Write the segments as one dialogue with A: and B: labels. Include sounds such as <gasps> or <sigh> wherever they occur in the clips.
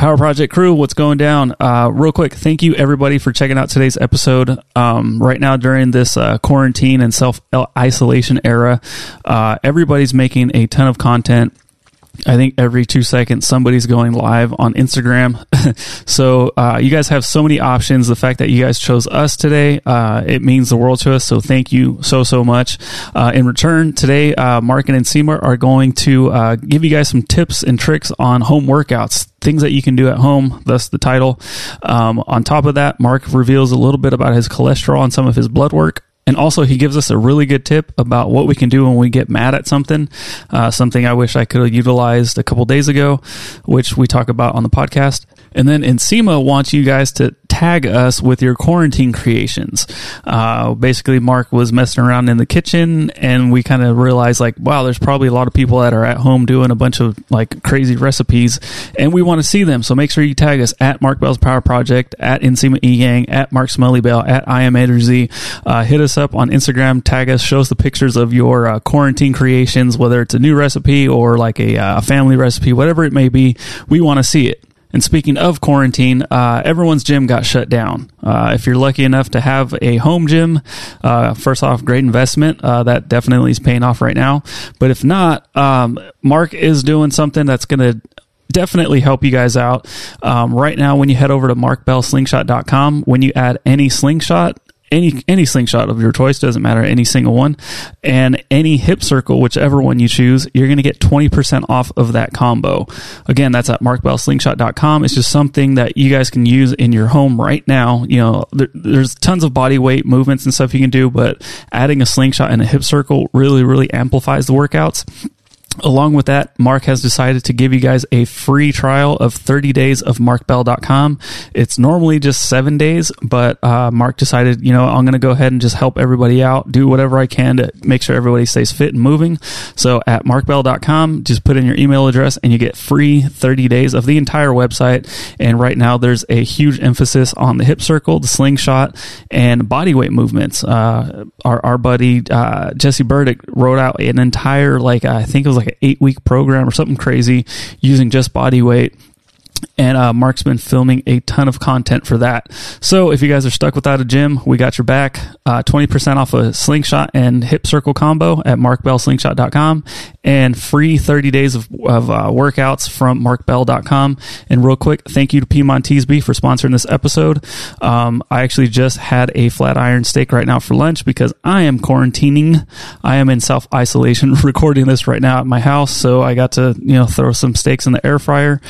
A: Power Project crew, what's going down? Uh, real quick, thank you everybody for checking out today's episode. Um, right now, during this uh, quarantine and self isolation era, uh, everybody's making a ton of content. I think every two seconds somebody's going live on Instagram. <laughs> so uh, you guys have so many options. The fact that you guys chose us today, uh, it means the world to us. So thank you so so much. Uh, in return, today uh, Mark and Nsima are going to uh, give you guys some tips and tricks on home workouts. Things that you can do at home, thus the title. Um, on top of that, Mark reveals a little bit about his cholesterol and some of his blood work. And also, he gives us a really good tip about what we can do when we get mad at something. Uh, something I wish I could have utilized a couple days ago, which we talk about on the podcast. And then Nsima wants you guys to tag us with your quarantine creations. Uh, basically, Mark was messing around in the kitchen, and we kind of realized, like, wow, there's probably a lot of people that are at home doing a bunch of like crazy recipes, and we want to see them. So make sure you tag us at Mark Bell's Power Project, at Nsima E Yang, at Mark Smelly Bell, at I am A Z. Uh, hit us up on Instagram, tag us, show us the pictures of your uh, quarantine creations, whether it's a new recipe or like a, uh, a family recipe, whatever it may be. We want to see it. And speaking of quarantine, uh, everyone's gym got shut down. Uh, if you're lucky enough to have a home gym, uh, first off, great investment. Uh, that definitely is paying off right now. But if not, um, Mark is doing something that's going to definitely help you guys out. Um, right now, when you head over to markbellslingshot.com, when you add any slingshot, any any slingshot of your choice doesn't matter any single one. And any hip circle whichever one you choose you're going to get 20% off of that combo. Again that's at markbellslingshot.com it's just something that you guys can use in your home right now. You know there, there's tons of body weight movements and stuff you can do but adding a slingshot and a hip circle really really amplifies the workouts Along with that, Mark has decided to give you guys a free trial of 30 days of markbell.com. It's normally just seven days, but uh, Mark decided, you know, I'm going to go ahead and just help everybody out, do whatever I can to make sure everybody stays fit and moving. So at markbell.com, just put in your email address and you get free 30 days of the entire website. And right now, there's a huge emphasis on the hip circle, the slingshot, and body weight movements. Uh, our, our buddy uh, Jesse Burdick wrote out an entire, like, I think it was like an eight week program or something crazy using just body weight and uh, Mark's been filming a ton of content for that. So if you guys are stuck without a gym, we got your back. Uh, 20% off a slingshot and hip circle combo at markbellslingshot.com and free 30 days of, of uh, workouts from markbell.com. And real quick, thank you to Piedmontese for sponsoring this episode. Um, I actually just had a flat iron steak right now for lunch because I am quarantining. I am in self isolation <laughs> recording this right now at my house. So I got to, you know, throw some steaks in the air fryer.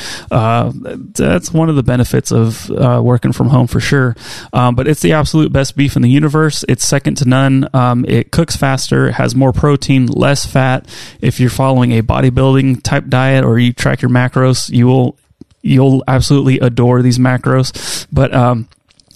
A: That's one of the benefits of uh, working from home for sure. Um, but it's the absolute best beef in the universe. It's second to none. Um, it cooks faster, has more protein, less fat. If you're following a bodybuilding type diet or you track your macros, you will you'll absolutely adore these macros. But um,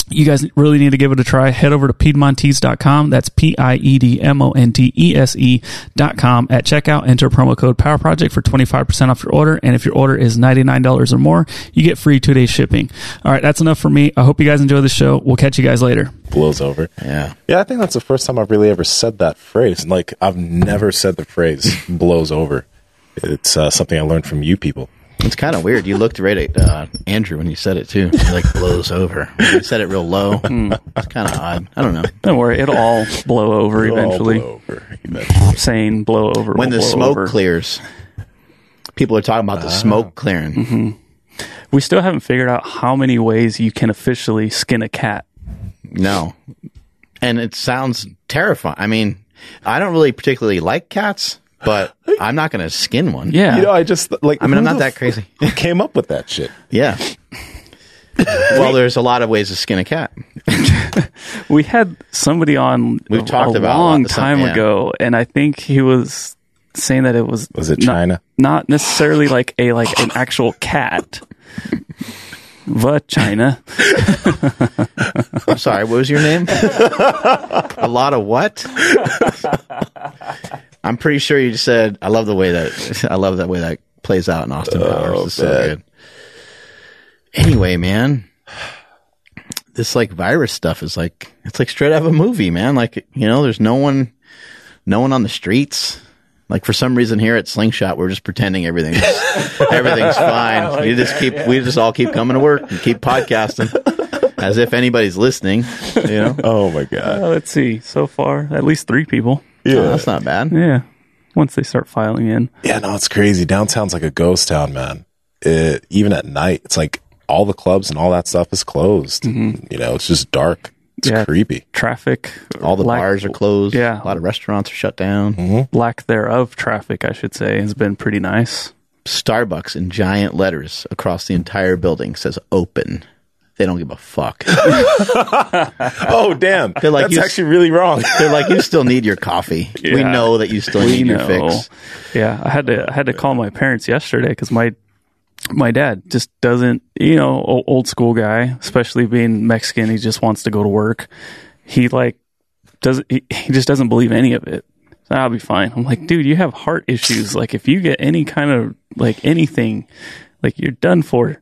A: you guys really need to give it a try. Head over to Piedmontese.com. That's P I E D M O N T E S E.com. At checkout, enter promo code Power Project for 25% off your order. And if your order is $99 or more, you get free two day shipping. All right, that's enough for me. I hope you guys enjoy the show. We'll catch you guys later.
B: Blows over.
C: Yeah.
B: Yeah, I think that's the first time I've really ever said that phrase. Like, I've never said the phrase <laughs> blows over. It's uh, something I learned from you people.
C: It's kind of weird. You looked right at uh, Andrew when you said it too. It, like blows over. You said it real low. <laughs> Hmm. It's kind of odd. I don't know.
A: Don't worry, it'll all blow over
B: It'll all
A: eventually.
B: blow over eventually.
A: Saying blow over.
C: When
A: will
C: the
A: blow
C: smoke
A: over.
C: clears, people are talking about the ah. smoke clearing. Mm-hmm.
A: We still haven't figured out how many ways you can officially skin a cat.
C: No, and it sounds terrifying. I mean, I don't really particularly like cats, but I'm not going to skin one.
A: Yeah.
B: You know, I just like.
C: I mean, I'm not that crazy.
B: Who came up with that shit? <laughs>
C: Yeah. well, there's a lot of ways to skin a cat. <laughs>
A: we had somebody on
C: We've
A: a,
C: talked
A: a
C: about a
A: long
C: of stuff,
A: time
C: yeah.
A: ago, and I think he was saying that it was
B: Was it
A: not-
B: China?
A: Not necessarily like a like an actual cat. Vagina.
C: I'm sorry. What was your name? <laughs> a lot of what? I'm pretty sure you just said. I love the way that <laughs> I love that way that plays out in Austin Powers. It's so good. Anyway, man, this like virus stuff is like it's like straight out of a movie, man. Like you know, there's no one, no one on the streets. Like for some reason here at Slingshot, we're just pretending everything's <laughs> everything's fine. we just keep we just all keep coming to work and keep podcasting as if anybody's listening. You know, <laughs>
B: Oh my god.
A: Uh, let's see. So far, at least three people.
B: Yeah.
C: Oh, that's not bad.
A: Yeah. Once they start filing in.
B: Yeah, no, it's crazy. Downtown's like a ghost town, man. It, even at night, it's like all the clubs and all that stuff is closed. Mm-hmm. You know, it's just dark. It's
A: Yeah.
B: creepy.
A: Traffic.
C: All the
A: lack,
C: bars are closed.
A: Yeah.
C: a lot of restaurants are shut down. Mm-hmm.
A: Lack thereof traffic, I should say, has been pretty nice.
C: Starbucks in giant letters across the entire building says "open." They don't give a fuck. <laughs>
B: Oh, damn.
C: They're like,
B: That's
C: you-
B: actually really wrong. <laughs>
C: They're like, "You still need your coffee. We know that you still
A: We
C: need your
A: know.
C: fix."
A: Yeah, I had to I had to call my parents yesterday because my my dad just doesn't, you know, old school guy, especially being Mexican. He just wants to go to work. He like doesn't. He, he just doesn't believe any of it. So I'll be fine. I'm like, dude, you have heart issues. Like, if you get any kind of like anything, like you're done for.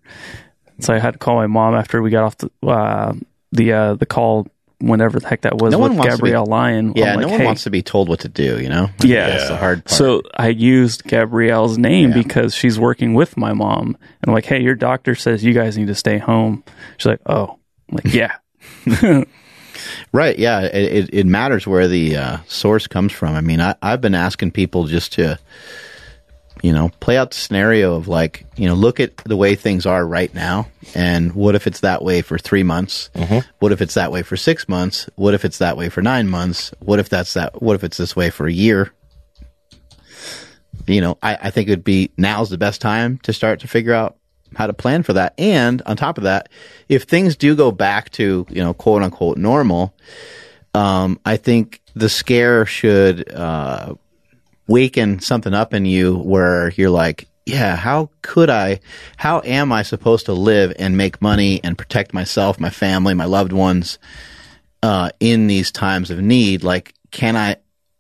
A: So I had to call my mom after we got off the uh, the uh, the call, whenever the heck that was
C: No one
A: with
C: to be-
A: Gabrielle Lyon.
C: Yeah,
A: I'm
C: no one
A: hey,
C: wants to be told what to do. You know.
A: Yeah.
C: that's the hard part.
A: so I used Gabrielle's name
C: Yeah.
A: because she's working with my mom. And I'm like, hey, your doctor says you guys need to stay home. She's like, oh, I'm like, yeah. <laughs>
C: Right. Yeah. It, it, it matters where the uh, source comes from. I mean, I, I've been asking people just to, you know, play out the scenario of like, you know, look at the way things are right now. And what if it's that way for three months? What if it's that way for six months? What if it's that way for nine months? What if that's that? What if it's this way for a year? You know, I, I think it would be now's the best time to start to figure out how to plan for that. And on top of that, if things do go back to, you know, quote unquote normal, um, I think the scare should uh, waken something up in you where you're like, yeah, how could I, how am I supposed to live and make money and protect myself, my family, my loved ones uh, in these times of need? Like, can I,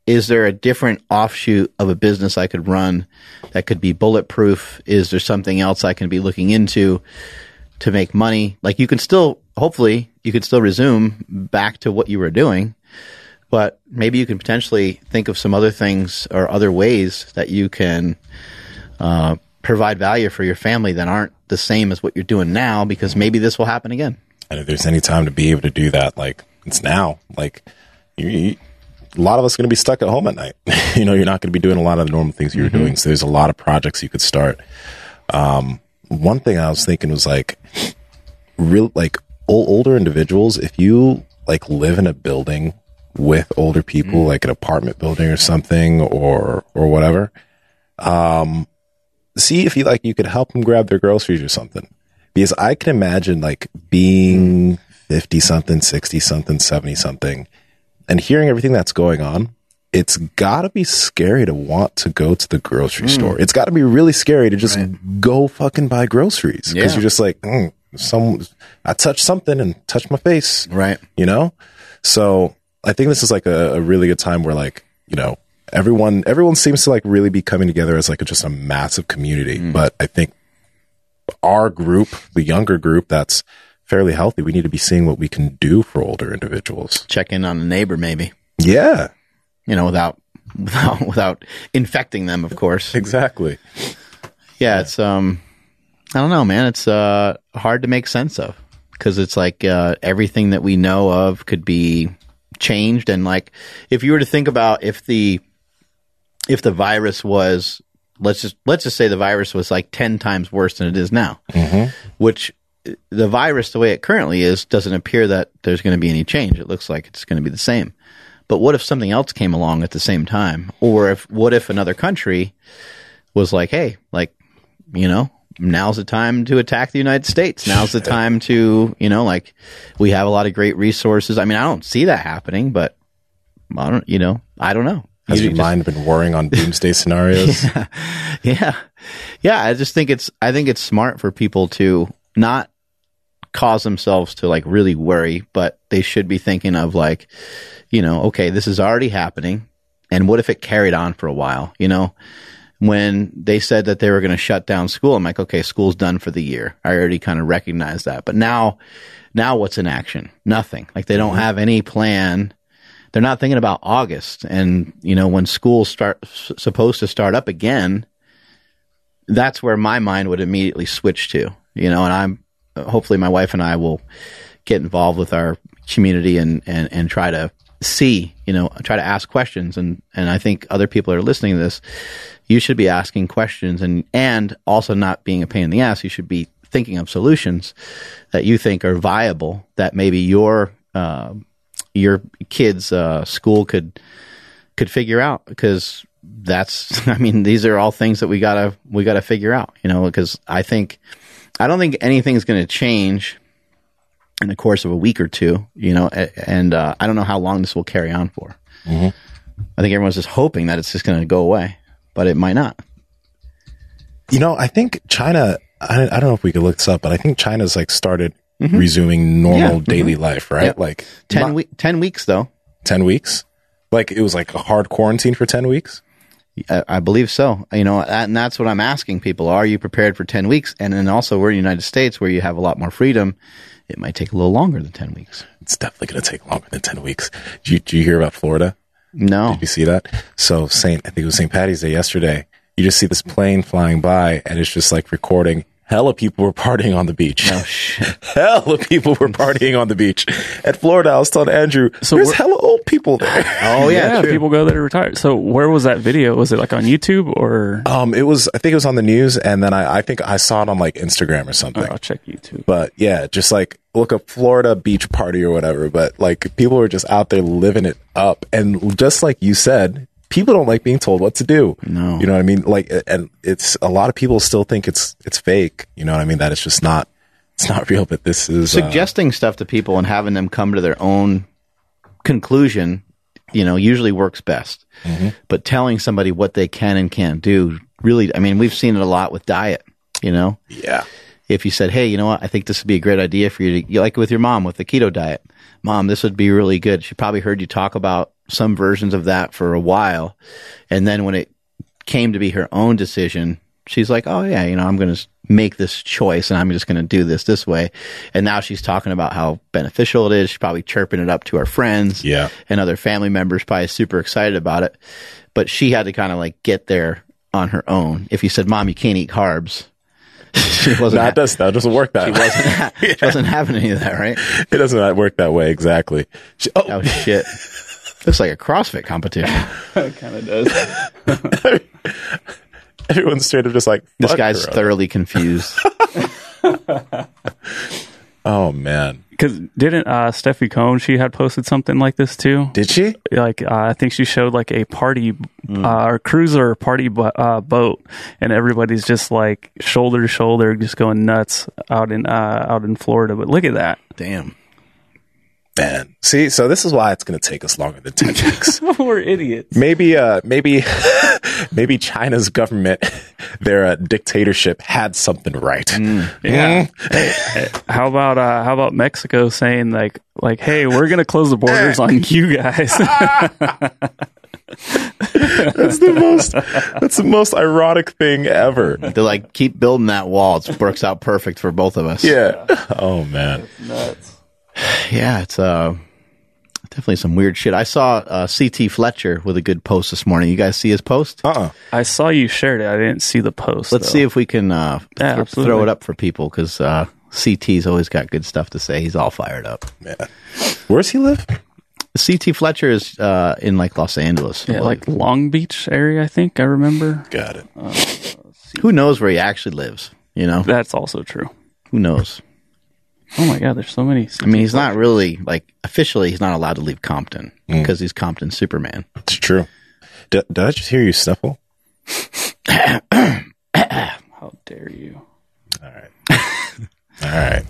C: is there a different offshoot of a business I could run that could be bulletproof? Is there something else I can be looking into to make money? Like, you can still, hopefully, you can still resume back to what you were doing but maybe you can potentially think of some other things or other ways that you can uh, provide value for your family that aren't the same as what you're doing now because maybe this will happen again.
B: And if there's any time to be able to do that, like it's now. Like you, you- a lot of us are going to be stuck at home at night. <laughs> you know, you're not going to be doing a lot of the normal things you were doing. So there's a lot of projects you could start. Um, one thing I was thinking was like, real like ol- older individuals. If you like live in a building with older people, like an apartment building or something, or or whatever, um, see if you like you could help them grab their groceries or something because I can imagine like being 50 something, 60 something, 70 something and hearing everything that's going on. It's got to be scary to want to go to the grocery store. It's got to be really scary to just go fucking buy groceries because
C: Yeah.
B: you're just like, mm, some I touched something and touched my face,
C: Right.
B: you know? So I think this is like a, a really good time where like, you know, everyone, everyone seems to like really be coming together as like a, just a massive community. But I think our group, the younger group that's fairly healthy, we need to be seeing what we can do for older individuals.
C: Check in on a neighbor, maybe,
B: Yeah,
C: you know, without, <laughs> without, without infecting them, of course.
B: exactly.
C: Yeah. It's, um, I don't know, man. It's, uh, hard to make sense of because it's like, uh, everything that we know of could be changed. And like, if you were to think about if the, if the virus was let's just let's just say the virus was like 10 times worse than it is now which uh, the virus the way it currently is doesn't appear that there's going to be any change. It looks like it's going to be the same. But what if something else came along at the same time? Or if what if another country was like hey like you know now's the time to attack the united states now's the time to you know like we have a lot of great resources i mean i don't see that happening but i don't you know i don't know
B: Has
C: You
B: your
C: just-
B: mind been worrying on doomsday <laughs> scenarios?
C: yeah. Yeah. I just think it's, I think it's smart for people to not cause themselves to like really worry, but they should be thinking of like, you know, okay, this is already happening. And what if it carried on for a while? You know, when they said that they were going to shut down school, I'm like, okay, school's done for the year. I already kind of recognized that. But now, now what's in action? Nothing. Like they don't mm-hmm. have any plan they're not thinking about August and you know when school start s- supposed to start up again. That's where my mind would immediately switch to, you know, and I'm hopefully my wife and I will get involved with our community and and and try to see, you know, try to ask questions and and I think other people are listening to this. You should be asking questions and and also not being a pain in the ass. You should be thinking of solutions that you think are viable that maybe your uh, your kids' uh, school could could figure out because that's <laughs> I mean these are all things that we gotta we gotta figure out you know because I think I don't think anything's going to change in the course of a week or two you know and uh, I don't know how long this will carry on for I think everyone's just hoping that it's just going to go away but it might not
B: You know, I think China. I, I don't know if we could look this up, but I think China's like started resuming normal
C: Mm-hmm.
B: Daily life, right?
C: Yep.
B: Like
C: 10,
B: not-
C: we- 10 weeks though
B: 10 weeks. Like it was like a hard quarantine for 10 weeks.
C: I, I believe so. You know, and that's what I'm asking people. Are you prepared for 10 weeks? And then also we're in the United States where you have a lot more freedom. It might take a little longer than 10 weeks.
B: It's definitely going to take longer than 10 weeks. Did you, did you hear about Florida?
C: No.
B: Did you see that? So Saint, I think it was St. Patty's Day yesterday. You just see this plane flying by and it's just like recording. Hella people were partying on the beach.
C: Oh, shit. <laughs>
B: hella people were partying on the beach. At Florida, I was telling Andrew,
A: So
B: there's
A: we're-
B: hella old people there.
C: Oh, yeah. true.
A: people go there to retire. So where was that video? Was it like on YouTube or?
B: Um, it was, I think it was on the news and then I, I think I saw it on like Instagram or something.
A: I'll check YouTube.
B: But yeah, just like look up Florida beach party or whatever. But like people were just out there living it up. And just like you said, people don't like being told what to do.
C: No.
B: You know what I mean? Like, and it's a lot of people still think it's, it's fake. You know what I mean? That it's just not, it's not <laughs> real, but this is, uh,
C: Suggesting stuff to people and having them come to their own conclusion, you know, usually works best. But telling somebody what they can and can't do really, I mean, we've seen it a lot with diet, you know?
B: yeah.
C: if you said, "Hey, you know what? I think this would be a great idea for you to you like with your mom with the keto diet. Mom, this would be really good." She probably heard you talk about some versions of that for a while, and then when it came to be her own decision, she's like, "Oh yeah, you know, I'm going to make this choice and I'm just going to do this this way." And now she's talking about how beneficial it is. She's probably chirping it up to her friends,
B: Yeah.
C: and other family members, probably super excited about it. But she had to kind of like get there on her own. If you said, "Mom, you can't eat carbs," she wasn't.
B: That does, that doesn't work that way.
C: wasn't, she wasn't having any of that, right?
B: It doesn't work that <laughs> way. Exactly. She- oh,
C: Oh shit! Looks like a CrossFit competition. <laughs>
A: It kind of does. <laughs>
B: everyone's straight up just like,
C: This guy's thoroughly confused.
B: Oh man.
A: Because didn't uh, Stefi Cohen? She had posted something like this too.
B: Did she?
A: Like uh, I think she showed like a party uh, or cruiser party bo- uh, boat, and everybody's just like shoulder to shoulder, just going nuts out in uh, out in Florida. But look at that.
C: Damn.
B: Man. See, so this is why it's going to take us longer than 10 weeks. <laughs>
A: We're idiots.
B: maybe uh maybe <laughs> maybe China's government <laughs> their uh, dictatorship had something right.
A: Yeah. How about uh, how about Mexico saying like like Hey, we're gonna close the borders on you guys.
B: That's the most that's the most ironic thing ever.
C: They're like, keep building that wall. It works out perfect for both of us.
B: Yeah. Oh man.
A: nuts. <sighs>
C: Yeah, it's uh definitely some weird shit. I saw uh, CT Fletcher with a good post this morning. You guys see his post?
B: Uh-uh.
A: I saw you shared it. I didn't see the post.
C: Let's
A: though.
C: see if we can uh,
A: Yeah,
C: th- throw it up for people because uh, CT's always got good stuff to say. He's all fired up.
B: Man. Where's he live?
C: CT Fletcher is uh, in like Los Angeles.
A: Yeah, like Long Beach area, I think I remember.
B: Got it.
C: Who knows where he actually lives? You know,
A: That's also true.
C: who knows?
A: Oh my god, there's so many.
C: I mean, he's not really like officially. He's not allowed to leave Compton
B: Mm.
C: because he's Compton Superman.
B: It's true. Did, did I just hear you sniffle? <coughs>
A: How dare you?
B: All right, <laughs> all right.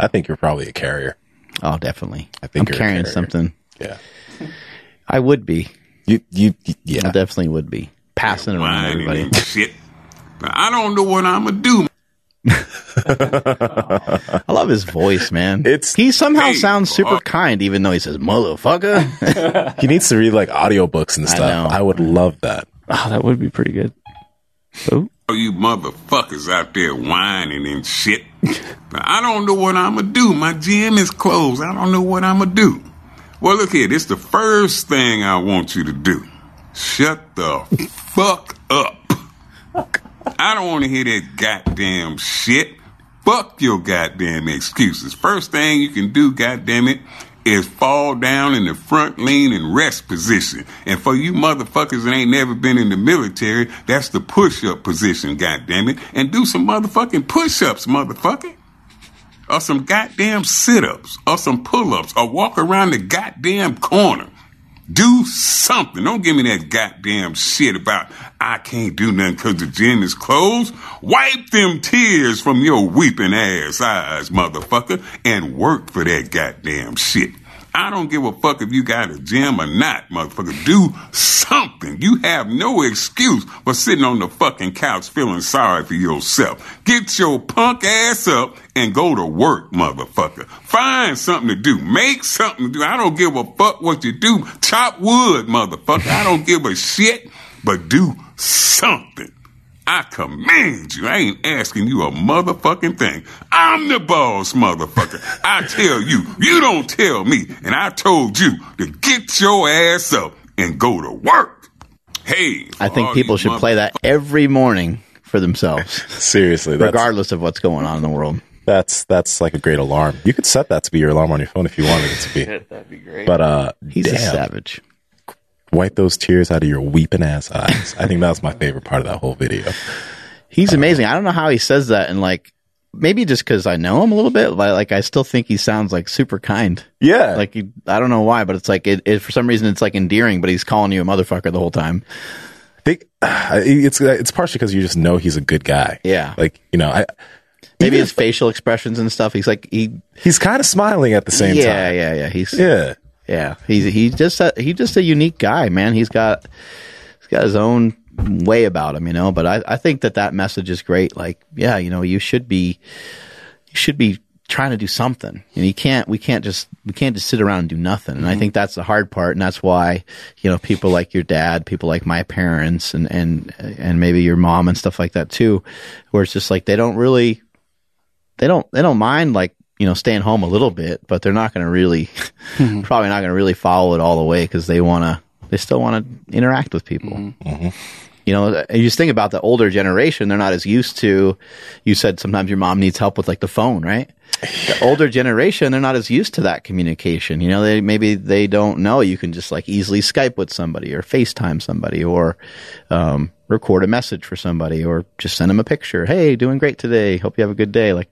B: I think you're probably a carrier.
C: Oh, definitely.
B: I think
C: I'm
B: you're
C: carrying
B: carrier.
C: something.
B: Yeah. <laughs>
C: I would be.
B: You you
C: I
B: yeah.
C: definitely would be passing around everybody.
D: shit. But I don't know what I'm gonna do.
C: I love his voice, man.
B: It's-
C: he somehow
D: Hey,
C: sounds super kind, even though he says "motherfucker."
B: He needs to read like audiobooks and stuff.
C: know.
B: I, would love that.
A: Oh, that would be pretty good. Oh,
D: All you motherfuckers out there whining and shit. But I don't know what I'm gonna do. My gym is closed. I don't know what I'm gonna do. Well, look here. This the first thing I want you to do. Shut the fuck up. I don't want to hear that goddamn shit. Fuck your goddamn excuses. First thing you can do, goddamn it, is fall down in the front lean and rest position. And for you motherfuckers that ain't never been in the military, that's the push up position, goddamn it. And do some motherfucking push ups, motherfucker. Or some goddamn sit ups, or some pull ups, or walk around the goddamn corner. Do something. Don't give me that goddamn shit about I can't do nothing because the gym is closed. Wipe them tears from your weeping ass eyes, motherfucker, and work for that goddamn shit. I don't give a fuck if you got a gym or not, motherfucker. Do something. You have no excuse for sitting on the fucking couch feeling sorry for yourself. Get your punk ass up and go to work, motherfucker. Find something to do. Make something to do. I don't give a fuck what you do. Chop wood, motherfucker. I don't give a shit, but do something. I command you. I ain't asking you a motherfucking thing. I'm the boss, motherfucker. I tell you, you don't tell me. And I told you to get your ass up and go to work. Hey,
C: I think people should play that every morning for themselves,
B: Seriously,
C: regardless of what's going on in the world.
B: that's that's like a great alarm. You could set that to be your alarm on your phone if you wanted it to be. <laughs>
A: That'd be great.
B: But uh,
C: He's a savage.
B: Wipe those tears out of your weeping ass eyes. I think that was my favorite part of that whole video.
C: He's amazing. I don't know how he says that, and like maybe just because I know him a little bit, but like I still think he sounds like super kind.
B: Yeah,
C: Like he, I don't know why, but it's like it, it for some reason it's like endearing, but he's calling you a motherfucker the whole time.
B: think <sighs> it's it's partially because you just know he's a good guy.
C: Yeah.
B: like you know, I
C: Maybe his facial expressions and stuff. He's like he,
B: he's kind of smiling at the same
C: yeah,
B: time.
C: Yeah, yeah, yeah. He's
B: Yeah,
C: Yeah, he's he's just a, he's just a unique guy, man. He's got he's got his own way about him, you know. But I, I think that that message is great. Like, yeah, you know, you should be you should be trying to do something. And you can't we can't just we can't just sit around and do nothing. And I mm-hmm. think that's the hard part, and that's why you know people like your dad, people like my parents, and and and maybe your mom and stuff like that too, where it's just like they don't really they don't they don't mind like you know staying home a little bit, but they're not going to really mm-hmm. <laughs> probably not going to really follow it all the way because they want to they still want to interact with people. Mm-hmm. Mm-hmm. You know, uh, you just think about the older generation; they're not as used to. You said sometimes your mom needs help with like the phone, right? The <sighs> older generation, they're not as used to that communication. You know, they maybe they don't know you can just like easily Skype with somebody or FaceTime somebody or um, record a message for somebody or just send them a picture. Hey, doing great today. Hope you have a good day. Like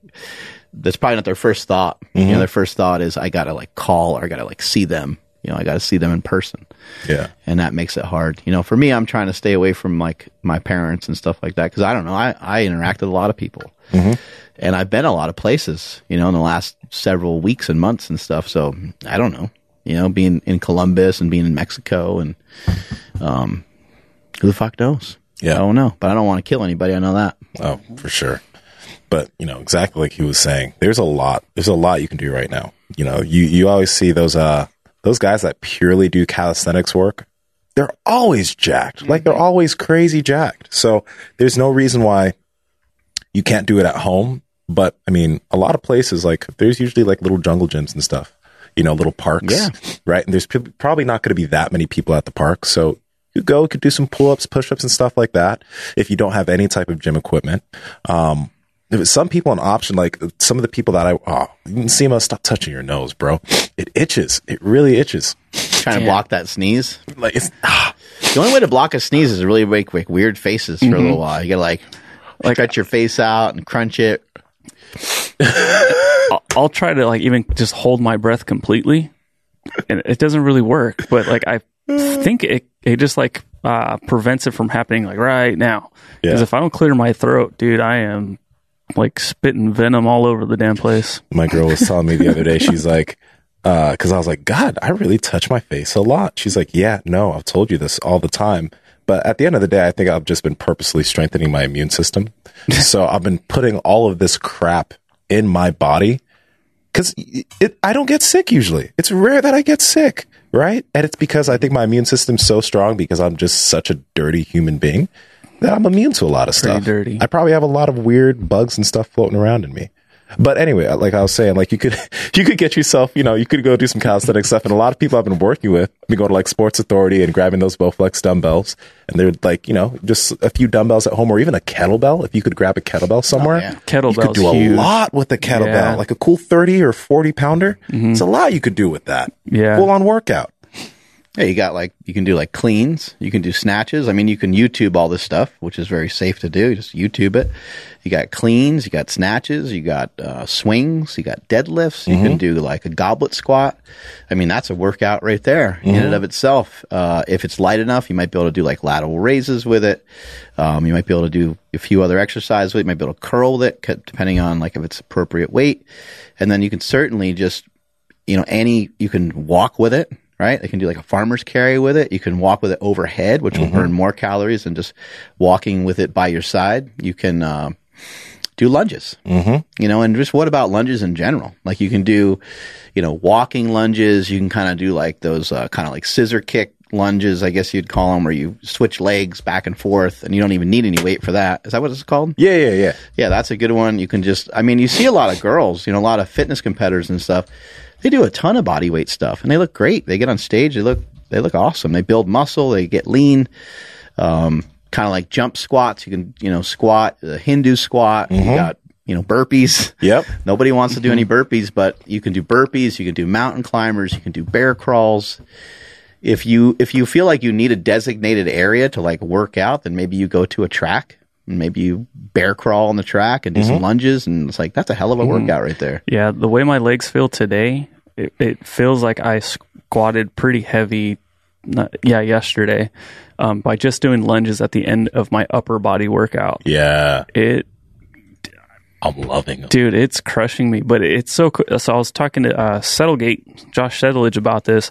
C: that's probably not their first thought. You know, their first thought is I gotta like call or I gotta like see them. You know, I gotta see them in person
B: yeah.
C: and that makes it hard. You know, for me, I'm trying to stay away from like my parents and stuff like that because I don't know. I, I interact with a lot of people, and I've been a lot of places. You know, in the last several weeks and months and stuff. So I don't know. You know, being in Columbus and being in Mexico and um, who the fuck knows?
B: Yeah.
C: I don't know, but I don't want to kill anybody. I know that.
B: Oh, for sure. But you know, exactly like he was saying, there's a lot. There's a lot you can do right now. You know, you you always see those uh those guys that purely do calisthenics work. They're always jacked. Like they're always crazy jacked. So there's no reason why you can't do it at home. But I mean, a lot of places like there's usually like little jungle gyms and stuff. You know, little parks.
C: Yeah.
B: Right. And there's p- probably not going to be that many people at the park. So you go, you could do some pull ups, push ups, and stuff like that. If you don't have any type of gym equipment, um, some people an option, like some of the people that I, oh, you can see them, stop touching your nose, bro. It itches. It really itches.
C: Trying to block that sneeze.
B: Like it's, ah,
C: The only way to block a sneeze is to really make like weird faces for a little while. You gotta like like stretch your face out and crunch it. <laughs>
A: I'll, I'll try to like even just hold my breath completely, and it doesn't really work. But like I think it it just like uh, prevents it from happening like right now. Because
B: Yeah.
A: if I don't clear my throat, dude, I am like spitting venom all over the damn place.
B: my girl was telling me the other day, she's like, uh, cause I was like, God, I really touch my face a lot. She's like, yeah, no, I've told you this all the time. But at the end of the day, I think I've just been purposely strengthening my immune system. <laughs> so I've been putting all of this crap in my body because it, I don't get sick usually. It's rare that I get sick, right? And it's because I think my immune system's so strong because I'm just such a dirty human being that I'm immune to a lot of stuff.
A: dirty.
B: I probably have a lot of weird bugs and stuff floating around in me. But anyway, like I was saying, like you could <laughs> you could get yourself, you know, you could go do some calisthenic stuff. And a lot of people I've been working with, we going to like Sports Authority and grabbing those Bowflex dumbbells, and they're like, you know, just a few dumbbells at home or even a kettlebell. If you could grab a kettlebell oh, somewhere,
C: yeah.
B: you could do a
A: huge.
B: lot with a kettlebell,
A: Yeah.
B: like a cool thirty or forty pounder. Mm-hmm. It's a lot you could do with that.
A: Yeah.
B: full on workout.
C: Yeah, you got like you can do like cleans, you can do snatches. I mean, you can YouTube all this stuff, which is very safe to do. You just YouTube it. You got cleans, you got snatches, you got uh, swings, you got deadlifts. You can do like a goblet squat. I mean, that's a workout right there in and of itself. Uh, if it's light enough, you might be able to do like lateral raises with it. Um, you might be able to do a few other exercises with it. You might be able to curl with it, depending on like if it's appropriate weight. And then you can certainly just you know, any, you can walk with it, right? They can do like a farmer's carry with it. You can walk with it overhead, which will burn more calories than just walking with it by your side. You can, uh, do lunges, mm-hmm. you know, and just what about lunges in general? Like you can do, you know, walking lunges. You can kind of do like those, uh, kind of like scissor kick lunges, I guess you'd call them, where you switch legs back and forth and you don't even need any weight for that. Is that what it's called?
B: Yeah, yeah, yeah.
C: Yeah, that's a good one. You can just, I mean, you see a lot of girls, you know, a lot of fitness competitors and stuff. They do a ton of body weight stuff and they look great. They get on stage, they look, they look awesome. They build muscle, they get lean. Um, kind of like jump squats. You can, you know, squat, the Hindu squat. You mm-hmm. got, you know, burpees.
B: Yep.
C: Nobody wants to do any burpees, but you can do burpees. You can do mountain climbers. You can do bear crawls. If you if you feel like you need a designated area to like work out, then maybe you go to a track and maybe you bear crawl on the track and do some mm-hmm. lunges, and it's like that's a hell of a mm-hmm. workout right there.
A: Yeah, the way my legs feel today, it, it feels like I squatted pretty heavy. Not, yeah, yesterday, um, by just doing lunges at the end of my upper body workout.
B: Yeah.
A: It,
B: I'm loving them.
A: dude, it's crushing me. But it's so. co- So I was talking to uh, Settlegate, Josh Settledge, about this.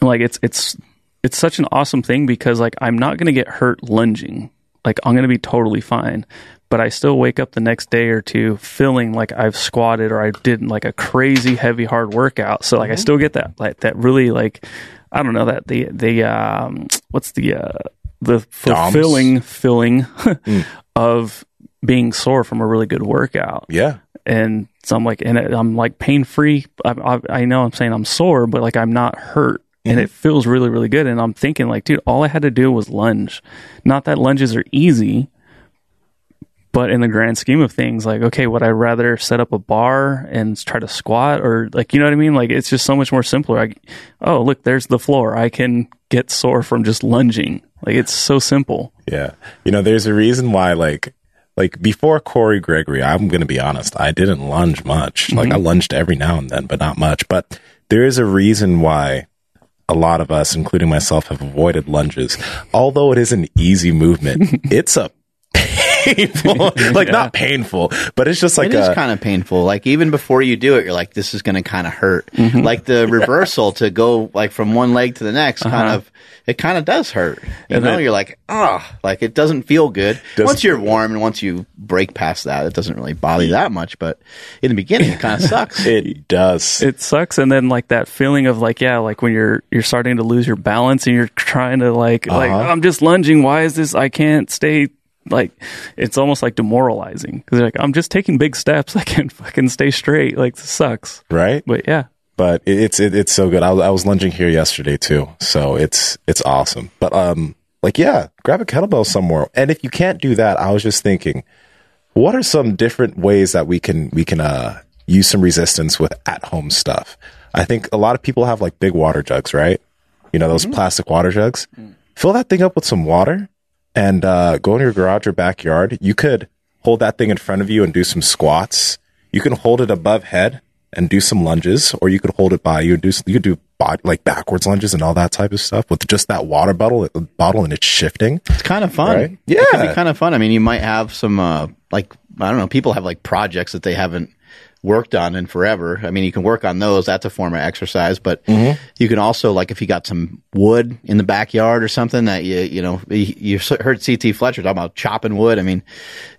A: Like it's it's it's such an awesome thing because like I'm not going to get hurt lunging. Like I'm going to be totally fine. But I still wake up the next day or two feeling like I've squatted or I did like a crazy heavy hard workout. So like I still get that like that really like I don't know that the the um what's the uh the fulfilling feeling <laughs> of being sore from a really good workout
B: Yeah.
A: and so I'm like, and I'm like pain free. I, I, I know I'm saying I'm sore, but like I'm not hurt, and it feels really, really good. And I'm thinking like, dude, all I had to do was lunge. Not that lunges are easy, but in the grand scheme of things, like, okay, would I rather set up a bar and try to squat, or like, you know what I mean? Like, it's just so much more simpler. I, oh, look, there's the floor. I can get sore from just lunging. Like, it's so simple.
B: Yeah. You know, there's a reason why, like, like before Corey Gregory, I'm going to be honest, I didn't lunge much. Like, mm-hmm. I lunged every now and then, but not much. But there is a reason why a lot of us, including myself, have avoided lunges. Although it is an easy movement, <laughs> it's a painful, <laughs> <laughs> like not painful, but it's just like
C: It is
B: a,
C: kind of painful. Like even before you do it, you're like, this is going to kind of hurt.
B: Mm-hmm.
C: Like the <laughs> reversal to go like from one leg to the next, kind
B: Uh-huh.
C: of, it kind of does hurt. You
A: And
C: know,
A: then-
C: you're like, ah, like it doesn't feel good.
B: Doesn't
C: once you're warm and once you break past that, it doesn't really bother you that much. But in the beginning, it kind of sucks.
B: it does.
A: it sucks and then like that feeling of like yeah like when you're you're starting to lose your balance and you're trying to like like
B: Uh-huh.
A: i'm just lunging why is this i can't stay like it's almost like demoralizing because like i'm just taking big steps <laughs> i can't fucking stay straight like this sucks
B: right?
A: but yeah
B: but it's it, it's so good. I, was- I was lunging here yesterday too, so it's it's awesome. But um, like yeah, grab a kettlebell somewhere. And if you can't do that, I was just thinking, what are some different ways that we can we can uh use some resistance with at home stuff? I think a lot of people have like big water jugs, right? You know those plastic water jugs. Fill that thing up with some water and uh, go in your garage or backyard. You could hold that thing in front of you and do some squats. You can hold it above head and do some lunges, or you could hold it by you and do you could do body, like backwards lunges and all that type of stuff with just that water bottle bottle and it's shifting.
C: It's kind of fun.
B: Right?
C: It can
B: Yeah.
C: be kind of fun. I mean, you might have some, uh, like, I don't know, people have like projects that they haven't worked on in forever. I mean, you can work on those. That's a form of exercise, but you can also, like, if you got some wood in the backyard or something that you, you know, you you heard CT Fletcher talking about chopping wood. I mean,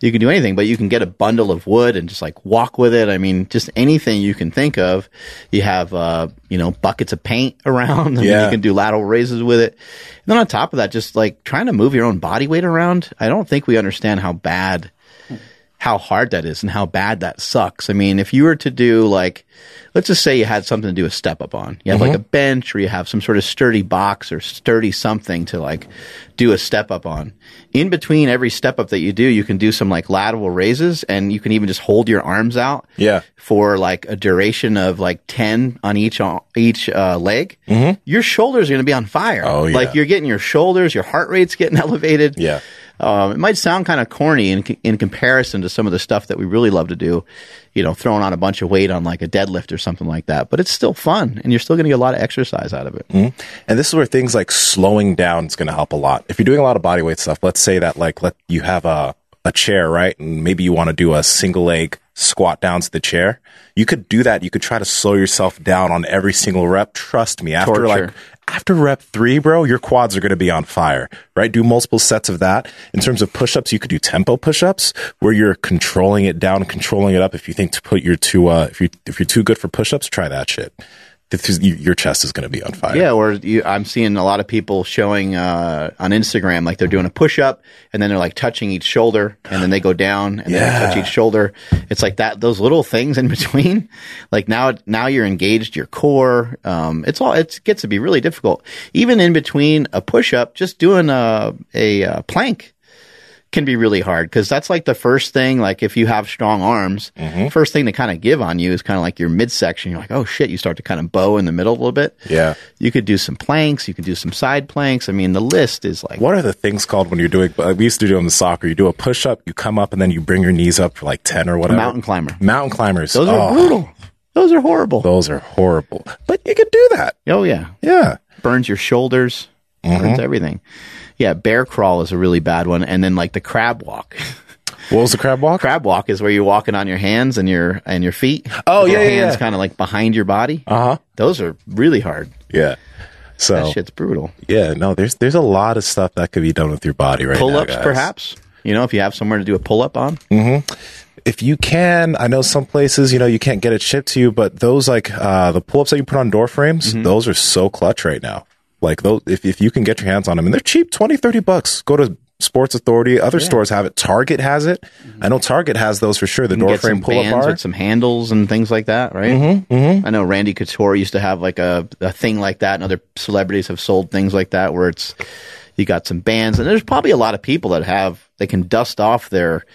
C: you can do anything, but you can get a bundle of wood and just like walk with it. I mean, just anything you can think of. You have, uh, you know, buckets of paint <laughs> around. I mean,
B: Yeah.
C: you can do lateral raises with it. And then on top of that, just like trying to move your own body weight around. I don't think we understand how bad how hard that is and how bad that sucks. I mean, if you were to do like, let's just say you had something to do a step up on. You have like mm-hmm. a bench or you have some sort of sturdy box or sturdy something to like do a step up on. In between every step up that you do, you can do some like lateral raises and you can even just hold your arms out.
B: Yeah.
C: For like a duration of like 10 on each, uh, each, uh, leg. Mm-hmm. Your shoulders are going to be on fire.
B: Oh, yeah.
C: Like you're getting your shoulders, your heart rate's getting <laughs> elevated.
B: Yeah.
C: Um, it might sound kind of corny in, in comparison to some of the stuff that we really love to do, you know, throwing on a bunch of weight on like a deadlift or something like that. But it's still fun, and you're still going to get a lot of exercise out of it.
B: And this is where things like slowing down is going to help a lot. If you're doing a lot of body weight stuff, let's say that like let you have a a chair, right? And maybe you want to do a single leg squat down to the chair. You could do that. You could try to slow yourself down on every single rep. Trust me, after
C: Torture.
B: like after rep three, bro, your quads are going to be on fire, right? Do multiple sets of that. In terms of push-ups, you could do tempo push-ups where you're controlling it down controlling it up. If you think to put your too, uh, if you if you're too good for push-ups, try that shit. Is- Your chest is going to be on fire.
C: Yeah, or you, I'm seeing a lot of people showing uh, on Instagram like they're doing a push up and then they're like touching each shoulder and then they go down and then they touch each shoulder. It's like that those little things in <laughs> between. Like now now you're engaged your core. Um, it's all it gets to be really difficult. Even in between a push up, just doing a a, uh plank can be really hard because that's like the first thing. Like if you have strong arms, mm-hmm. first thing to kind of give on you is kind of like your midsection. You're like, oh shit, you start to kind of bow in the middle a little bit.
B: Yeah.
C: You could do some planks. You could do some side planks. I mean, the list is like
B: What are the things called when you're doing? We used to do them in soccer. You do a push up, you come up, and then you bring your knees up for like ten or whatever.
C: mountain climber.
B: Mountain climbers.
C: Those are
B: Oh,
C: brutal. Those are horrible.
B: Those are horrible. But you could do that.
C: Oh yeah,
B: Yeah.
C: burns your shoulders, burns mm-hmm. everything. Yeah, bear crawl is a really bad one, and then like the crab walk.
B: What was the crab walk?
C: crab walk is where you're walking on your hands and your and your feet.
B: Oh,
C: With your
B: yeah, yeah,
C: hands
B: yeah.
C: kind of like behind your body.
B: Uh huh.
C: Those are really hard.
B: Yeah. So
C: That shit's brutal.
B: yeah, no, there's there's a lot of stuff that could be done with your body right
C: Pull ups, perhaps. You know, if you have somewhere to do a pull up on.
B: If you can, I know some places, you know, you can't get it shipped to you, but those like uh the pull ups that you put on door frames,
C: Mm-hmm.
B: those are so clutch right now. Like those, if if you can get your hands on them, and they're cheap, 20, 30 bucks. Go to Sports Authority. Other stores have it. Target has it. I know Target has those for sure. The door
C: Mm-hmm.
B: frame pull up bar.
C: with some handles and things like that, right? Mm-hmm, mm-hmm. I know Randy Couture used to have like a, a thing like that, and other celebrities have sold things like that where it's you got some bands, and there's probably a lot of people that have they can dust off their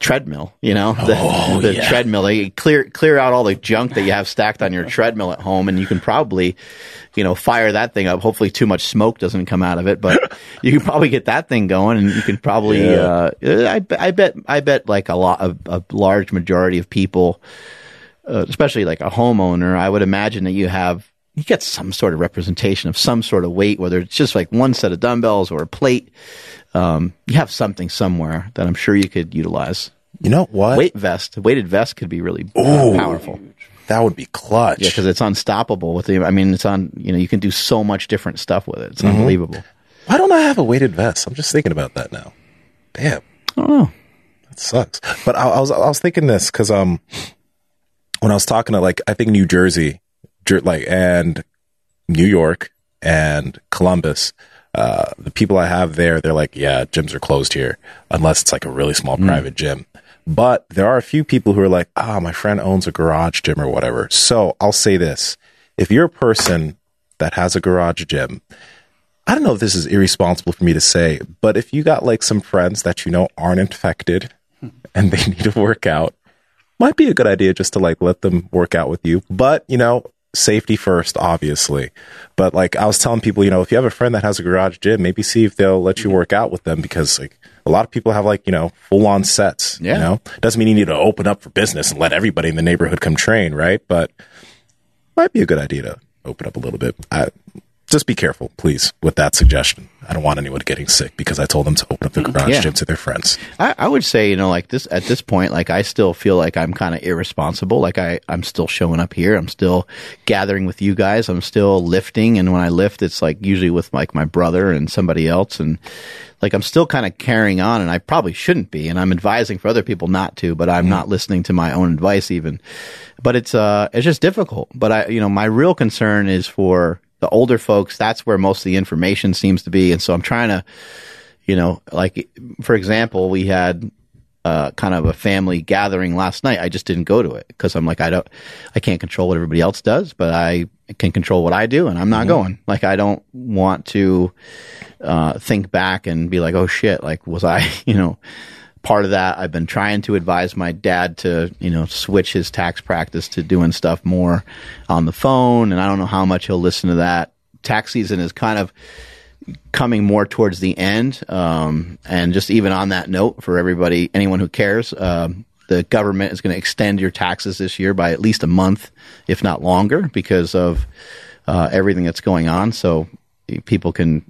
C: treadmill, you know, the,
B: Oh,
C: the treadmill. They clear clear out all the junk that you have stacked on your <laughs> treadmill at home, and you can probably, you know, fire that thing up. Hopefully, too much smoke doesn't come out of it, but <laughs> you can probably get that thing going, and you can probably.
B: Yeah.
C: Uh, I, I bet I bet like a lot of a large majority of people, uh, especially like a homeowner, I would imagine that you have you get some sort of representation of some sort of weight, whether it's just like one set of dumbbells or a plate. Um, you have something somewhere that I'm sure you could utilize.
B: You know what?
C: Weight vest, weighted vest could be really uh, powerful.
B: that would be clutch.
C: Yeah, because it's unstoppable with the. I mean, it's on. You know, you can do so much different stuff with it. It's
B: Mm-hmm.
C: unbelievable.
B: Why don't I have a weighted vest? I'm just thinking about that now. Damn.
C: I don't know.
B: That sucks. But I, I was I was thinking this because um when I was talking to like I think New Jersey, like and New York and Columbus, uh, the people I have there, they're like, yeah, gyms are closed here unless it's like a really small private gym. But there are a few people who are like, ah, my friend owns a garage gym or whatever. So I'll say this: if you're a person that has a garage gym, I don't know if this is irresponsible for me to say, but if you got like some friends that you know aren't infected and they <laughs> need to work out, might be a good idea just to like let them work out with you. But, you know, safety first, obviously. But like I was telling people, you know, if you have a friend that has a garage gym, maybe see if they'll let you mm-hmm. work out with them because like a lot of people have like, you know, full on sets,
C: Yeah.
B: you know, doesn't mean you need to open up for business and let everybody in the neighborhood come train, right? But might be a good idea to open up a little bit. I, just be careful, please, with that suggestion. I don't want anyone getting sick because I told them to open up the garage
C: Yeah.
B: gym to their friends.
C: I, I would say, you know, like this at this point, like I still feel like I'm kind of irresponsible. Like I, I'm still showing up here. I'm still gathering with you guys. I'm still lifting. And when I lift, it's like usually with like my brother and somebody else. And like I'm still kind of carrying on and I probably shouldn't be. And I'm advising for other people not to, but I'm not listening to my own advice even. But it's, uh, it's just difficult. But I, you know, my real concern is for the older folks. That's where most of the information seems to be. And so I'm trying to, you know, like for example, we had uh, kind of a family gathering last night. I just didn't go to it because I'm like, I don't, I can't control what everybody else does, but I can control what I do, and I'm not going. Like, I don't want to uh, think back and be like, oh shit, like was I, <laughs> you know, part of that. I've been trying to advise my dad to, you know, switch his tax practice to doing stuff more on the phone, and I don't know how much he'll listen to that. Tax season is kind of coming more towards the end. Um, and just even on that note, for everybody, anyone who cares, um, the government is going to extend your taxes this year by at least a month, if not longer, because of uh, everything that's going on. So people can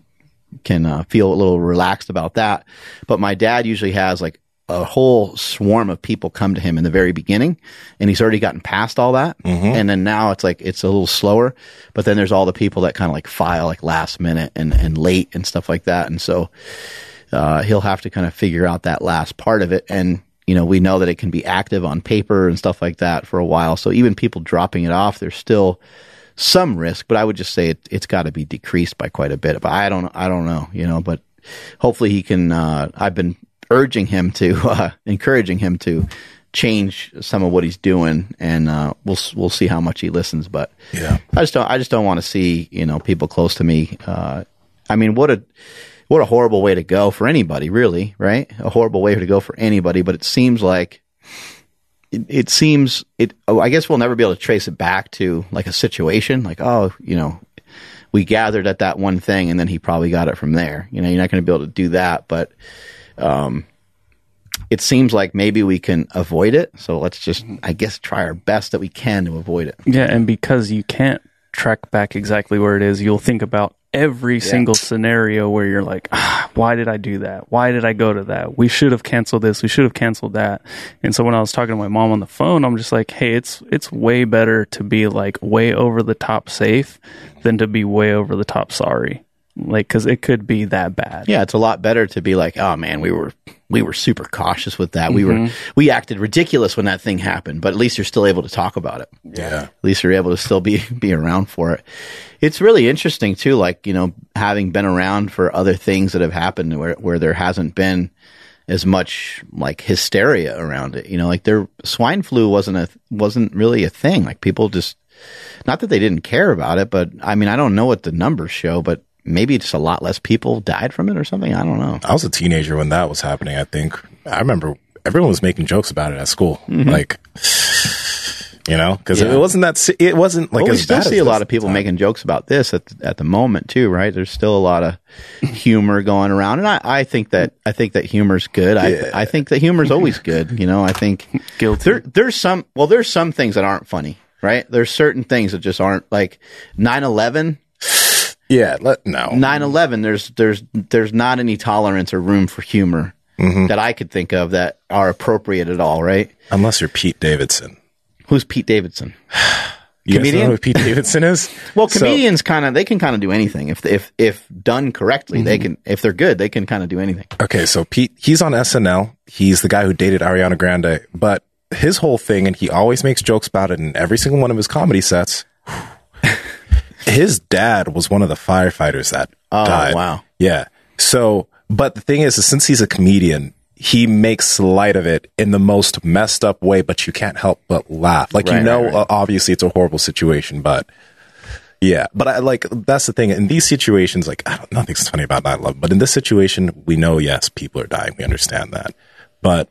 C: can uh, feel a little relaxed about that. But my dad usually has like a whole swarm of people come to him in the very beginning and he's already gotten past all that. And then now it's like, it's a little slower, but then there's all the people that kind of like file like last minute and, and late and stuff like that. And so, uh, he'll have to kind of figure out that last part of it. And, you know, we know that it can be active on paper and stuff like that for a while. So even people dropping it off, there's still some risk, but I would just say it, it's got to be decreased by quite a bit. But I don't, I don't know, you know, but hopefully he can, uh, I've been urging him to, <laughs> uh, encouraging him to change some of what he's doing and, uh, we'll, we'll see how much he listens. But
B: Yeah.
C: I just don't, I just don't want to see, you know, people close to me. Uh, I mean, what a, what a horrible way to go for anybody, really, right? A horrible way to go for anybody, but it seems like, it, it seems it oh, i guess we'll never be able to trace it back to like a situation like oh you know we gathered at that one thing and then he probably got it from there you know you're not going to be able to do that but um it seems like maybe we can avoid it so let's just i guess try our best that we can to avoid it
A: Yeah, and because you can't track back exactly where it is, you'll think about every single scenario where you're like, ah, why did I do that? Why did I go to that? We should have canceled this. We should have canceled that. And so when I was talking to my mom on the phone, I'm just like, hey, it's it's way better to be like way over the top safe than to be way over the top sorry. Like, because it could be that bad.
C: yeah it's a lot better to be like oh man we were we were super cautious with that we were mm-hmm. we acted ridiculous when that thing happened but at least you're still able to talk about it
B: Yeah.
C: at least you're able to still be <laughs> be around for it. It's really interesting too, like you know, having been around for other things that have happened where where there hasn't been as much like hysteria around it. You know, like their swine flu wasn't a wasn't really a thing. Like people just not that they didn't care about it, but I mean, I don't know what the numbers show, but maybe just a lot less people died from it or something. I don't know.
B: I was a teenager when that was happening. I think I remember everyone was making jokes about it at school, mm-hmm. like you know, because
C: Yeah.
B: it wasn't that it wasn't like
C: Well, we
B: as
C: still
B: bad
C: see
B: as
C: a lot of people
B: time.
C: making jokes about this at at the moment too, right? There's still a lot of humor going around, and I, I think that I think that humor's good. I I think that humor's always good. You know, I think <laughs>
A: Guilty.
C: there there's some well, there's some things that aren't funny, right? There's certain things that just aren't like 9/11.
B: Yeah, let, no,
C: 9/11. There's there's there's not any tolerance or room for humor mm-hmm. that I could think of that are appropriate at all, right?
B: unless you're Pete Davidson.
C: Who's Pete Davidson? <sighs>
B: You
C: Comedian?
B: know who Pete Davidson is? <laughs>
C: Well,
B: So-
C: comedians kind of they can kind of do anything if if if done correctly. They mm-hmm. can if they're good, they can kind of do anything.
B: Okay, so Pete, he's on SNL. He's the guy who dated Ariana Grande, but his whole thing, and he always makes jokes about it in every single one of his comedy sets. His dad was one of the firefighters that died.
C: wow.
B: Yeah. So, but the thing is, since he's a comedian, he makes light of it in the most messed up way, but you can't help but laugh. Like, you know,
C: right, right.
B: uh, obviously it's a horrible situation, but yeah, but I like that's the thing. In these situations, like I don't, nothing's funny about 9 11, but in this situation, we know yes, people are dying. We understand that, but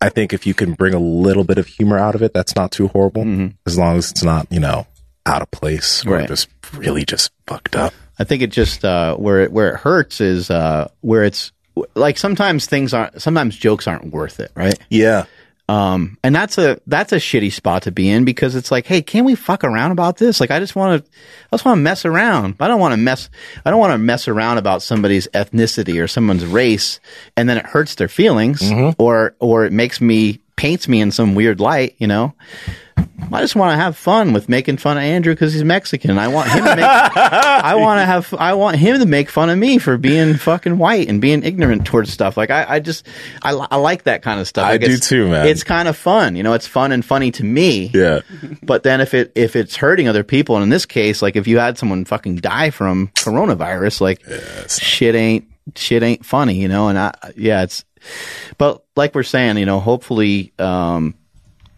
B: I think if you can bring a little bit of humor out of it, that's not too horrible, as long as it's not you know out of place or
C: Mm-hmm. Right.
B: just really just fucked up.
C: I think it just uh, where it, where it hurts is uh, where it's like sometimes things aren't sometimes jokes aren't worth it, right?
B: Yeah,
C: Um, and that's a that's a shitty spot to be in because it's like, hey, can we fuck around about this? Like, I just want to, I just want to mess around. I don't want to mess, I don't want to mess around about somebody's ethnicity or someone's race, and then it hurts their feelings, or or it makes me paints me in some weird light, you know. I just want to have fun with making fun of Andrew because he's Mexican. I want him to make, <laughs> I want to have, I want him to make fun of me for being fucking white and being ignorant towards stuff. Like I, I just, I, I like that kind of stuff.
B: I do too, man.
C: It's kind of fun, you know. It's fun and funny to me.
B: yeah.
C: But then if it if it's hurting other people, and in this case, like if you had someone fucking die from coronavirus, like shit ain't shit ain't funny, you know. And I, yeah, it's, but like we're saying, you know, hopefully, um,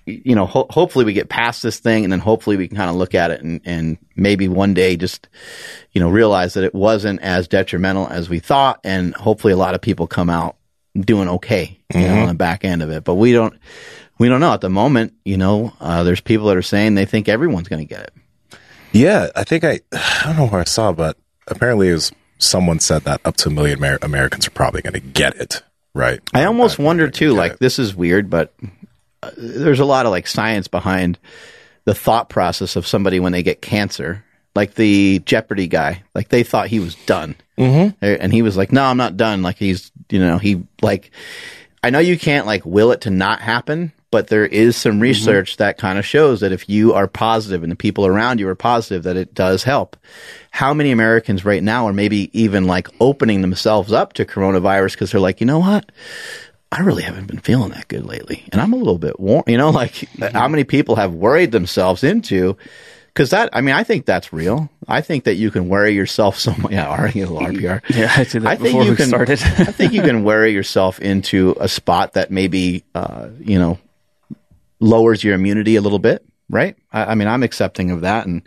C: you know, ho- hopefully we get past this thing, and then hopefully we can kind of look at it and and maybe one day just, you know, realize that it wasn't as detrimental as we thought, and hopefully a lot of people come out doing okay, you know, on the back end of it. But we don't. We don't know at the moment. You know, uh, there's people that are saying they think everyone's going to get it.
B: Yeah, I think I, <sighs> I don't know where I saw, but apparently it was someone said that up to a million Amer- Americans are probably going to get it. Right.
C: I almost
B: That-
C: wonder too. Like
B: it.
C: this is weird, but uh, there's a lot of like science behind the thought process of somebody when they get cancer. Like the Jeopardy guy, like they thought he was done, mm-hmm. and he was like, "No, I'm not done." Like he's, you know, he like, I know you can't like will it to not happen, but there is some research that kind of shows that if you are positive and the people around you are positive, that it does help. How many Americans right now are maybe even like opening themselves up to coronavirus because they're like, you know what? I really haven't been feeling that good lately. And I'm a little bit warm, you know, <laughs> like how many people have worried themselves into, cause that, I mean, I think that's real. I think that you can worry yourself <laughs> so much. Yeah, R- you know, RPR.
A: Yeah, I did that
C: I think
A: before
C: you
A: we
C: can,
A: started. <laughs>
C: I think you can worry yourself into a spot that maybe, uh, you know, lowers your immunity a little bit, right? I, I mean, I'm accepting of that. And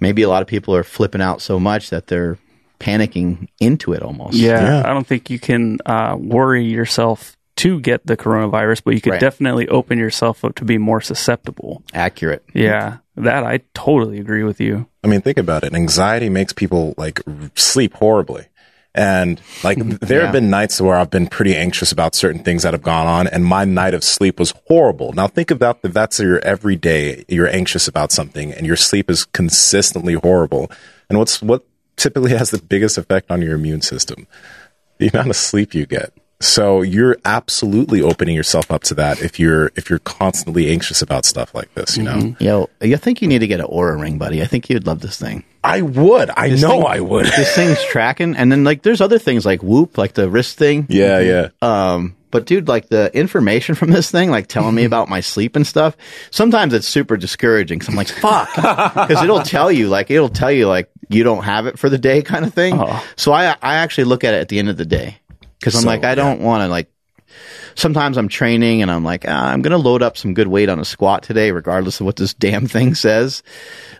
C: maybe a lot of people are flipping out so much that they're panicking into it almost.
A: Yeah,
B: Yeah.
A: I don't think you can uh, worry yourself to get the coronavirus, but you could
C: Right.
A: definitely open yourself up to be more susceptible.
C: Accurate.
A: Yeah, that I totally agree with you.
B: I mean, think about it. Anxiety makes people like sleep horribly. And like <laughs> there
C: Yeah.
B: have been nights where I've been pretty anxious about certain things that have gone on and my night of sleep was horrible. Now think about if that's your everyday, you're anxious about something and your sleep is consistently horrible. And what's what typically has the biggest effect on your immune system? The amount of sleep you get. So you're absolutely opening yourself up to that if you're if you're constantly anxious about stuff like this, you know.
C: Yo, I think you need to get an Oura ring, buddy. I think you'd love this thing.
B: I would. I know
C: thing-
B: I would.
C: This thing's <laughs> tracking, and then like there's other things like Whoop, like the wrist thing.
B: yeah, yeah.
C: Um, but dude, like the information from this thing, like telling me <laughs> about my sleep and stuff, sometimes it's super discouraging. Cause I'm like, fuck, <laughs> because it'll tell you, like, it'll tell you, like, you don't have it for the day, kind of thing. So I, I actually look at it at the end of the day, because I'm
B: So,
C: like, I don't want to like. Sometimes I'm training and I'm like, ah, I'm gonna load up some good weight on a squat today, regardless of what this <laughs> damn thing says.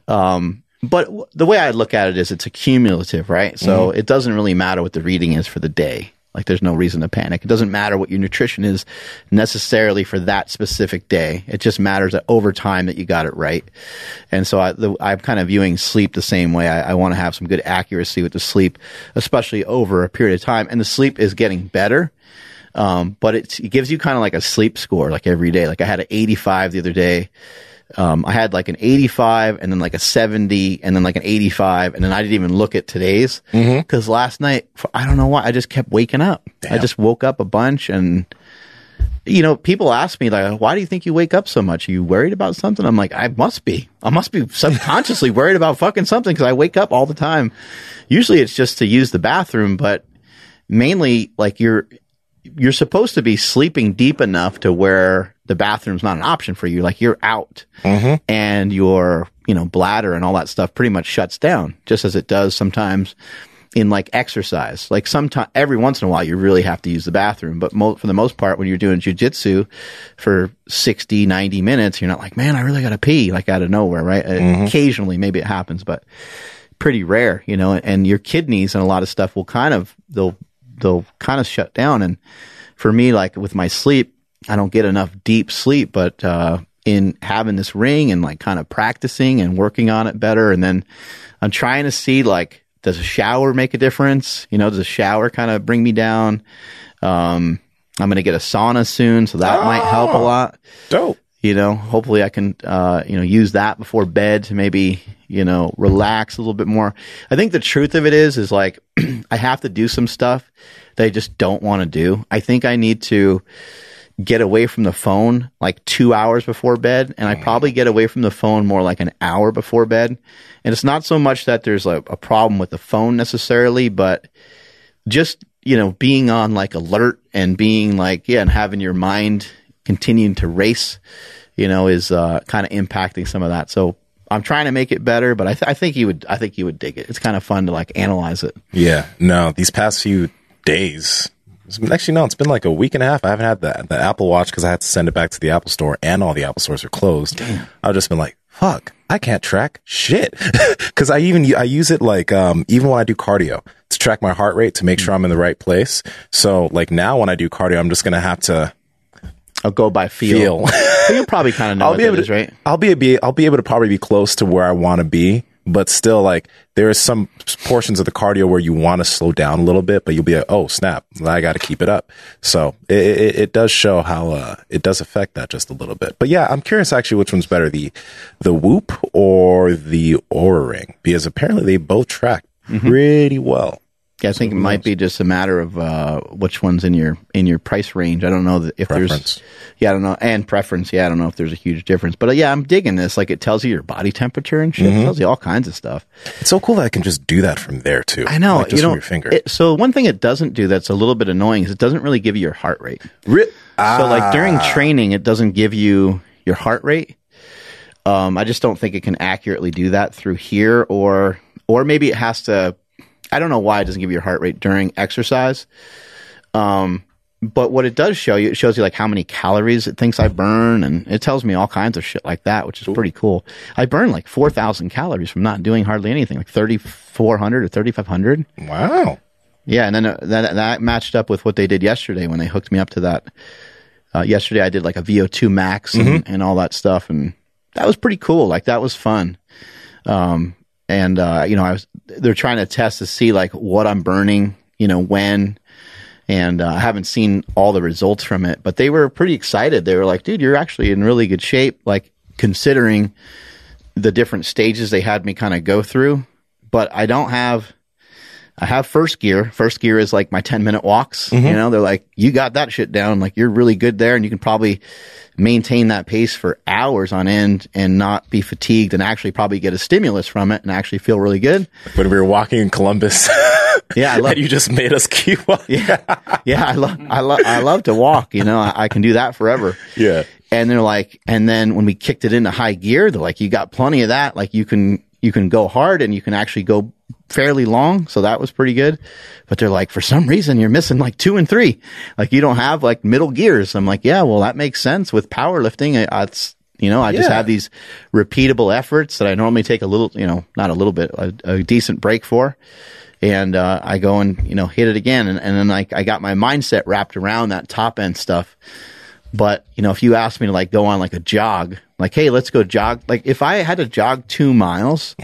C: Um, but w- the way I look at it is it's accumulative, right? So it doesn't really matter what the reading is for the day. Like there's no reason to panic. It doesn't matter what your nutrition is necessarily for that specific day. It just matters that over time that you got it right. And so I, I'm kind of viewing sleep the same way. I, I want to have some good accuracy with the sleep, especially over a period of time. And the sleep is getting better. Um, but it gives you kind of like a sleep score, like every day. Like I had an 85 the other day. Um, I had like an 85 and then like a 70 and then like an 85 and then I didn't even look at today's because last night I don't know why I just kept waking up. I just woke up a bunch and you know people ask me like why do you think you wake up so much? Are you worried about something? I'm like I must be. I must be subconsciously worried about fucking something because I wake up all the time. Usually it's just to use the bathroom, but mainly like you're you're supposed to be sleeping deep enough to where the bathroom's not an option for you. Like you're out and your, you know, bladder and all that stuff pretty much shuts down just as it does sometimes in like exercise. Like sometimes every once in a while, you really have to use the bathroom. But mo- for the most part, when you're doing jujitsu for 60, 90 minutes, you're not like, man, I really got to pee like out of nowhere, right? Uh, Occasionally, maybe it happens, but pretty rare, you know, and your kidneys and a lot of stuff will kind of, they'll, they'll kind of shut down. And for me, like with my sleep, I don't get enough deep sleep, but, uh, in having this ring and like kind of practicing and working on it better. And then I'm trying to see like, does a shower make a difference? You know, does a shower kind of bring me down? Um, I'm going to get a sauna soon, so that might help a lot
B: Dope.
C: you know hopefully i can uh you know use that before bed to maybe you know relax a little bit more i think the truth of it is is like <clears throat> i have to do some stuff that i just don't want to do i think i need to get away from the phone like two hours before bed and i probably get away from the phone more like an hour before bed and it's not so much that there's a, a problem with the phone necessarily but just you know being on like alert and being like yeah and having your mind continuing to race you know is uh, kind of impacting some of that so i'm trying to make it better but I, th- I think you would i think you would dig it it's kind of fun to like analyze it
B: Yeah. No, these past few days. Actually, no, it's been like a week and a half. I haven't had the, the Apple Watch because I had to send it back to the Apple Store and all the Apple stores are closed. I've just been like, fuck, I can't track shit. <laughs> Cause I even, I use it like, um, even when I do cardio to track my heart rate to make sure I'm in the right place. So like now when I do cardio, I'm just going to have to
C: I'll go by feel.
B: feel.
C: You'll probably kind of know <laughs>
B: I'll
C: what
B: be able to,
C: is, right?
B: I'll be, be I'll be able to probably be close to where I want to be, but still like there is some portions of the cardio where you want to slow down a little bit, but you'll be like, oh snap, I got to keep it up. So it, it, it does show how uh, it does affect that just a little bit. But yeah, I'm curious actually which one's better, the the Whoop or the Oura Ring, because apparently they both track
C: Mm-hmm.
B: pretty well.
C: Yeah, I think it might be just a matter of uh, which one's in your in your price range. I don't know if
B: Preference.
C: there's yeah, I don't know and preference. Yeah, I don't know if there's a huge difference. But uh, yeah, I'm digging this. Like it tells you your body temperature and shit.
B: Mm-hmm.
C: It tells you all kinds of stuff.
B: It's so cool that I can just do that from there too.
C: I know.
B: like, just
C: you know,
B: from your finger.
C: it- so one thing it doesn't do that's a little bit annoying is it doesn't really give you your heart rate.
B: Ri-
C: So like during
B: Ah.
C: training, it doesn't give you your heart rate. Um, I just don't think it can accurately do that through here, or or maybe it has to. I don't know why it doesn't give you your heart rate during exercise. Um, but what it does show you, it shows you like how many calories it thinks I burn, and it tells me all kinds of shit like that, which is pretty cool. I burn like four thousand calories from not doing hardly anything, like thirty four hundred or thirty five hundred.
B: wow.
C: Yeah, and then uh, that that matched up with what they did yesterday when they hooked me up to that. Uh, yesterday, I did like a VO2 max and, and all that stuff, and that was pretty cool. Like that was fun. Um, and uh, you know, I was they're trying to test to see like what I'm burning, you know, when. And uh, I haven't seen all the results from it, but they were pretty excited. They were like, "Dude, you're actually in really good shape." Like considering the different stages they had me kind of go through, but I don't have I have first gear. First gear is like my 10 minute walks. You know, they're like, you got that shit down. Like you're really good there and you can probably maintain that pace for hours on end and not be fatigued and actually probably get a stimulus from it and actually feel really good.
B: When we were walking in Columbus,
C: Yeah, I <laughs> love,
B: you just made us keep walking.
C: yeah, yeah, I love, I love, I love to walk. You know, I, I can do that forever.
B: Yeah.
C: And they're like, and then when we kicked it into high gear, they're like, you got plenty of that. Like you can, you can go hard and you can actually go fairly long. So that was pretty good. But they're like, for some reason, you're missing like two and three. Like you don't have like middle gears. I'm like, yeah, well, that makes sense with powerlifting. It's, you know, I just have these repeatable efforts that I normally take a little, you know, not a little bit, a, a decent break for. And, uh, I go and, you know, hit it again. And, and then like I got my mindset wrapped around that top end stuff. But, you know, if you asked me to like go on like a jog, like, hey, let's go jog. Like if I had to jog two miles,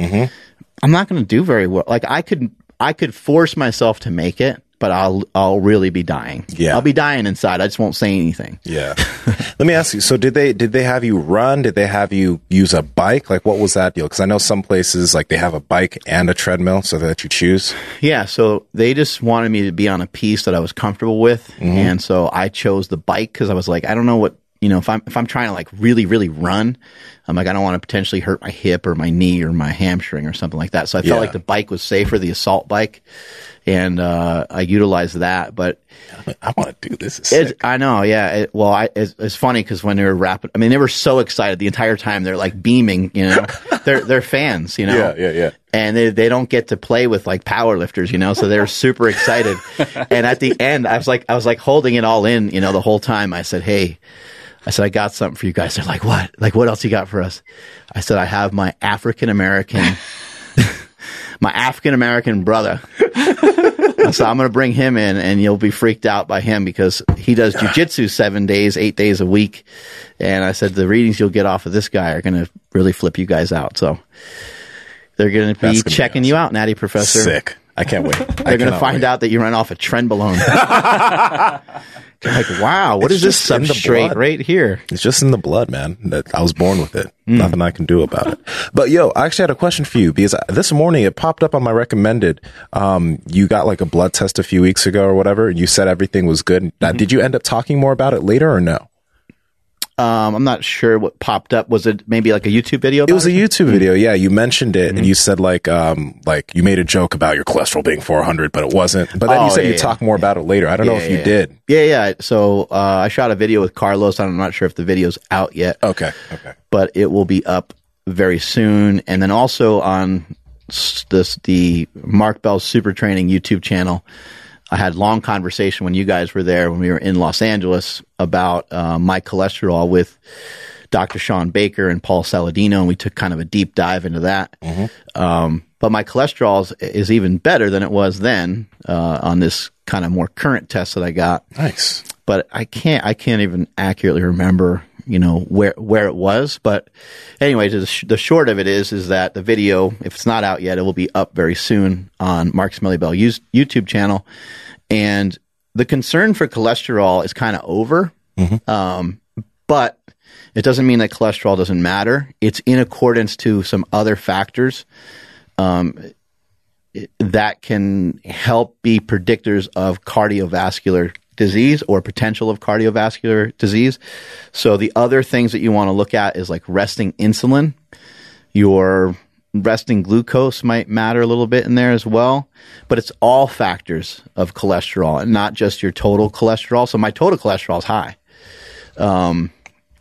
C: I'm not going to do very well. Like I could, I could force myself to make it, but I'll, I'll really be dying.
B: Yeah.
C: I'll be dying inside. I just won't say anything.
B: Yeah. <laughs> Let me ask you. So did they did they have you run? Did they have you use a bike? Like what was that deal? Because I know some places like they have a bike and a treadmill, so that you choose.
C: Yeah, so they just wanted me to be on a piece that I was comfortable with, mm-hmm. and so I chose the bike because I was like, I don't know what you know if I'm if I'm trying to like really really run, I'm like I don't want to potentially hurt my hip or my knee or my hamstring or something like that. So I felt
B: Yeah.
C: like the bike was safer, the assault bike, and uh, I utilized that. But
B: I want to do this.
C: I know, yeah. It, well, I, it's, it's funny because when they were wrapping, I mean, they were so excited the entire time. They're like beaming, you know. <laughs> they're they're fans, you know.
B: Yeah, yeah, yeah.
C: And they they don't get to play with like power lifters, you know. So they're super excited. <laughs> and at the end, I was like, I was like holding it all in, you know, the whole time. I said, hey. I said, I got something for you guys. They're like, what? Like, what else you got for us? I said, I have my African American, <laughs> <laughs> my African American brother. So I'm going to bring him in and you'll be freaked out by him because he does jujitsu seven days, eight days a week. And I said, the readings you'll get off of this guy are going to really flip you guys out. So they're going to be
B: gonna be
C: checking you out, Natty Professor.
B: sick. I can't wait. <laughs>
C: They're going to find out that you ran off a trenbolone. <laughs> They're like, wow, what
B: It's
C: is this
B: just in the
C: substrate right here?
B: It's just in the blood, man. That I was born with it.
C: Hmm.
B: Nothing I can do about it. But yo, I actually had a question for you because this morning it popped up on my recommended. Um, you got like a blood test a few weeks ago or whatever. and You said everything was good. Now,
C: Mm-hmm.
B: did you end up talking more about it later or no?
C: Um, I'm not sure what popped up. Was it maybe like a YouTube video?
B: It was a YouTube video. Yeah, you mentioned it
C: Mm-hmm.
B: and you said like, um, like you made a joke about your cholesterol being 400, but it wasn't. But then
C: Oh,
B: you said
C: yeah,
B: you
C: yeah,
B: talk more about it later. I don't know if you
C: yeah.
B: did.
C: Yeah, yeah. So uh, I shot a video with Carlos. I'm not sure if the video's out yet.
B: Okay. Okay.
C: but it will be up very soon. And then also on this the Mark Bell Super Training YouTube channel, I had long conversation when you guys were there when we were in Los Angeles about uh, my cholesterol with Dr. Shawn Baker and Paul Saladino, and we took kind of a deep dive into that. Um, but my cholesterol is, is even better than it was then uh, on this kind of more current test that I got.
B: Nice.
C: But I can't I can't even accurately remember you know where where it was. But anyway, the, sh- the short of it is is that the video, if it's not out yet, it will be up very soon on Mark Smelly Bell YouTube channel. And the concern for cholesterol is kind of over, um, but it doesn't mean that cholesterol doesn't matter. It's in accordance to some other factors that can help be predictors of cardiovascular disease or potential of cardiovascular disease. So the other things that you want to look at is like resting insulin. Your resting glucose might matter a little bit in there as well, but it's all factors of cholesterol and not just your total cholesterol. So my total cholesterol is high. Um,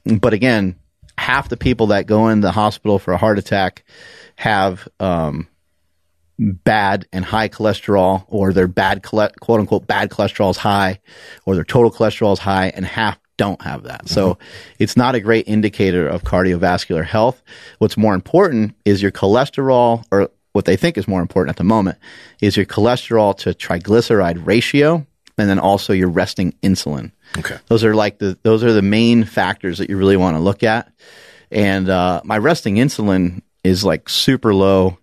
C: but again, half the people that go in the hospital for a heart attack have um, bad and high cholesterol, or their bad quote unquote bad cholesterol is high, or their total cholesterol is high, and half don't have that. So it's not a great indicator of cardiovascular health. What's more important is your cholesterol, or what they think is more important at the moment, is your cholesterol to triglyceride ratio, and then also your resting insulin.
B: Okay.
C: Those are like the those are the main factors that you really want to look at. And uh, my resting insulin is like super low.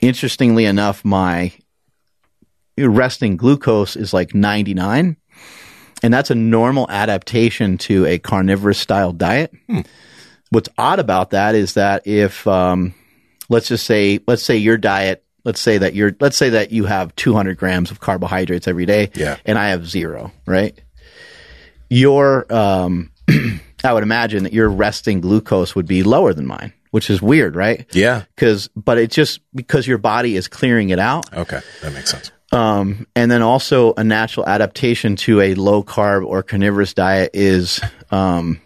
C: Interestingly enough, my resting glucose is like 99. And that's a normal adaptation to a carnivorous style diet. What's odd about that is that if, um, let's just say, let's say your diet, let's say that you're, let's say that you have 200 grams of carbohydrates every day.
B: Yeah.
C: And I have zero, right? Your, um, <clears throat> I would imagine that your resting glucose would be lower than mine, which is weird, right?
B: Yeah.
C: Because, but it's just because your body is clearing it out.
B: Okay. That makes sense.
C: Um, and then also a natural adaptation to a low carb or carnivorous diet is um,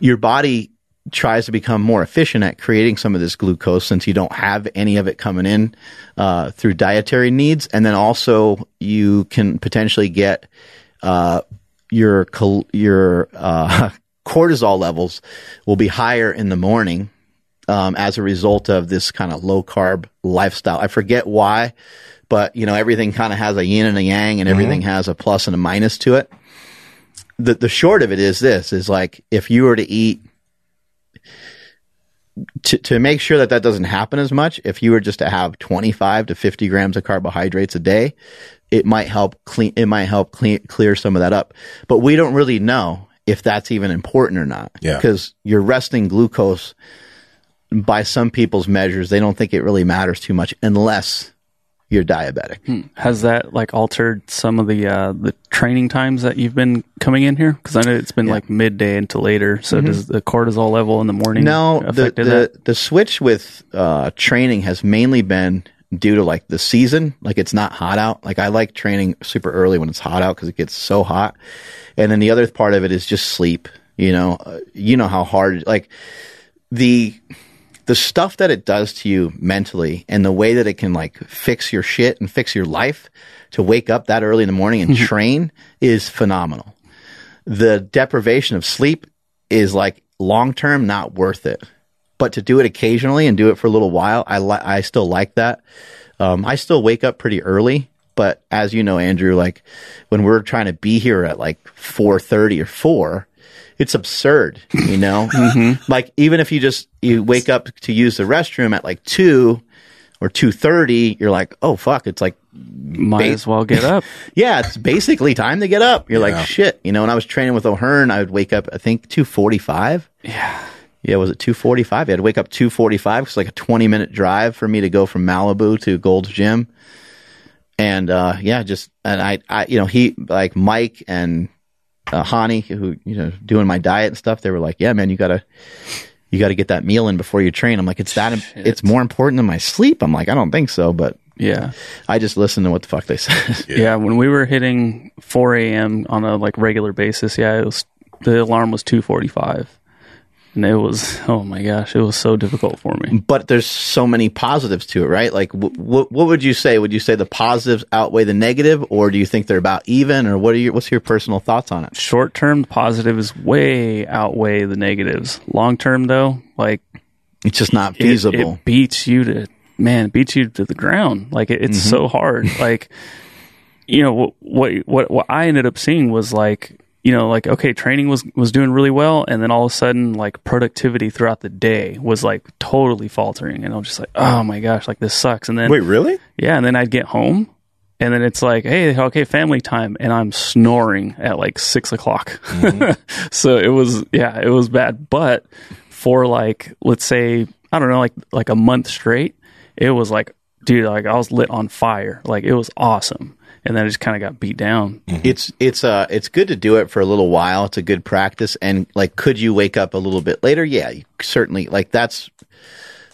C: your body tries to become more efficient at creating some of this glucose since you don't have any of it coming in uh, through dietary needs. And then also you can potentially get uh, your your uh, <laughs> cortisol levels will be higher in the morning um, as a result of this kind of low carb lifestyle. I forget why, but you know everything kind of has a yin and a yang, and everything has a plus and a minus to it. The the short of it is this: is like if you were to eat to to make sure that that doesn't happen as much, if you were just to have twenty five to fifty grams of carbohydrates a day, it might help clean. It might help clean, clear some of that up. But we don't really know if that's even important or not.
B: Yeah.
C: Because your resting glucose, by some people's measures, they don't think it really matters too much unless you're diabetic.
A: Has that like altered some of the uh, the training times that you've been coming in here? Because I know it's been like midday into later. So does the cortisol level in the morning
C: No, the the,
A: that?
C: the switch with uh, training has mainly been due to like the season. Like it's not hot out. Like I like training super early when it's hot out because it gets so hot. And then the other part of it is just sleep. You know, uh, you know how hard like the the stuff that it does to you mentally and the way that it can like fix your shit and fix your life to wake up that early in the morning and train is phenomenal. The deprivation of sleep is like long term not worth it. But to do it occasionally and do it for a little while, I li- I still like that. Um, I still wake up pretty early, but as you know, Andrew, like when we're trying to be here at like four thirty or four, it's absurd, you know. <laughs> Like even if you just you wake up to use the restroom at like two or two thirty, you're like, oh fuck, it's like
A: Might as well get <laughs> up.
C: yeah, it's basically time to get up. You're
B: Yeah.
C: like shit, you know. When I was training with O'Hearn, I would wake up I think two forty five.
A: yeah.
C: Yeah, was it 245? I had to wake up 245 because like a 20 minute drive for me to go from Malibu to Gold's Gym. And, uh, yeah, just, and I, I, you know, he, like Mike and, uh, Hani, who, you know, doing my diet and stuff, they were like, yeah, man, you gotta, you gotta get that meal in before you train. I'm like, it's that, it's more important than my sleep. I'm like, I don't think so, but
A: Yeah.
C: I just listen to what the fuck they <laughs> said.
A: Yeah. When we were hitting 4 a.m. on a like regular basis, yeah, it was the alarm was 2:45. And it was oh my gosh, it was so difficult for me.
C: but there's so many positives to it, right? Like, what would you say? Would you say the positives outweigh the negative, or do you think they're about even, or what are your what's your personal thoughts on it?
A: Short term, the positives way outweigh the negatives. Long term, though, like
C: It's just not feasible.
A: It, beats you to man, it beats you to the ground. Like it, it's mm-hmm. so hard. like you know what what what I ended up seeing was like you know like okay training was was doing really well and then all of a sudden like productivity throughout the day was like totally faltering and I'm just like oh my gosh like this sucks. And then
B: Wait, really?
A: yeah and then I'd get home and then it's like hey okay family time and I'm snoring at like six o'clock. Mm-hmm. <laughs> So it was yeah it was bad. But for like let's say I don't know like like a month straight it was like dude like I was lit on fire. Like it was awesome and then I just kind of got beat down
C: It's it's uh it's good to do it for a little while. It's a good practice. And like, could you wake up a little bit later? Yeah, you certainly. Like that's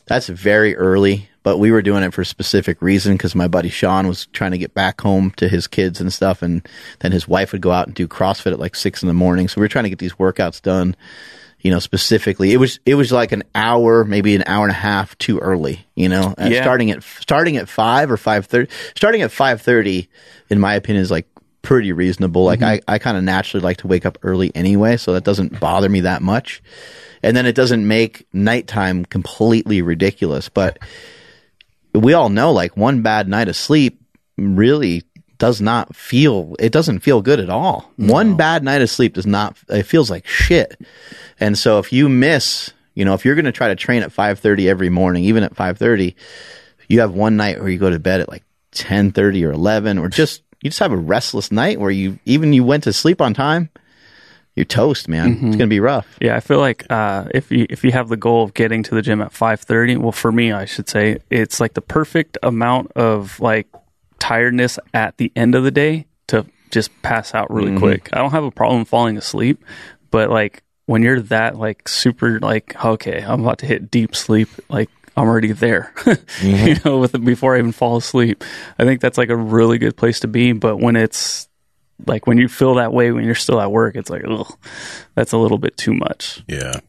C: that's very early. But we were doing it for a specific reason because my buddy Sean was trying to get back home to his kids and stuff, and then his wife would go out and do CrossFit at like six in the morning. So we were trying to get these workouts done. You know, specifically, it was it was like an hour, maybe an hour and a half too early. You know, Uh,
A: Yeah.
C: starting at starting at five or five thirty. Starting at five thirty, in my opinion, is like pretty reasonable. Like I, I kind of naturally like to wake up early anyway, so that doesn't bother me that much. And then it doesn't make nighttime completely ridiculous. But we all know like one bad night of sleep really does not feel it doesn't feel good at all. One bad night of sleep does not it feels like shit. And so if you miss, you know, if you're going to try to train at 5:30 every morning, even at 5:30, you have one night where you go to bed at like 10:30 or 11 or just you just have a restless night where you even you went to sleep on time, you're toast, man. It's going to be rough.
A: Yeah, I feel like uh, if you if you have the goal of getting to the gym at five thirty, well, for me, I should say it's like the perfect amount of like tiredness at the end of the day to just pass out really mm-hmm. quick. I don't have a problem falling asleep, but like when you're that like super like okay, I'm about to hit deep sleep, like I'm already there, <laughs> mm-hmm. you know, with it before I even fall asleep. I think that's like a really good place to be. But when it's like when you feel that way when you're still at work, it's like, ugh, that's a little bit too much.
B: Yeah.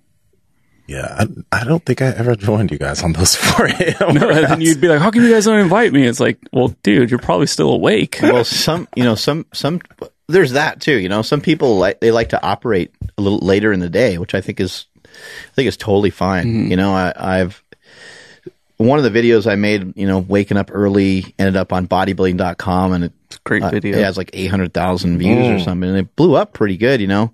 B: Yeah. I, I don't think I ever joined you guys on those <laughs> 4 a.m.
A: No, and then you'd be like, how come you guys don't invite me? It's like, well, dude, you're probably still awake.
C: well, <laughs> some you know some some there's that too. You know, some people like they like to operate a little later in the day, which I think is I think is totally fine. You know, I, I've one of the videos I made, you know, waking up early ended up on bodybuilding.com and it
A: Great
C: uh,
A: video.
C: it has like 800,000 views or something and it blew up pretty good, you know.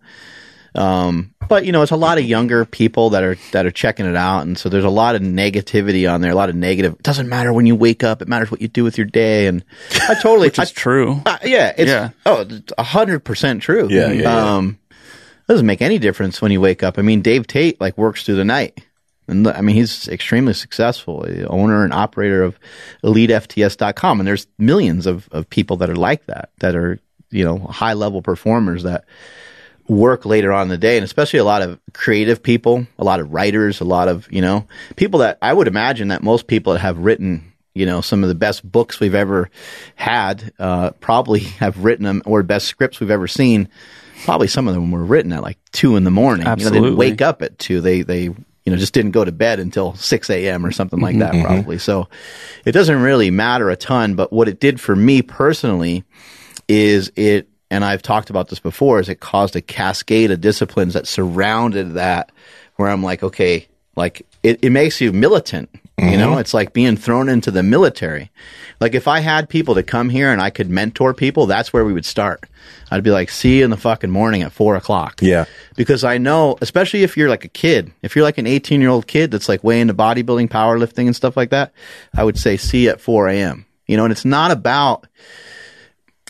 C: Um, but you know, it's a lot of younger people that are that are checking it out, and so there's a lot of negativity on there. A lot of negative. It doesn't matter when you wake up; it matters what you do with your day. And I totally, <laughs>
A: Which is true.
C: uh, yeah, it's
A: Yeah.
C: oh, a hundred percent true.
B: Yeah, yeah, yeah.
C: Um, it doesn't make any difference when you wake up. I mean, Dave Tate like works through the night, and I mean he's extremely successful, owner and operator of EliteFTS.com, and there's millions of of people that are like that, that are you know high level performers that work later on in the day and especially a lot of creative people a lot of writers a lot of you know people that i would imagine that most people that have written you know some of the best books we've ever had uh, probably <laughs> have written them or best scripts we've ever seen probably some of them were written at like two in the morning. You know, they
A: Absolutely.
C: didn't wake up at two. They they you know just didn't go to bed until 6 a.m or something like that probably. So it doesn't really matter a ton but what it did for me personally is it and I've talked about this before is it caused a cascade of disciplines that surrounded that where I'm like okay like it, it makes you militant you know? Mm-hmm. It's like being thrown into the military. Like if I had people to come here and I could mentor people that's where we would start. I'd be like see you in the fucking morning at four o'clock.
B: Yeah.
C: because I know, especially if you're like a kid, if you're like an 18 year old kid that's like way into bodybuilding, powerlifting, and stuff like that, I would say see you at 4 a.m. You know, and it's not about,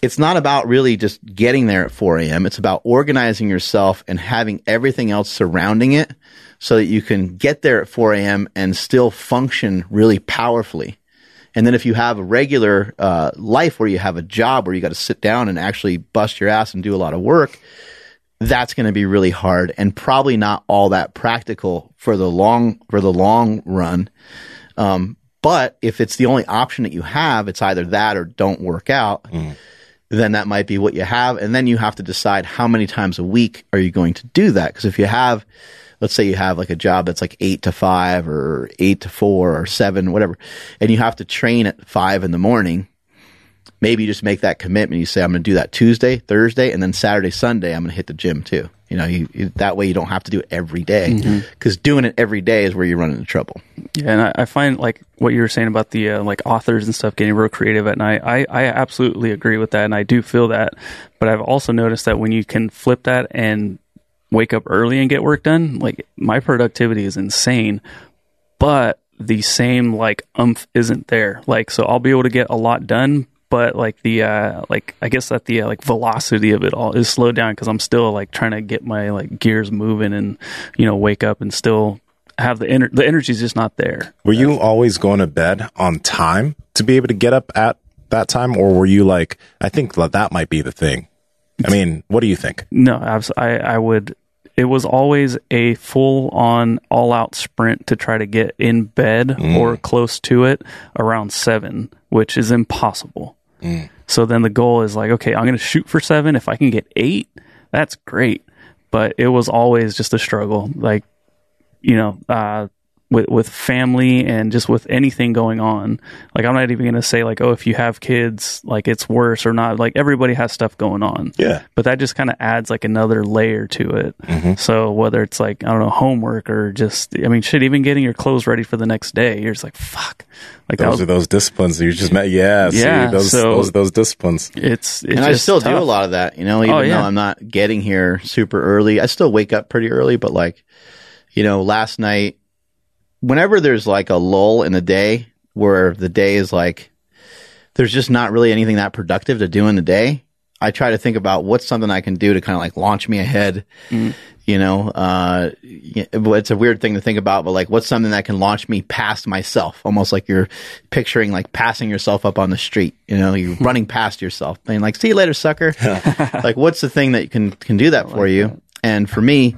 C: it's not about really just getting there at 4 a.m. It's about organizing yourself and having everything else surrounding it so that you can get there at 4 a.m. and still function really powerfully. And then if you have a regular uh, life where you have a job where you got to sit down and actually bust your ass and do a lot of work, that's going to be really hard and probably not all that practical for the long for the long run. Um, but if it's the only option that you have, it's either that or don't work out. Then that might be what you have, and then you have to decide how many times a week are you going to do that. Because if you have let's say you have like a job that's like eight to five or eight to four or seven, whatever, and you have to train at five in the morning. Maybe you just make that commitment. You say, I'm going to do that Tuesday, Thursday, and then Saturday, Sunday, I'm going to hit the gym too. You know, you, you, that way you don't have to do it every day because doing it every day is where you run into trouble.
A: Yeah, and I, I find like what you were saying about the uh, like authors and stuff getting real creative at night. I I absolutely agree with that, and I do feel that. But I've also noticed that when you can flip that and wake up early and get work done, like my productivity is insane. But the same like umph isn't there. Like so, I'll be able to get a lot done. But like the uh like I guess that the uh, like velocity of it all is slowed down because I'm still like trying to get my like gears moving and you know wake up and still have the ener- the energy's just not there.
B: Were you always going to bed on time to be able to get up at that time, or were you like, I think that that might be the thing? I mean, what do you think?
A: No, abs- I I would. It was always a full on all out sprint to try to get in bed or close to it around seven, which is impossible. So then the goal is like, okay, I'm going to shoot for seven. If I can get eight, that's great. But it was always just a struggle. Like, you know, uh, with with family and just with anything going on. Like I'm not even going to say like, oh, if you have kids, like it's worse or not. Like everybody has stuff going on.
B: Yeah.
A: But that just kind of adds like another layer to it. Mm-hmm. So whether it's like I don't know homework or just I mean shit, even getting your clothes ready for the next day, you're just like fuck. Like
B: Those
A: was,
B: are those disciplines that you just met. Yeah, see,
A: Yeah,
B: those,
A: so-
B: those those disciplines.
A: it's, it's
C: and I
A: just
C: still do a lot of that, you know, oh, even
A: Oh, yeah.
C: though I'm not getting here super early. I still wake up pretty early, but like, you know, last night, whenever there's like a lull in the day where the day is like, there's just not really anything that productive to do in the day. I try to think about what's something I can do to kind of like launch me ahead. You know, uh, it's a weird thing to think about, but like, what's something that can launch me past myself? Almost like you're picturing like passing yourself up on the street. You know, you're <laughs> running past yourself, being like, "See you later, sucker." <laughs> like, what's the thing that can can do that for you? And for me,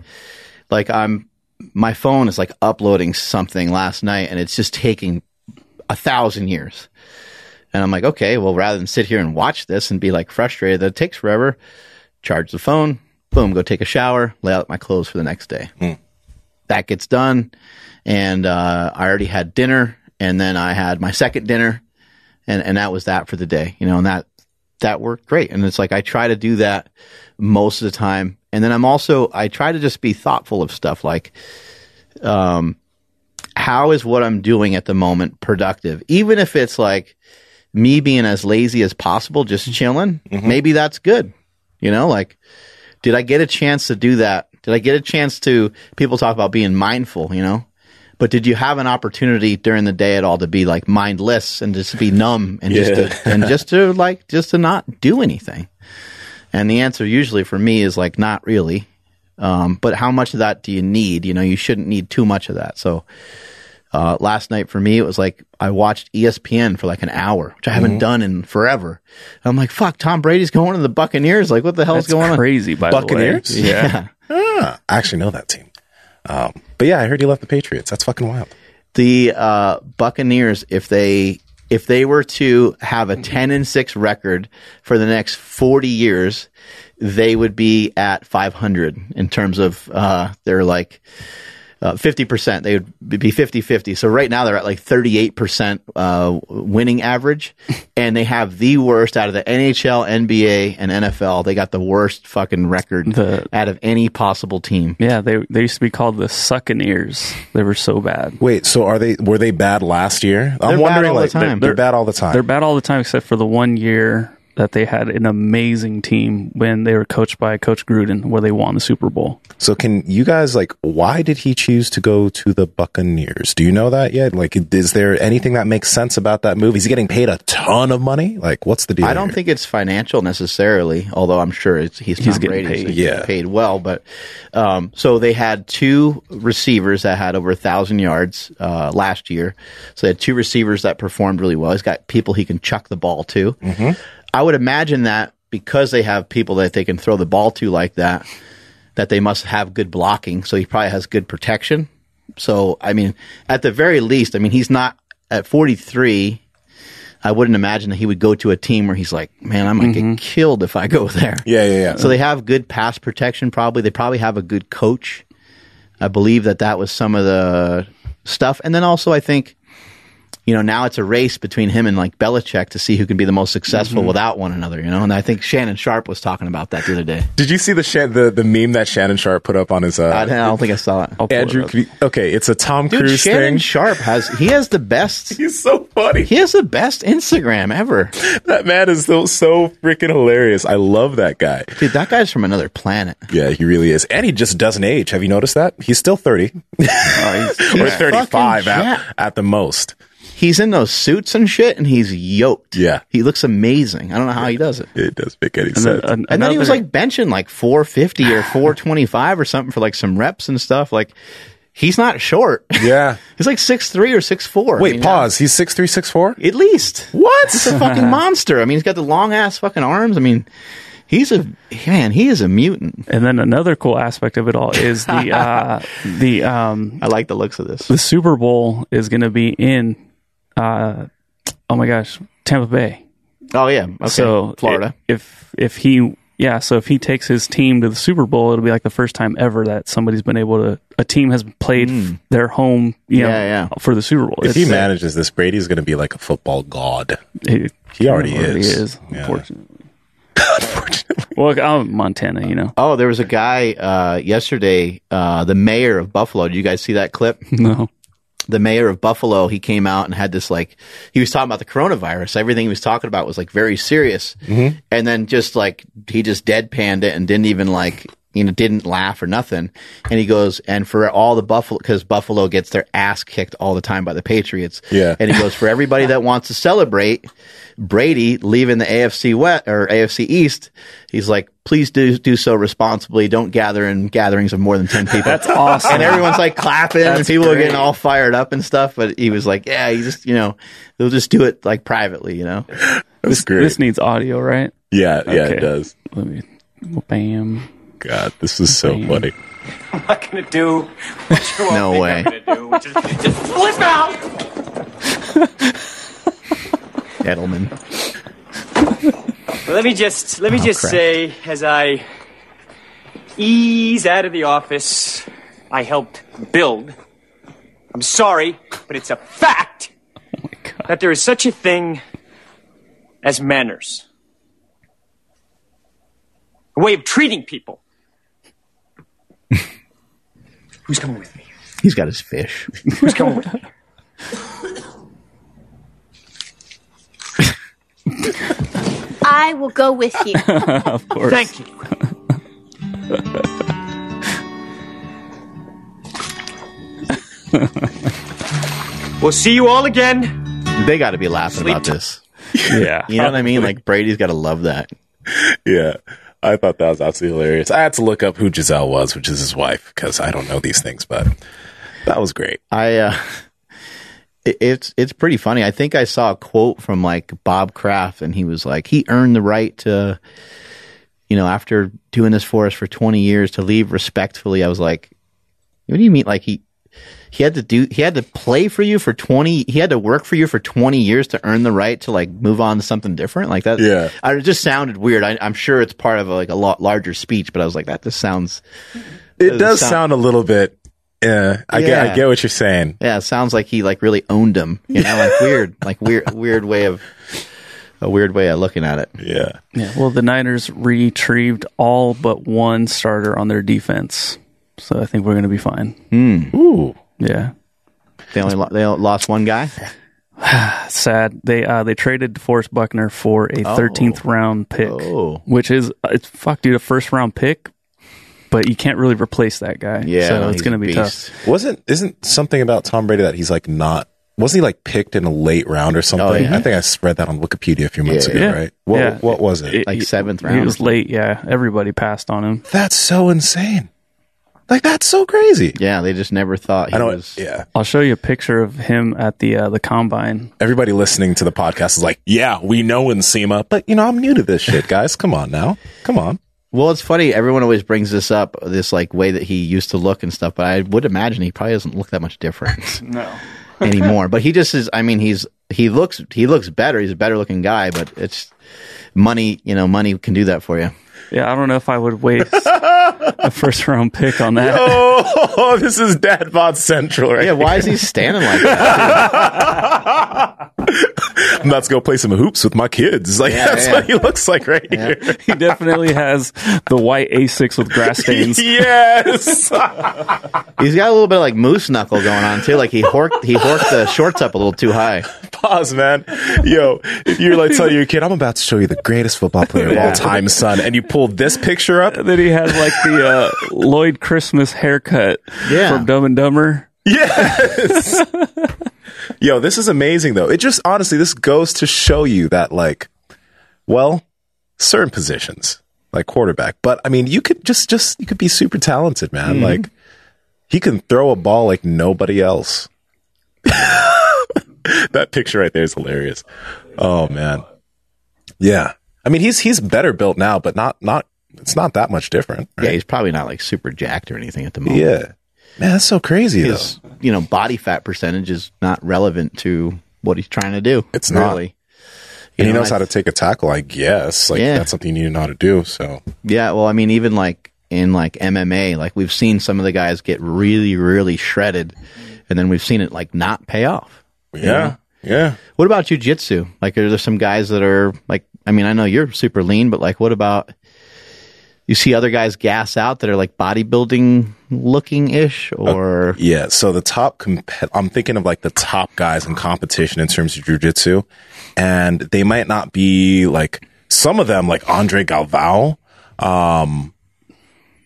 C: like, I'm my phone is like uploading something last night, and it's just taking a thousand years. And I'm like, okay, well, rather than sit here and watch this and be like frustrated that it takes forever, charge the phone, boom, go take a shower, lay out my clothes for the next day. That gets done. And uh, I already had dinner, and then I had my second dinner, and, and that was that for the day, you know, and that that worked great. And it's like I try to do that most of the time. And then I'm also I try to just be thoughtful of stuff like um how is what I'm doing at the moment productive? Even if it's like me being as lazy as possible, just chilling, maybe that's good. You know, like, did I get a chance to do that? Did I get a chance to, people talk about being mindful, you know? But did you have an opportunity during the day at all to be like mindless and just be numb and just to, and just to like, just to not do anything? And the answer usually for me is like, not really. Um, but how much of that do you need? You know, you shouldn't need too much of that. So, uh, last night for me, it was like I watched ESPN for like an hour, which I haven't done in forever. I'm like, fuck, Tom Brady's going to the Buccaneers. Like, what the hell's
A: That's
C: going
A: crazy. By
B: Buccaneers?
A: the way, yeah.
B: Ah, I actually know that team. Um, but yeah, I heard you left the Patriots. That's fucking wild.
C: the uh, Buccaneers, if they if they were to have a ten and six record for the next forty years, they would be at five hundred in terms of uh, their like. Fifty percent, they would be 50-50. So right now they're at like thirty-eight percent uh, winning average, <laughs> and they have the worst out of the NHL, NBA, and NFL. They got the worst fucking record
A: The-
C: out of any possible team.
A: Yeah, they they used to be called the Succaneers. They were so bad.
B: Wait, so are they? Were they bad last year? I'm
C: They're bad
B: wondering.
C: all the
B: like,
C: time.
B: They're, bad all the time.
A: They're bad all the time, except for the one year that they had an amazing team when they were coached by Coach Gruden, where they won the Super Bowl.
B: So can you guys like why did he choose to go to the Buccaneers? Do you know that yet? Like is there anything that makes sense about that move? He's getting paid a ton of money? Like what's the deal?
C: I don't
B: here?
C: think it's financial necessarily, although I'm sure it's, he's,
A: He's getting
C: Brady, so
A: paid.
C: he's getting paid well. But um, so they had two receivers that had over a thousand yards uh, last year. So they had two receivers that performed really well. He's got people he can chuck the ball to. I would imagine that because they have people that they can throw the ball to like that, that they must have good blocking. So he probably has good protection. So I mean, at the very least, I mean he's not at 43. I wouldn't imagine that he would go to a team where he's like, man, I might get mm-hmm. killed if I go there.
B: Yeah, yeah, yeah.
C: So they have good pass protection. Probably they probably have a good coach. I believe that that was some of the stuff. And then also, I think, you know, now it's a race between him and like Belichick to see who can be the most successful without one another, you know? And I think Shannon Sharpe was talking about that the other day.
B: Did you see the Shan- the the meme that Shannon Sharpe put up on his uh,
C: I don't think I saw it.
A: I'll pull it
B: Andrew?
A: up.
B: you- okay, it's a Tom
C: Dude,
B: Cruise
C: Shannon
B: thing.
C: Sharpe has, he has the best, <laughs>
B: He's so funny.
C: he has the best Instagram ever.
B: That man is so, so freaking hilarious. I love that guy.
C: Dude, that guy's from another planet.
B: Yeah, he really is, and he just doesn't age. Have you noticed that? He's still thirty <laughs> or
C: He's
B: thirty-five at, at the most.
C: He's in those suits and shit, and he's yoked.
B: Yeah.
C: He looks amazing. I don't know how he does it.
B: It does make any
A: And then,
B: sense.
A: an-
C: And then he was like benching like 450 or <laughs> 425 or something for like some reps and stuff. Like, he's not short.
B: yeah. <laughs>
C: he's like 6'3 or 6'4.
B: Wait,
C: I mean,
B: pause. He's six three, six four.
C: At least.
B: What?
C: He's a fucking <laughs> monster. I mean, he's got the long ass fucking arms. I mean, he's a, man, he is a mutant.
A: and then another cool aspect of it all is the uh, the um,
C: I like the looks of this.
A: the Super Bowl is going to be in uh, oh my gosh Tampa Bay.
C: Oh, yeah. Okay.
A: So
C: Florida.
A: If if he yeah, so if he takes his team to the Super Bowl, it'll be like the first time ever that somebody's been able to a team has played f- their home, you know.
C: Yeah, yeah.
A: for the Super Bowl.
B: If he manages this, Brady's going to be like a football god.
A: he,
B: He already is. Yeah.
A: unfortunately. <laughs> Well, I'm Montana, you know.
C: Oh, there was a guy uh, yesterday, uh, the mayor of Buffalo. Did you guys see that clip? <laughs>
A: No.
C: The mayor of Buffalo, he came out and had this like he was talking about the coronavirus. Everything he was talking about was like very serious, mm-hmm. and then just like he just deadpanned it and didn't even like you know didn't laugh or nothing. And he goes, and for all the Buffalo because Buffalo gets their ass kicked all the time by the Patriots.
B: Yeah.
C: and he goes for everybody that wants to celebrate Brady leaving the AFC West or AFC East. He's like, please do do so responsibly. Don't gather in gatherings of more than ten people.
A: That's awesome.
C: And everyone's like clapping and
A: That's
C: people are getting all fired up and stuff. But he was like, yeah, you just, you know, they'll just do it like privately, you know?
B: That's great.
A: This needs audio, right?
B: yeah, yeah,
A: Okay.
B: it does.
A: Let me bam.
B: God, this is so
A: Bam.
B: funny. <laughs>
E: I'm not gonna do what you all
C: No
E: think
C: way.
E: I'm gonna do, which is just flip out. <laughs>
C: Edelman.
E: Well, let me just let me oh, just
C: crap.
E: say, as I ease out of the office, I helped build. I'm sorry, but it's a fact that there is such a thing as manners, a way of treating people. <laughs> Who's coming with me?
C: He's got his fish.
E: Who's coming with me? <laughs>
F: I will go with you. <laughs>
A: Of course.
E: Thank you. we'll see you all again.
C: They got to be laughing
E: Sleep
C: about
E: t-
C: this.
A: Yeah.
C: You know what I mean? Like Brady's got to love that.
B: Yeah. I thought that was absolutely hilarious. I had to look up who Gisele was, which is his wife, because I don't know these things, but that was great.
C: I, uh, it, it's, it's pretty funny. I think I saw a quote from like Bob Kraft and he was like, he earned the right to, you know, after doing this for us for 20 years to leave respectfully. I was like, what do you mean? Like he, he had to do, he had to play for you for 20, he had to work for you for 20 years to earn the right to like move on to something different. Like that.
B: Yeah.
C: I, it just sounded weird. I, I'm sure it's part of a, like a lot larger speech, but I was like, that just sounds,
B: It
C: Does sound-
B: sound a little bit. Yeah, I get. I get what you're saying.
C: yeah, it sounds like he like really owned him, you know, like weird, <laughs> like weird, weird way of, a weird way of looking at it.
B: Yeah,
A: Yeah. Well, the Niners retrieved all but one starter on their defense. So I think we're going to be fine. Hmm.
B: ooh,
A: Yeah.
C: They only lo- they lost one guy. <sighs>
A: Sad. They uh they traded DeForest Buckner for a 13th round pick,
C: Oh.
A: which is it's fuck dude a first round pick, but you can't really replace that guy.
C: Yeah,
A: so it's
C: he's
A: gonna be
C: beast.
A: tough.
B: wasn't isn't something about Tom Brady that he's like not? Wasn't he like picked in a late round or something?
C: Oh, yeah.
B: I think I spread that on Wikipedia a few months
C: Yeah,
B: ago.
A: yeah.
B: Right? What
A: Yeah.
B: What was it?
C: Like seventh
A: He
C: round.
A: was late. Yeah, everybody passed on him.
B: That's so insane. Like that's so crazy.
C: Yeah, they just never thought he
B: I don't.
C: was.
B: Yeah.
A: I'll show you a picture of him at the uh, the combine.
B: Everybody listening to the podcast is like, "Yeah, we know Nsima, but you know, I'm new to this shit, guys. Come on now, come on."
C: Well, it's funny. Everyone always brings this up, this like way that he used to look and stuff. But I would imagine he probably doesn't look that much different <laughs>
A: No. <laughs>
C: anymore. But he just is. I mean, he's he looks he looks better. He's a better looking guy. But it's money. You know, money can do that for you.
A: Yeah, I don't know if I would waste <laughs> <laughs> a first round pick on that.
B: oh, <laughs> this is Dad Bod Central, right?
C: Yeah, why is he standing like that? <laughs>
B: I'm about to go play some hoops with my kids. Like
C: Yeah,
B: that's
C: yeah.
B: what he looks like right here.
A: He definitely has the white A6 with grass stains.
B: yes.
C: He's got a little bit of like moose knuckle going on too. Like he horked he horked the shorts up a little too high.
B: Pause, man. Yo, if you're like telling your kid, I'm about to show you the greatest football player of all time, son, and you pull this picture up,
A: Then he has like the uh, Lloyd Christmas haircut
C: Yeah.
A: from Dumb and Dumber.
B: Yes. <laughs> Yo, this is amazing though. It just honestly, this goes to show you that like, well, certain positions like quarterback, but I mean, you could just just you could be super talented, man. Like he can throw a ball like nobody else. <laughs> that picture right there is hilarious. Oh man, yeah. I mean, he's he's better built now, but not not. It's not that much different.
C: Yeah,
B: Right?
C: he's probably not like super jacked or anything at the moment.
B: Yeah. Man, that's so crazy though.
C: You know body fat percentage is not relevant to what he's trying to do.
B: It's not.
C: really.
B: And he
C: know,
B: knows
C: I-
B: how to take a tackle, I guess. Like
C: Yeah.
B: that's something you need to know how to do. So
C: Yeah, well, I mean, even like in like MMA, like we've seen some of the guys get really, really shredded, and then we've seen it like not pay off.
B: yeah, yeah.
C: What about jujitsu? Like, are there some guys that are like? I mean, I know you're super lean, but like, what about? You see other guys gas out that are like bodybuilding looking ish, or
B: Yeah. So the top, comp- I'm thinking of like the top guys in competition in terms of jujitsu, and they might not be like some of them, like Andre Galvao, um,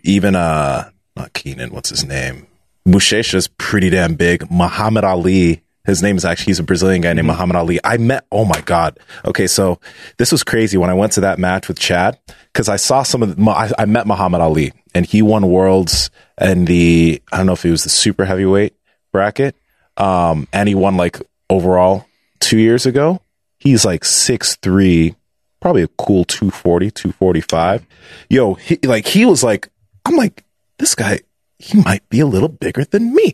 B: even uh, not Keenan, what's his name? Buchecha's pretty damn big. Muhammad Ali. His name is actually, he's a Brazilian guy named Muhammad Ali. I met, oh my God. Okay. So this was crazy when I went to that match with Chad because I saw some of the, I, I met Muhammad Ali and he won worlds and the, I don't know if it was the super heavyweight bracket. Um, and he won like overall two years ago. He's like six three, probably a cool 240, 245. Yo, he, like he was like, I'm like, this guy, he might be a little bigger than me.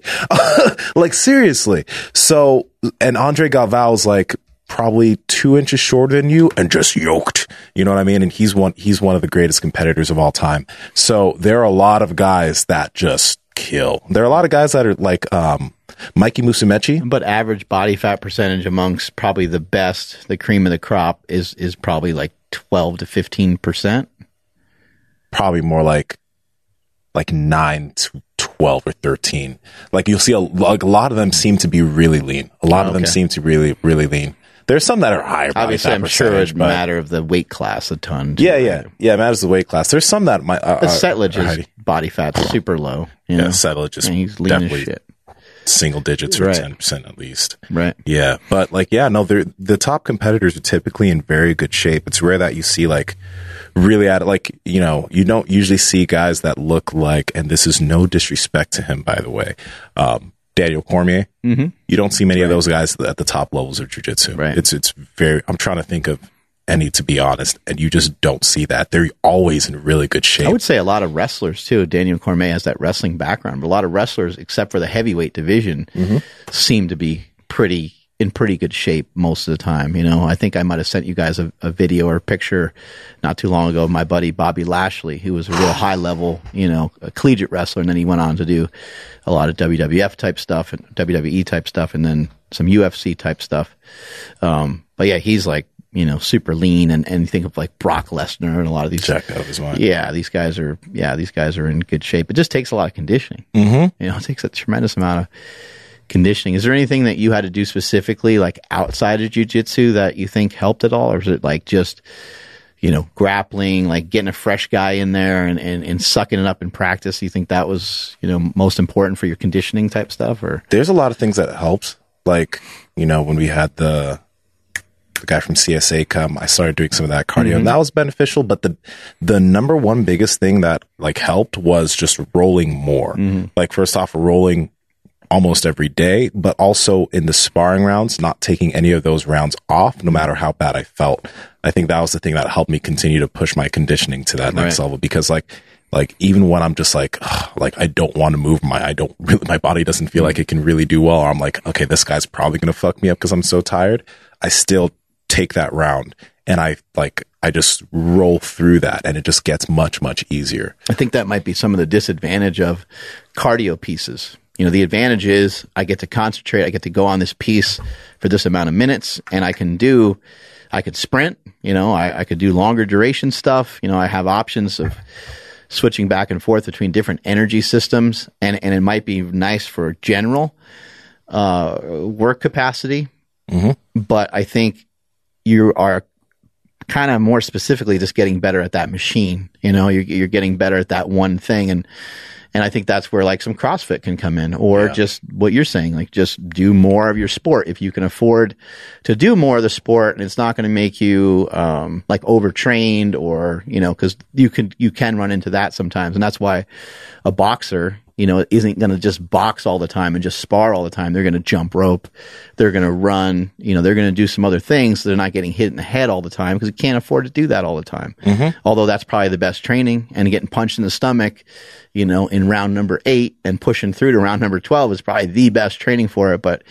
B: <laughs> like seriously. So, and Andre Galvao's like probably two inches shorter than you and just yoked. You know what I mean? And he's one, he's one of the greatest competitors of all time. So there are a lot of guys that just kill. There are a lot of guys that are like, um, Mikey Musumeci.
C: but average body fat percentage amongst probably the best, the cream of the crop is is probably like twelve to fifteen percent.
B: probably more like like nine to twelve or thirteen. Like you'll see a, like a lot of them seem to be really lean. A lot of them
C: Okay.
B: seem to really really lean. There's some that are higher. body
C: Obviously,
B: fat
C: I'm sure
B: percentage,
C: it
B: but-
C: matter of the weight class a ton.
B: Yeah, yeah, yeah. It matters the weight class. There's some that might. Uh,
C: But Settlage is body fat's super low. You
B: yeah,
C: know?
B: Settlage is
C: And he's lean as
B: definitely
C: shit.
B: Single digits or
C: Right.
B: ten percent at least.
C: Right.
B: Yeah, but like, yeah, no, they're the top competitors are typically in very good shape. It's rare that you see like really at like you know you don't usually see guys that look like, and this is no disrespect to him by the way, um, Daniel Cormier. Mm-hmm. You don't see many of those guys at the top levels of jujitsu.
C: Right.
B: It's it's very. I'm trying to think of any to be honest, and you just don't see that. They're always in really good shape.
C: I would say a lot of wrestlers too. Daniel Cormier has that wrestling background, but a lot of wrestlers, except for the heavyweight division,
B: Mm-hmm.
C: seem to be pretty in pretty good shape most of the time. You know, I think I might have sent you guys a, a video or a picture not too long ago of my buddy Bobby Lashley, who was a real <sighs> high level, you know, a collegiate wrestler, and then he went on to do a lot of WWF type stuff and WWE type stuff, and then some UFC type stuff. Um, but yeah, he's like you know super lean, and and think of like Brock Lesnar and a lot of these
B: Jacked as well.
C: yeah, these guys are yeah, these guys are in good shape. It just takes a lot of conditioning. Mm-hmm. You know, it takes a tremendous amount of conditioning. Is there anything that you had to do specifically, like outside of jujitsu, that you think helped at all, or is it like just you know grappling, like getting a fresh guy in there and, and, and sucking it up in practice? Do you think that was you know most important for your conditioning type stuff, or
B: there's a lot of things that helped. Like, you know, when we had the the guy from CSA come, I started doing some of that cardio and mm-hmm. that was beneficial. But the the number one biggest thing that like helped was just rolling more. Mm-hmm. Like first off, rolling almost every day, but also in the sparring rounds, not taking any of those rounds off, no matter how bad I felt. I think that was the thing that helped me continue to push my conditioning to that next
C: Right.
B: level because like like even when I'm just like ugh, like I don't want to move my I don't really my body doesn't feel mm-hmm. like it can really do well I'm like okay this guy's probably going to fuck me up because I'm so tired I still take that round and I like I just roll through that and it just gets much much easier.
C: I think that might be some of the disadvantage of cardio pieces. You know, the advantage is I get to concentrate, I get to go on this piece for this amount of minutes, and I can do, I could sprint, you know, I, I could do longer duration stuff. You know, I have options of switching back and forth between different energy systems, and, and it might be nice for general uh, work capacity. But I think you are kind of more specifically just getting better at that machine. You know, you're, you're getting better at that one thing. And, and I think that's where like some CrossFit can come in or just what you're saying, like just do more of your sport. If you can afford to do more of the sport and it's not going to make you, um, like overtrained or, you know, cause you can, you can run into that sometimes. And that's why a boxer, you know, isn't going to just box all the time and just spar all the time. They're going to jump rope. They're going to run. You know, they're going to do some other things. So they're not getting hit in the head all the time because you can't afford to do that all the time. Mm-hmm. Although that's probably the best training and getting punched in the stomach, you know, in round number eight and pushing through to round number 12 is probably the best training for it. But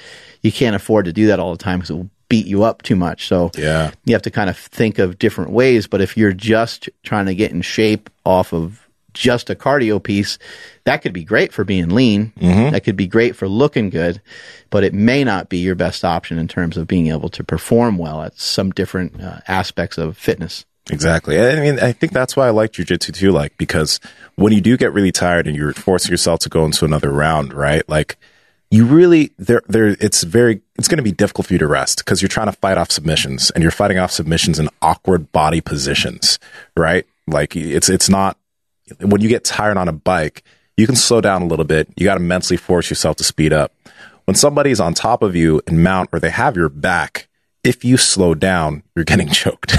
C: you can't afford to do that all the time because it will beat you up too much. So
B: Yeah.
C: you have to kind of think of different ways. But if you're just trying to get in shape off of just a cardio piece, that could be great for being lean. That could be great for looking good, but it may not be your best option in terms of being able to perform well at some different uh, aspects of fitness.
B: Exactly. I mean, I think that's why I like jujitsu too. Like, because when you do get really tired and you're forcing yourself to go into another round, right? Like, you really there there it's very it's going to be difficult for you to rest because you're trying to fight off submissions and you're fighting off submissions in awkward body positions, right? Like it's it's not when you get tired on a bike, you can slow down a little bit. You got to mentally force yourself to speed up. When somebody's on top of you and mount or they have your back, if you slow down, you're getting <laughs> choked,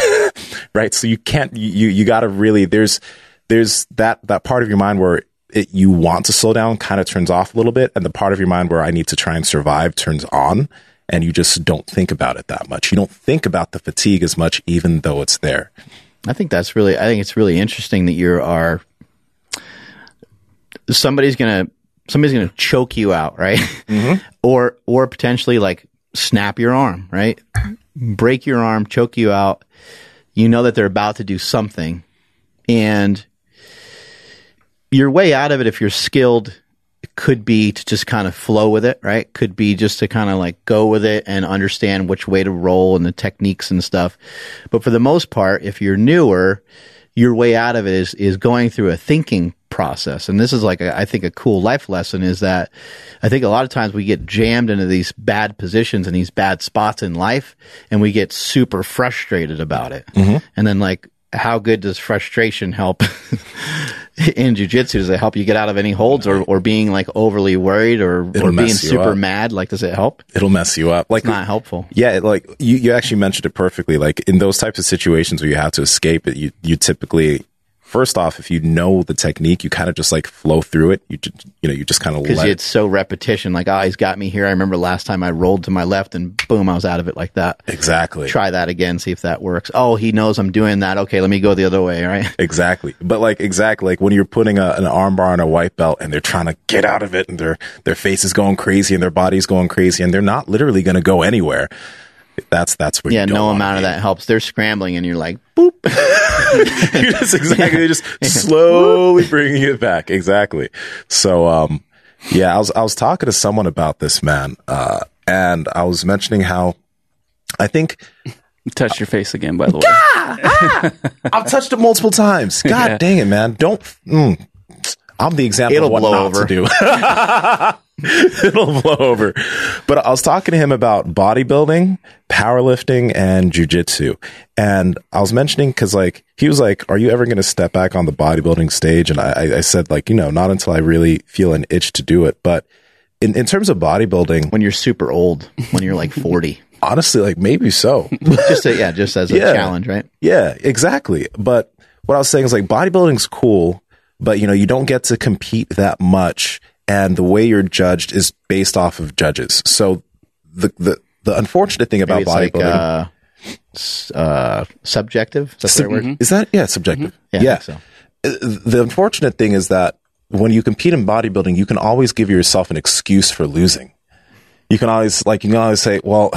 B: right? So you can't, you, you got to really, there's, there's that, that part of your mind where it, you want to slow down kind of turns off a little bit. And the part of your mind where I need to try and survive turns on. And you just don't think about it that much. You don't think about the fatigue as much, even though it's there.
C: I think that's really, I think it's really interesting that you are, somebody's going to, somebody's to choke you out, right? Mm-hmm. <laughs> or, or potentially like snap your arm, right? Break your arm, choke you out. You know that they're about to do something and your way out of it, if you're skilled, could be to just kind of flow with it, right? Could be just to kind of like go with it and understand which way to roll and the techniques and stuff. But for the most part, if you're newer, your way out of it is, is going through a thinking process. And this is like, a, I think a cool life lesson is that I think a lot of times we get jammed into these bad positions and these bad spots in life and we get super frustrated about it. Mm-hmm. And then like, how good does frustration help <laughs> in jujitsu? Does it help you get out of any holds or, or being like overly worried or, or being super
B: up.
C: mad? Like, does it help?
B: It'll mess you up. Like,
C: Not helpful.
B: Yeah, it, like you, you actually mentioned it perfectly. Like in those types of situations where you have to escape it, you, you typically, first off, if you know the technique, you kind of just like flow through it. You just, you know, you just kind of
C: Because it's so repetition. Like, oh, he's got me here. I remember last time I rolled to my left and boom, I was out of it like that.
B: exactly,
C: Try that again, see if that works. Oh, he knows I'm doing that. Okay, let me go the other way, right? <laughs>
B: exactly. But like exactly, like when you're putting a, an armbar on a white belt and they're trying to get out of it and their their face is going crazy and their body's going crazy and they're not literally going to go anywhere. That's that's what.
C: Yeah,
B: you don't
C: no amount of that helps. They're scrambling and you're like, boop. <laughs> <laughs>
B: You're just exactly just slowly <laughs> bringing it back. Exactly. So, um, yeah, I was I was talking to someone about this man, uh, and I was mentioning how I think
A: Touch your face again, by the way. Ah!
B: I've touched it multiple times. God
A: Yeah.
B: dang it, man! Don't. Mm, I'm the example
C: It'll
B: of what
C: blow
B: not
C: over.
B: to do. <laughs> It'll blow over. But I was talking to him about bodybuilding, powerlifting, and jujitsu. And I was mentioning because, like, he was like, "Are you ever going to step back on the bodybuilding stage?" And I, I- said, like, you know, not until I really feel an itch to do it. But in, in terms of bodybuilding,
C: when you're super old, when you're like 40. <laughs>
B: honestly, like maybe so. <laughs>
C: just a, yeah, just as a
B: Yeah.
C: challenge, right?
B: Yeah, exactly. But what I was saying is like bodybuilding's cool, but you know, you don't get to compete that much and the way you're judged is based off of judges. So the the the unfortunate thing about
C: it's like
B: bodybuilding
C: uh, uh, subjective. Is that the right word?
B: is that yeah, subjective.
C: Yeah,
B: Yeah.
C: So.
B: Uh, The unfortunate thing is that when you compete in bodybuilding, you can always give yourself an excuse for losing. You can always like you can always say, well,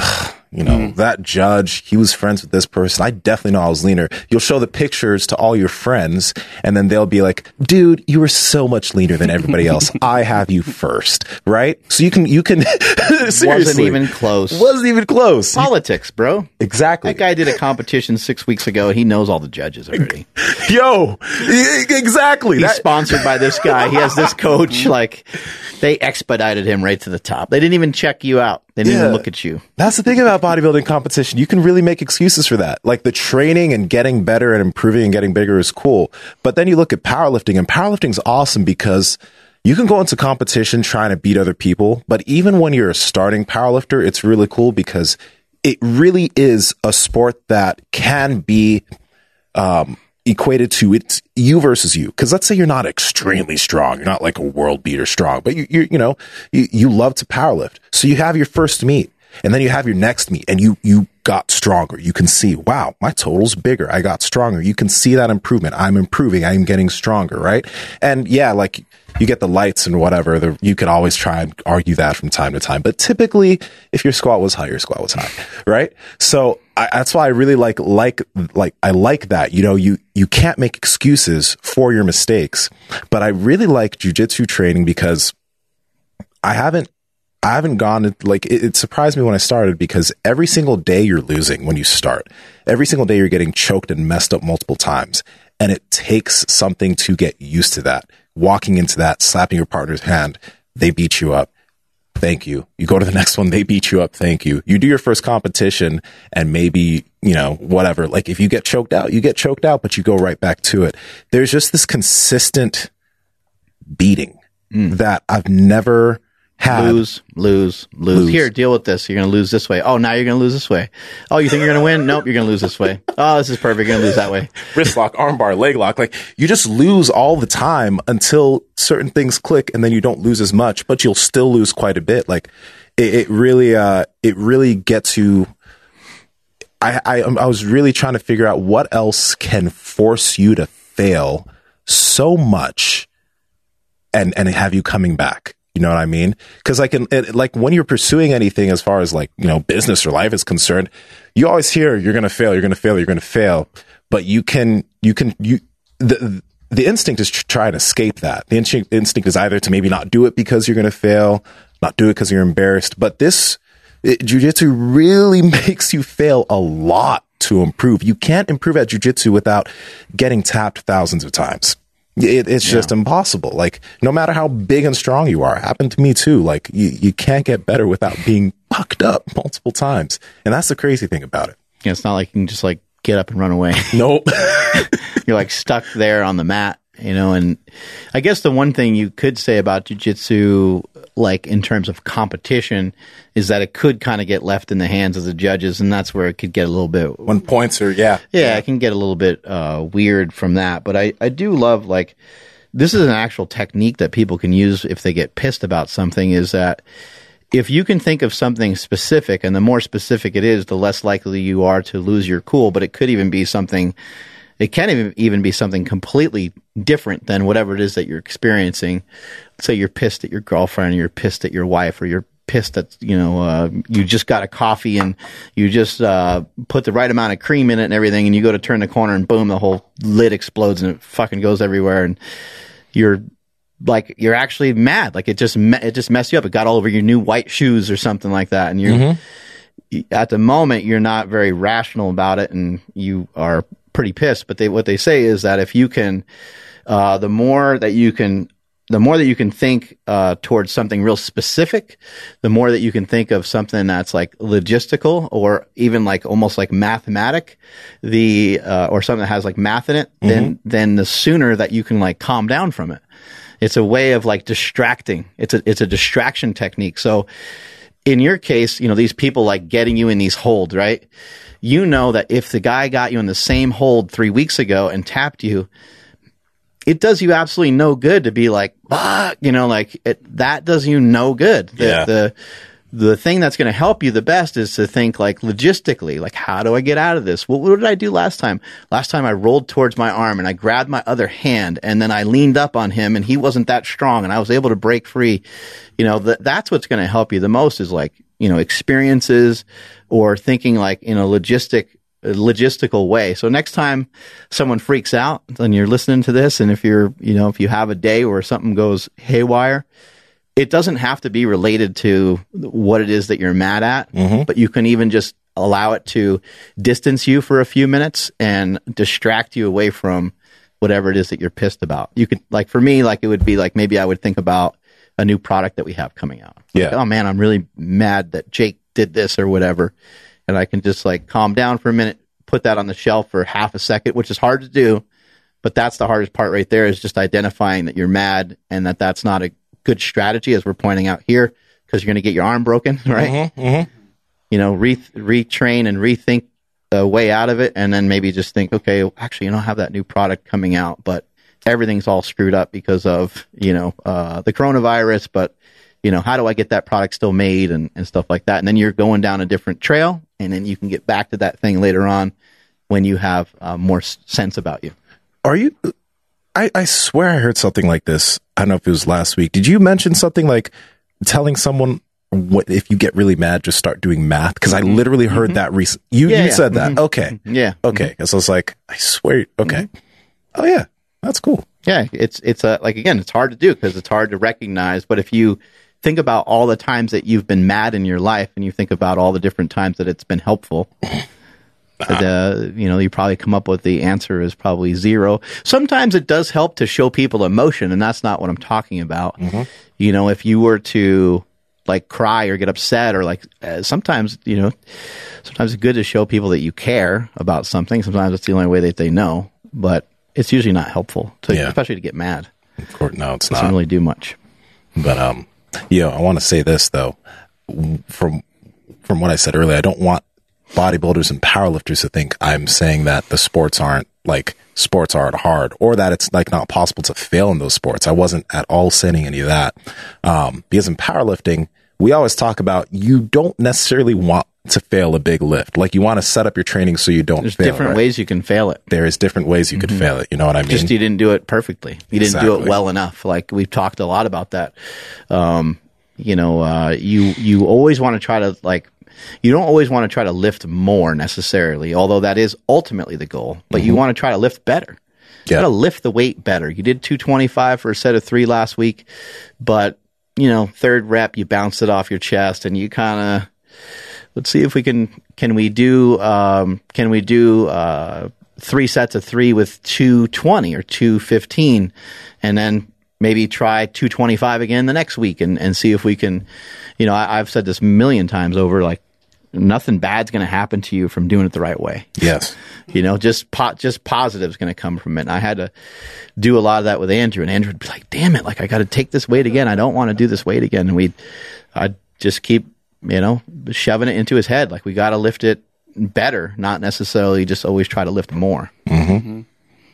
B: You know, mm-hmm. that judge, he was friends with this person. I definitely know I was leaner. You'll show the pictures to all your friends and then they'll be like, dude, you were so much leaner than everybody else. <laughs> I have you first, right? So you can, you can, <laughs> seriously.
C: Wasn't even close.
B: Wasn't even close.
C: Politics, bro.
B: Exactly.
C: That guy did a competition six weeks ago. He knows all the judges already. <laughs>
B: Yo, exactly.
C: He's
B: That-
C: sponsored by this guy. He has this coach. Like they expedited him right to the top. They didn't even check you out. They didn't
B: Yeah.
C: look at you.
B: That's the thing about bodybuilding competition. You can really make excuses for that. Like the training and getting better and improving and getting bigger is cool. But then you look at powerlifting and powerlifting's awesome because you can go into competition trying to beat other people. But even when you're a starting powerlifter, it's really cool because it really is a sport that can be um, equated to it's you versus you. Because let's say you're not extremely strong, you're not like a world beater strong, but you you you know you, you love to powerlift. So you have your first meet, and then you have your next meet, and you you got stronger. You can see, wow, my total's bigger. I got stronger. You can see that improvement. I'm improving. I'm getting stronger, right? And yeah, like you get the lights and whatever. The, you could always try and argue that from time to time, but typically, if your squat was high, your squat was high, right? So I, that's why I really like like like I like that. You know, you you can't make excuses for your mistakes, but I really like jujitsu training because I haven't I haven't gone like it, it surprised me when I started because every single day you're losing when you start. Every single day you're getting choked and messed up multiple times. And it takes something to get used to that. Walking into that, slapping your partner's hand, they beat you up. Thank you. You go to the <laughs> next one, they beat you up. Thank you. You do your first competition and maybe, you know, whatever. Like if you get choked out, you get choked out, but you go right back to it. There's just this consistent beating mm. that I've never had.
C: Lose, lose, lose,
B: Lose.
C: Here, deal with this. You're going to lose this way. Oh, now you're going to lose this way. Oh, you think you're going to win? Nope, you're going to lose this way. Oh, this is perfect. You're going to lose that way. <laughs>
B: wrist lock, arm bar, leg lock. Like you just lose all the time until certain things click and then you don't lose as much, but you'll still lose quite a bit. Like it, it really, uh, it really gets you. I, I, I was really trying to figure out what else can force you to fail so much and, and have you coming back. You know what I mean? Cause like, in, it, like when you're pursuing anything as far as like, you know, business or life is concerned, you always hear you're to fail, you're to fail, you're to fail, but you can, you can, you, the, the instinct is to try and escape that. The instinct, is either to maybe not do it because you're to fail, not do it because you're embarrassed, but this, it, jujitsu really <laughs> makes you fail a lot to improve. You can't improve at jujitsu without getting tapped thousands of times. It, it's just impossible. Like no matter how big and strong you are, happened to me too. Like you, you can't get better without being fucked up multiple times. And that's the crazy thing about it.
C: Yeah, it's not like you can just like get up and run away. <laughs>
B: Nope. <laughs>
C: you're like stuck there on the mat, you know. And I guess the one thing you could say about jujitsu, like in terms of competition, is that it could kind of get left in the hands of the judges, and that's where it could get a little bit.
B: when points are, yeah.
C: Yeah, it can get a little bit uh, weird from that. But I, I do love like this is an actual technique that people can use if they get pissed about something. Is that if you can think of something specific, and the more specific it is, the less likely you are to lose your cool. But it could even be something. It can even even be something completely different than whatever it is that you're experiencing. Say you're pissed at your girlfriend, or you're pissed at your wife, or you're pissed that you know uh, you just got a coffee and you just uh, put the right amount of cream in it and everything, and you go to turn the corner and boom, the whole lid explodes and it fucking goes everywhere, and you're like you're actually mad, like it just me- it just messed you up. It got all over your new white shoes or something like that, and you're at the moment you're not very rational about it, and you are pretty pissed. But they what they say is that if you can, uh, the more that you can the more that you can think uh, towards something real specific, the more that you can think of something that's like logistical or even like almost like mathematic, the uh, or something that has like math in it, then then the sooner that you can like calm down from it. It's a way of like distracting. It's a it's a distraction technique. So in your case, you know these people like getting you in these holds, right? You know that if the guy got you in the same hold three weeks ago and tapped you, it does you absolutely no good to be like, fuck, you know, like it, that does you no good. The,
B: Yeah.
C: the, the thing that's going to help you the best is to think like logistically, like how do I get out of this? What, what did I do last time? Last time I rolled towards my arm and I grabbed my other hand and then I leaned up on him and he wasn't that strong and I was able to break free. You know, that that's what's going to help you the most is like, you know, experiences or thinking like in a logistic, logistical way. So next time someone freaks out and you're listening to this and if you're, you know, if you have a day where something goes haywire, it doesn't have to be related to what it is that you're mad at, mm-hmm. but you can even just allow it to distance you for a few minutes and distract you away from whatever it is that you're pissed about. You could, like, for me, like, it would be like maybe I would think about a new product that we have coming out.
B: Yeah.
C: Like, oh man, I'm really mad that Jake did this or whatever. And I can just like calm down for a minute, put that on the shelf for half a second, which is hard to do. But that's the hardest part right there is just identifying that you're mad and that that's not a good strategy, as we're pointing out here, because you're going to get your arm broken, <laughs> right? You know, re- retrain and rethink a way out of it, and then maybe just think, okay, actually, you I have that new product coming out, but everything's all screwed up because of you know uh, the coronavirus. But you know, how do I get that product still made and, and stuff like that? And then you're going down a different trail, and then you can get back to that thing later on when you have uh, more sense about you.
B: Are you? I, I swear I heard something like this. I don't know if it was last week. Did you mention something like telling someone what if you get really mad, just start doing math? Because I mm-hmm. literally heard mm-hmm. that recent. You
C: Yeah,
B: you
C: yeah.
B: said that. Mm-hmm. Okay.
C: Yeah.
B: Okay. Because I was like, I swear. Okay. Oh yeah, that's cool.
C: Yeah, it's it's a like again, it's hard to do because it's hard to recognize. But if you think about all the times that you've been mad in your life, and you think about all the different times that it's been helpful, <laughs> the you know you probably come up with the answer is probably zero. Sometimes it does help to show people emotion, and that's not what I'm talking about. You know, if you were to like cry or get upset or like uh, sometimes you know sometimes it's good to show people that you care about something sometimes it's the only way that they know but it's usually not helpful to
B: Yeah.
C: especially to get mad
B: Of course, no, it's
C: doesn't
B: not.
C: really do much
B: But um, yeah, I want to say this though. From from what I said earlier, I don't want bodybuilders and powerlifters to think I'm saying that the sports aren't like sports aren't hard or that it's like not possible to fail in those sports. I wasn't at all saying any of that. Um, because in powerlifting, we always talk about you don't necessarily want to fail a big lift. Like you want to set up your training so you don't
C: there's
B: fail.
C: different
B: right?
C: ways you can fail it
B: There is different ways you could fail it. You know what I mean?
C: just you didn't do it perfectly you didn't do it well enough like we've talked a lot about that um you know uh you you always want to try to like you don't always want to try to lift more necessarily although that is ultimately the goal but you want to try to lift better
B: Yeah.
C: got to lift the weight better. You did 225 for a set of three last week, but you know, third rep, you bounce it off your chest and you kind of, let's see if we can, can we do, um, can we do, uh, three sets of three with 220 or 215 and then maybe try 225 again the next week and, and see if we can, you know, I, I've said this a million times over, like nothing bad's going to happen to you from doing it the right way.
B: Yes.
C: you know just po- just positive's going to come from it. And i had to do a lot of that with andrew and andrew would be like damn it like i got to take this weight again. I don't want to do this weight again. And we'd i'd just keep you know shoving it into his head. Like we got to lift it better not necessarily just always try to lift more.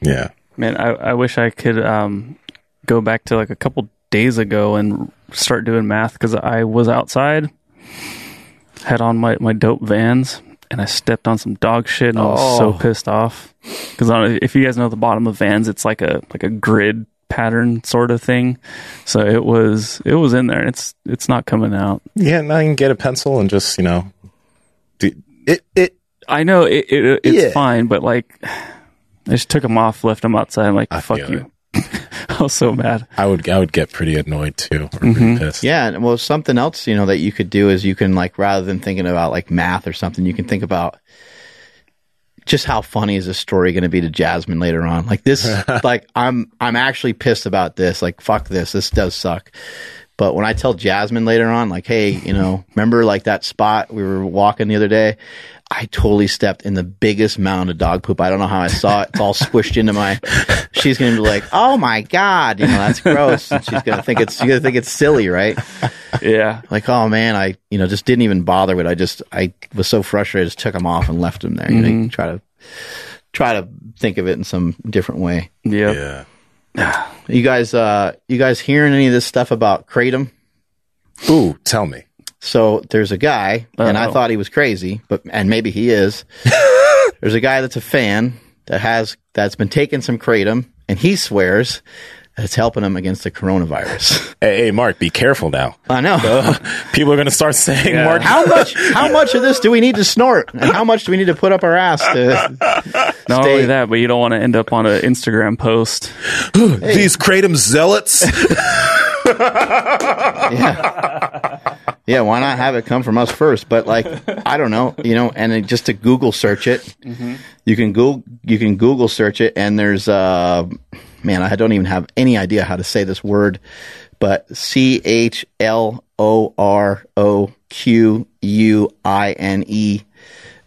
B: Yeah.
A: Man, I, I wish I could um, go back to like a couple days ago and start doing math because I was outside, had on my, my dope vans, and I stepped on some dog shit, and I was so
C: Oh.
A: pissed off. Because if you guys know the bottom of vans, it's like a like a grid pattern sort of thing. So it was it was in there. It's it's not coming out.
B: Yeah. Now you can get a pencil and just, you know, it, it,
A: I know it, it it's
B: Yeah.
A: fine, but like I just took them off, left them outside. I'm like,
B: I
A: fuck
B: feel
A: you. <laughs> I was so mad.
B: I would I would get pretty annoyed too, or pretty mm-hmm. pissed.
C: yeah well something else you know that you could do is you can like rather than thinking about like math or something you can think about just how funny is this story going to be to Jasmine later on? Like this, <laughs> like I'm, I'm actually pissed about this. Like fuck this, this does suck. But when I tell Jasmine later on, like, hey, you know, remember like that spot we were walking the other day? I totally stepped in the biggest mound of dog poop. I don't know how I saw it. It's all squished into my. She's gonna be like, "Oh my god," you know, that's gross. And she's gonna think it's. She's gonna think it's silly, right?
A: Yeah.
C: like oh man i you know just didn't even bother with it. i just i was so frustrated I just took them off and left them there you know you try to try to think of it in some different way
A: Yep.
B: Yeah. <sighs>
C: you guys uh you guys hearing any of this stuff about kratom
B: Ooh, tell me.
C: So there's a guy, and I
A: Uh-oh.
C: thought he was crazy, but and maybe he is. <laughs> there's a guy that's a fan that has that's been taking some kratom, and he swears it's helping him against the coronavirus. <laughs>
B: Hey, hey, Mark, be careful now.
C: I know. <laughs>
B: Uh, people are going to start saying,
A: Yeah.
B: Mark,
C: How much? How much of this do we need to snort, and how much do we need to put up our ass to?
A: Not
C: Stay-
A: only that, but you don't want to end up on an Instagram post. <gasps>
B: these kratom zealots.
C: Yeah. Yeah, why not have it come from us first? But like, <laughs> I don't know, you know, and it, just to Google search it, you can Google you can Google search it, and there's uh, man, I don't even have any idea how to say this word, but C H L O R O Q U I N E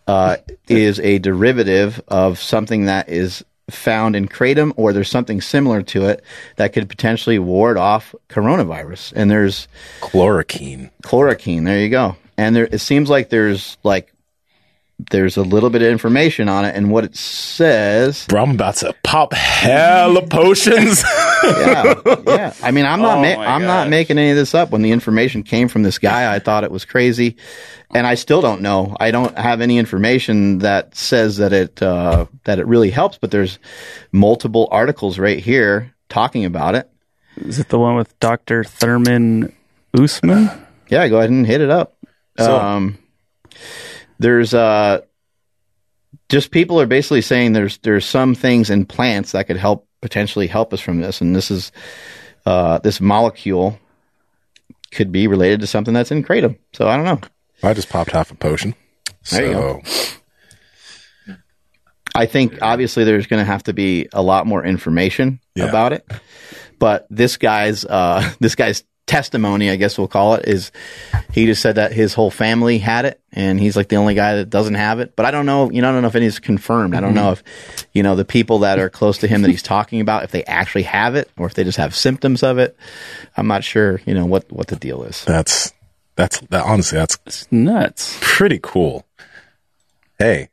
C: uh, <laughs> is a derivative of something that is found in kratom, or there's something similar to it that could potentially ward off coronavirus. And there's
B: Chloroquine.
C: chloroquine. There you go. And there, it seems like there's like there's a little bit of information on it, and what it says.
B: Bro, I'm about to pop hella potions. <laughs>
C: Yeah, yeah. I mean, I'm not,
A: Oh
C: ma- I'm not making any of this up. When the information came from this guy, I thought it was crazy, and I still don't know. I don't have any information that says that it uh, that it really helps. But there's multiple articles right here talking about it.
A: Is it the one with Dr. Thurman Usman?
C: Yeah, go ahead and hit it up.
B: So-
C: um, there's uh, just people are basically saying there's there's some things in plants that could help potentially help us from this, and this is uh, this molecule could be related to something that's in kratom. So I don't know.
B: I just popped half a potion.
C: There you
B: so,
C: I think obviously there's going to have to be a lot more information
B: Yeah.
C: about it. But this guy's uh, <laughs> this guy's testimony, I guess we'll call it, is he just said that his whole family had it, and he's like the only guy that doesn't have it. But I don't know, you know, I don't know if any's confirmed. I don't know if you know the people that are close to him that he's talking about if they actually have it or if they just have symptoms of it. I'm not sure, you know, what what the deal is.
B: that's, that's, that, honestly, that's
A: It's nuts.
B: pretty cool. Hey,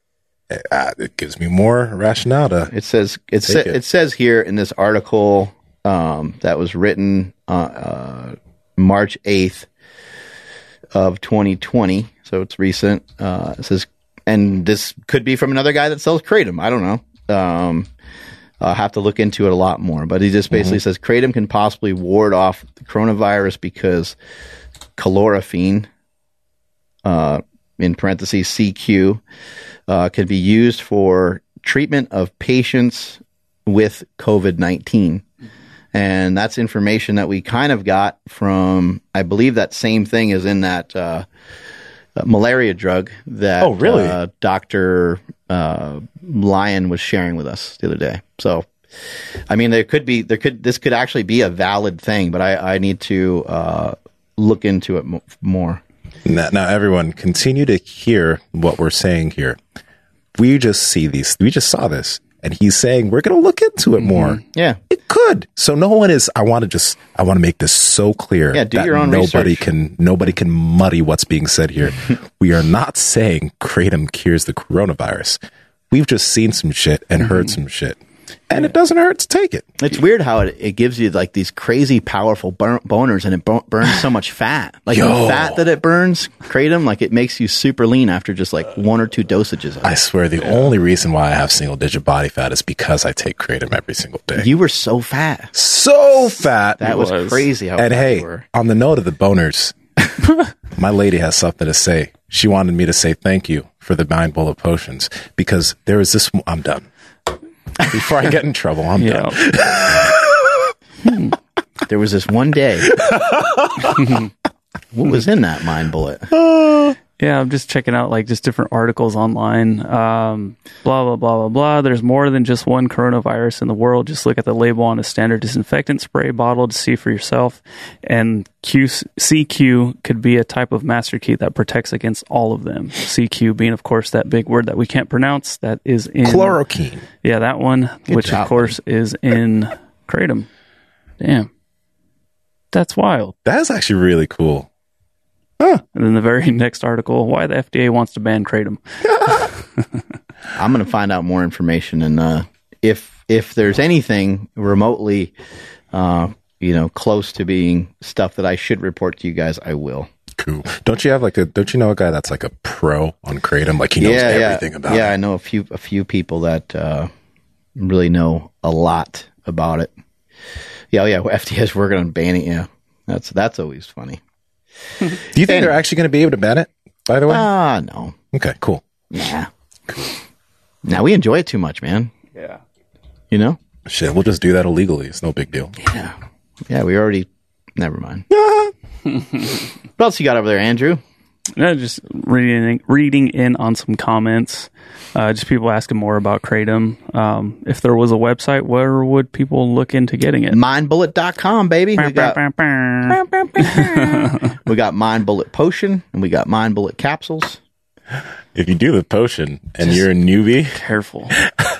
B: uh, it gives me more rationale to.
C: It says it, sa- it.
B: it.
C: says here in this article um, that was written uh, uh, March eighth of 2020, so it's recent. Uh, it says, and this could be from another guy that sells kratom. I don't know. Um, I'll have to look into it a lot more, but he just basically says kratom can possibly ward off the coronavirus because chloroquine, uh, in parentheses CQ, uh, can be used for treatment of patients with COVID 19. And that's information that we kind of got from, I believe that same thing is in that uh, uh, malaria drug that
B: Oh, really?
C: uh, Dr. Uh, Lyon was sharing with us the other day. So, I mean, there could be, there could, this could actually be a valid thing, but I, I need to uh, look into it mo- more.
B: Now, now, everyone, continue to hear what we're saying here. We just see these. We just saw this, and he's saying we're going to look into it more.
C: Yeah.
B: It could. So no one is. I want to just. I want to make this so clear.
C: Yeah, do
B: that
C: your own
B: Nobody
C: research.
B: can. Nobody can muddy what's being said here. <laughs> we are not saying kratom cures the coronavirus. We've just seen some shit and
C: Mm-hmm.
B: heard some shit, and it doesn't hurt to take it.
C: It's weird how it, it gives you like these crazy powerful bur- boners and it bu- burns so much fat. Like the fat that it burns, kratom, like it makes you super lean after just like one or two dosages of it.
B: I swear, the only reason why I have single digit body fat is because I take kratom every single day.
C: You were so fat.
B: so fat.
C: That was,
A: was.
C: crazy how
B: and hey,
C: were.
B: on the note of the boners, <laughs> my lady has something to say. She wanted me to say thank you for the Mind Bullet potions because there is this. I'm done. Before I get in trouble, I'm
A: Yeah.
B: done. Hmm.
C: There was this one day. <laughs> what was in that mind bullet?
A: Uh, Yeah, I'm just checking out like just different articles online. Um, blah blah blah blah blah. There's more than just one coronavirus in the world. Just look at the label on a standard disinfectant spray bottle to see for yourself. And Q, CQ could be a type of master key that protects against all of them. CQ being, of course, that big word that we can't pronounce. That is in
B: Chloroquine.
A: Yeah, that one, which
C: job,
A: of course is in kratom. Damn, that's wild.
B: That is actually really cool.
A: And then the very <laughs> next article, why the FDA wants to ban kratom. <laughs>
C: I'm going to find out more information, and uh, if if there's anything remotely, uh, you know, close to being stuff that I should report to you guys, I will.
B: cool. Don't you have like a? Don't you know a guy that's like a pro on kratom? Like he knows
C: yeah,
B: everything
C: yeah.
B: about
C: yeah,
B: it.
C: I know a few a few people that uh, really know a lot about it. Yeah, oh, yeah. FDA is working on banning. Yeah, that's that's always funny. <laughs>
B: Do you think they're actually going to be able to ban it? By the way,
C: Ah, no,
B: okay, cool.
C: nah. Now we enjoy it too much, man.
A: Yeah.
C: You know?
B: Shit, we'll just do that illegally. It's no big deal.
C: Yeah, yeah. We already. Never mind. <laughs> what else you got over there, Andrew?
A: Yeah, just reading reading in on some comments. Uh, just people asking more about kratom. Um, if there was a website, where would people look into getting it?
C: Mindbullet.com, baby. We got <laughs> we got Mind Bullet Potion and we got Mind Bullet capsules.
B: If you do the potion and you're a newbie,
A: Careful. <laughs>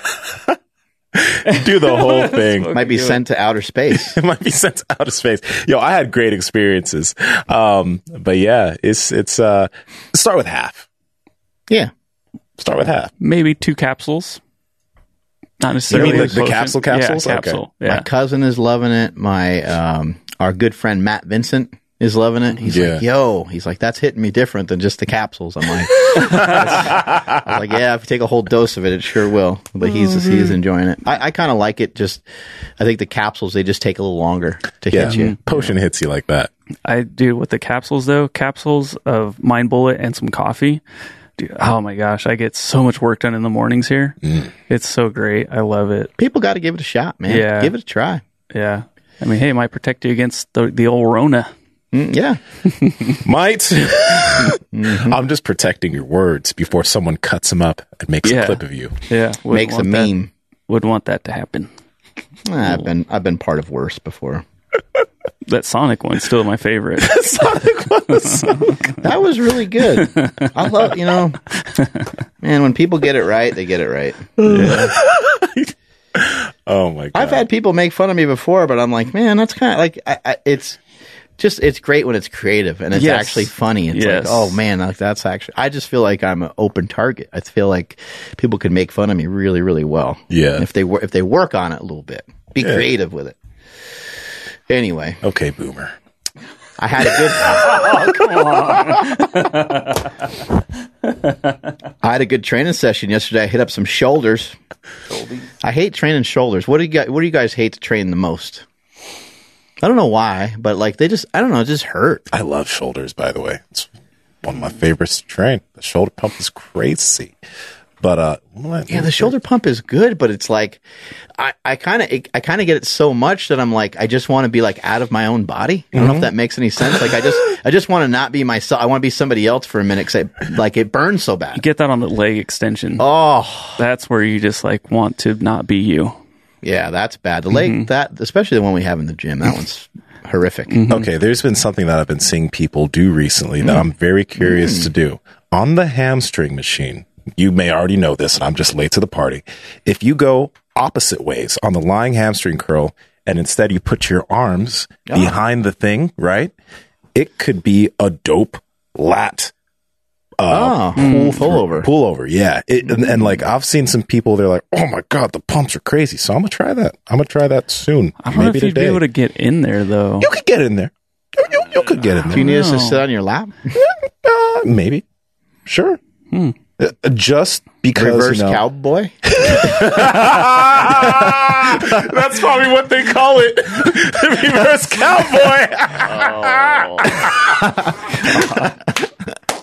A: <laughs>
B: do the whole thing.
C: Might be sent to outer space. <laughs>
B: it might be sent to outer space. Yo, I had great experiences. Um, but yeah, it's it's uh start with half.
C: yeah.
B: Start with half.
A: Maybe two capsules. Not
B: You
A: necessarily
B: mean the, the capsule capsules?
A: Yeah,
B: Okay.
A: capsule.
C: My cousin is loving it. My um our good friend Matt Vincent is loving it. He's
B: Yeah.
C: like, yo, he's like, that's hitting me different than just the capsules. I'm like, <laughs> I was like, yeah, if you take a whole dose of it, it sure will. But he's he's enjoying it. I, I kind of like it. Just, I think the capsules they just take a little longer to
B: Yeah.
C: hit you.
B: Potion hits you like that.
A: I do with the capsules though. Capsules of Mind Bullet and some coffee. Dude, oh my gosh, I get so much work done in the mornings here.
B: Mm.
A: It's so great. I love it.
C: People got to give it a shot, man.
A: Yeah.
C: give it a try.
A: Yeah. I mean, hey, it might protect you against the the old Rona.
C: Mm, yeah, <laughs>
B: Might.
C: Mm-hmm. <laughs>
B: I'm just protecting your words before someone cuts them up and makes
A: Yeah.
B: a clip of you.
A: Yeah, wouldn't
C: makes a
A: want that-
C: meme.
A: would want that to happen.
C: Ah, I've been I've been part of worse before. <laughs>
A: That Sonic one's still my favorite.
C: Sonic, that was really good. I love you know, man. When people get it right, they get it right. Yeah.
B: Oh my god.
C: I've had people make fun of me before, but I'm like, man, that's kind of like I, I, it's just it's great when it's creative and it's
A: Yes.
C: actually funny. It's
A: Yes.
C: like, oh man, like, that's actually. I just feel like I'm an open target. I feel like people can make fun of me really, really well.
B: Yeah.
C: if they wor- if they work on it a little bit, be creative with it. Anyway,
B: okay, boomer.
C: I had a good. <laughs> I had a good training session yesterday. I hit up some shoulders. I hate training shoulders. What do you guys? What do you guys hate to train the most? I don't know why, but like they just, I don't know, it just hurt.
B: I love shoulders, by the way. It's one of my favorites to train. The shoulder pump is crazy. But uh
C: Yeah, the shoulder pump is good, but it's like, I, I kind of, I kind of get it so much that I'm like, I just want to be like out of my own body. I don't know if that makes any sense. Like I just, I just want to not be myself. I want to be somebody else for a minute. Cause I, like it burns so bad.
A: Get that on the leg extension.
C: Oh,
A: That's where you just like want to not be you.
C: Yeah, that's bad. The leg mm-hmm. that especially the one we have in the gym, that one's horrific. Mm-hmm.
B: Okay, there's been something that I've been seeing people do recently that mm-hmm. I'm very curious mm. to do. On the hamstring machine, you may already know this, and I'm just late to the party. If you go opposite ways on the lying hamstring curl, and instead you put your arms ah. behind the thing, right? It could be a dope lat
C: oh, pull, pull over.
B: pullover. Yeah. It, and, and like I've seen some people, they're like, oh my God, the pumps are crazy. So I'm going to try that. I'm going to try that soon.
A: I don't know if you'd be able to get in there though.
B: You could get in there. You, you, you could get in there.
C: Do you need us to sit on your lap?
B: Uh, maybe. Sure. Uh, just because
C: Reverse
B: you know,
C: cowboy? <laughs>
B: That's probably what they call it. the <laughs> reverse cowboy. <laughs>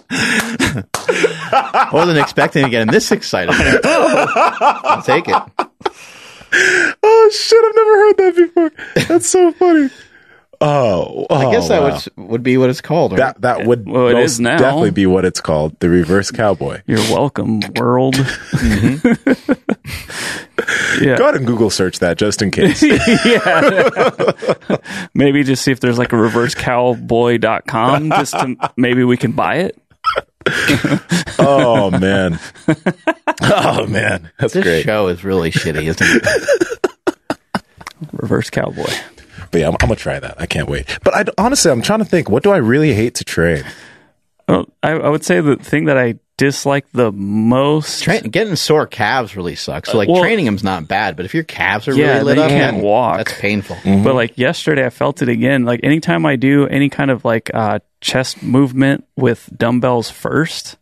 C: I <laughs> wasn't expecting to get him this excited. I'll take it.
B: Oh shit! I've never heard that before. That's so funny. Oh,
C: I guess oh, that
B: wow.
C: would would be what it's called. Right?
B: that that would
A: Well, it
B: most
A: is now.
B: definitely be what it's called. The reverse cowboy.
A: You're welcome, world. <laughs> Mm-hmm. <laughs> yeah.
B: Go ahead and Google search that just in case.
A: yeah. maybe just see if there's like a reversecowboy.com just to maybe we can buy it. <laughs>
B: oh man. Oh man. That's
C: this
B: great.
C: show is really shitty, isn't it?
A: Reverse cowboy.
B: But yeah, I'm, I'm gonna try that. I can't wait. But I honestly, I'm trying to think. What do I really hate to train?
A: Well, oh, I, I would say the thing that I dislike the most.
C: Tra- getting sore calves really sucks. So like
A: well-
C: training them's not bad, but if your calves are
A: Yeah,
C: really lit
A: then
C: up,
A: you can't walk.
C: That's painful.
A: But like yesterday, I felt it again. Like anytime I do any kind of like uh, chest movement with dumbbells first,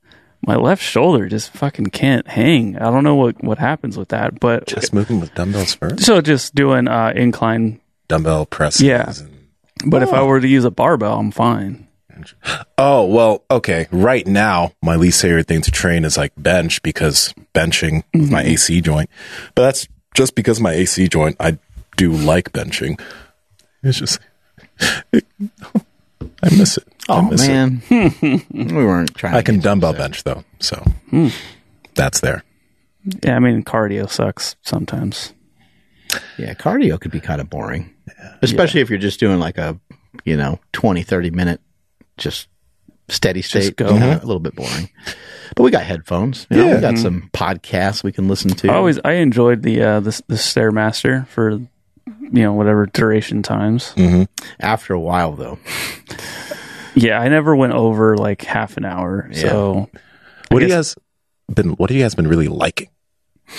A: my left shoulder just fucking can't hang. I don't know what what happens with that, but
B: Just moving with dumbbells first.
A: so just doing uh, incline.
B: Dumbbell presses.
A: Yeah.
B: and-
A: But if I were to use a barbell, I'm fine.
B: Oh, well, okay. Right now, my least favorite thing to train is like bench because benching with my mm-hmm. AC joint. But that's just because my AC joint, I do like benching. It's just, <laughs> I miss it. I
C: Oh
B: miss it.
C: man, <laughs> we weren't trying.
B: I can
C: get-
B: dumbbell bench though. So hmm. that's there.
A: Yeah, I mean cardio sucks sometimes.
C: Yeah, cardio could be kind of boring, especially if you're just doing like a you know 20, 30 minute just steady state.
A: go.
C: It's kinda a little bit boring. But we got headphones. You know, We got some podcasts we can listen to.
A: I always I enjoyed the uh, the the stairmaster for you know whatever duration times.
C: After a while, though,
A: Yeah, I never went over like half an hour. So
B: What do you guys been? What have you guys been really liking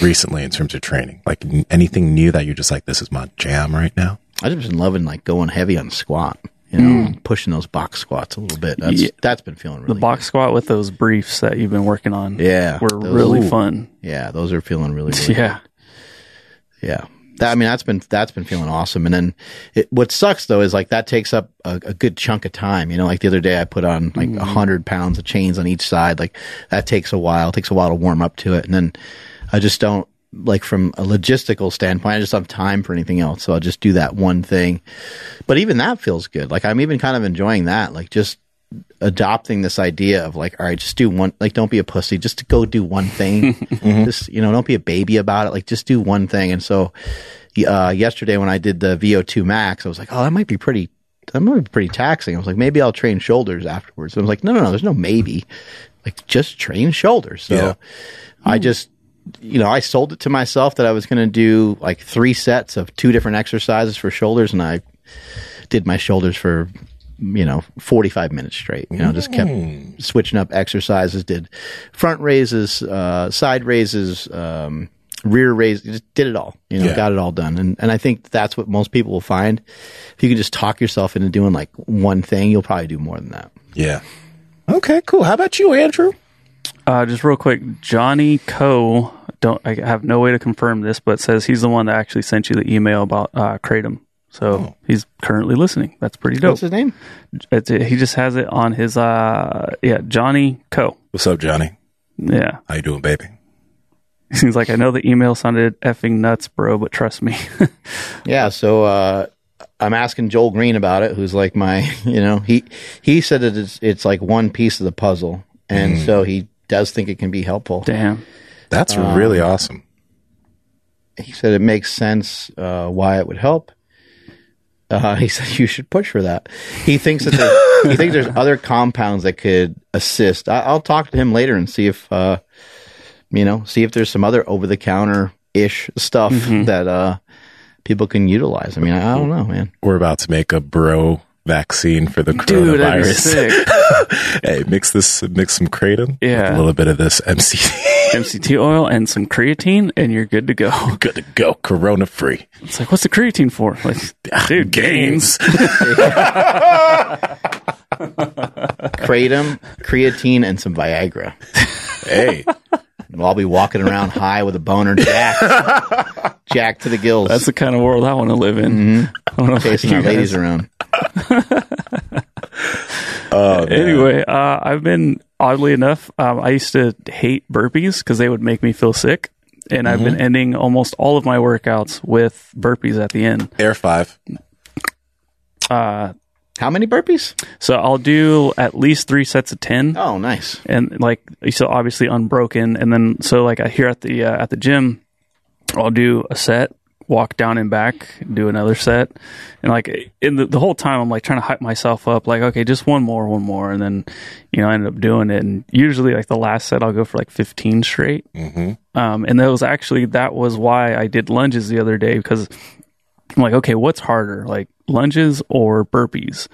B: recently in terms of training? Like n- anything new that you're just like, this is my jam right now.
C: I've just been loving like going heavy on squat. You know, hmm. pushing those box squats a little bit. That's
A: Yeah.
C: that's been feeling really
A: the box squat with those briefs that you've been working on,
C: Yeah,
A: were
C: those-
A: really
C: Ooh.
A: fun.
C: Yeah, those are feeling really. really <laughs>
A: Yeah,
C: Yeah. That, I mean, that's been, that's been feeling awesome. And then it, what sucks though is like that takes up a, a good chunk of time. You know, like the other day I put on like hmm. a hundred pounds of chains on each side. Like that takes a while, it takes a while to warm up to it. And then I just don't like from a logistical standpoint, I just don't have time for anything else. So I'll just do that one thing. But even that feels good. Like I'm even kind of enjoying that. Like just adopting this idea of like, all right, just do one, like, don't be a pussy, just go do one thing. <laughs> Just, you know, don't be a baby about it. Like, just do one thing. And so, uh, yesterday when I did the VO2 max, I was like, oh, that might be pretty, that might be pretty taxing. I was like, maybe I'll train shoulders afterwards. And I was like, no, no, no, there's no maybe. Like, just train shoulders. So
B: Yeah.
C: I just, you know, I sold it to myself that I was going to do like three sets of two different exercises for shoulders. And I did my shoulders for you know 45 minutes straight you know just kept switching up exercises did front raises uh, side raises um, rear raises just did it all you know
B: Yeah.
C: got it all done and and i think that's what most people will find if you can just talk yourself into doing like one thing you'll probably do more than that
B: Yeah. Okay, cool. How about you, Andrew?
A: uh, just real quick, Johnny Co. Don't I have no way to confirm this, but says he's the one that actually sent you the email about uh, kratom. So he's currently listening. That's pretty dope.
C: what's his name
A: It's, he just has it on his uh yeah Johnny Co.
B: What's up, Johnny?
A: Yeah,
B: How you doing, baby? <laughs>
A: he's like I know the email sounded effing nuts, bro, but trust me. <laughs>
C: Yeah, so uh, I'm asking Joel Greene about it, who's like my, <laughs> you know, he he said that it's it's like one piece of the puzzle, and so he does think it can be helpful.
A: Damn.
B: That's really awesome.
C: He said it makes sense uh, why it would help. Uh, <laughs> he said you should push for that. He thinks that there, he thinks there's <laughs> other compounds that could assist. I, I'll talk to him later and see if uh, you know, see if there's some other over the counter ish stuff that uh, people can utilize. I mean, I, I don't know, man.
B: We're about to make a bro vaccine for the
A: Dude,
B: coronavirus.
A: sick. <laughs>
B: hey, mix this, mix some kratom.
A: Yeah.
B: with A little bit of this MCT. <laughs>
A: MCT oil and some creatine, and you're good to go.
B: Good to go. Corona free.
A: It's like, what's the creatine for? Like, ah, dude, gains. <laughs>
C: Kratom, creatine, and some Viagra.
B: hey,
C: Well, I'll be walking around high with a boner jacked, jacked to the gills.
A: That's the kind of world I want to live in. Mm-hmm. I don't know if
C: chasing
A: you
C: our ladies
A: guys-
C: around.
A: Anyway, uh, I've been oddly enough. Um, I used to hate burpees because they would make me feel sick, and I've been ending almost all of my workouts with burpees at the end.
B: Air five.
A: Uh,
C: How many burpees?
A: so I'll do at least three sets of ten.
C: Oh, nice.
A: and like so obviously unbroken and then so like I here at the uh, at the gym I'll do a set walk down and back do another set. And like in the, the whole time I'm like trying to hype myself up like okay just one more one more. And then you know I ended up doing it. And usually like the last set I'll go for like 15 straight. Um and that was actually that was why I did lunges the other day because I'm like okay what's harder like lunges or burpees?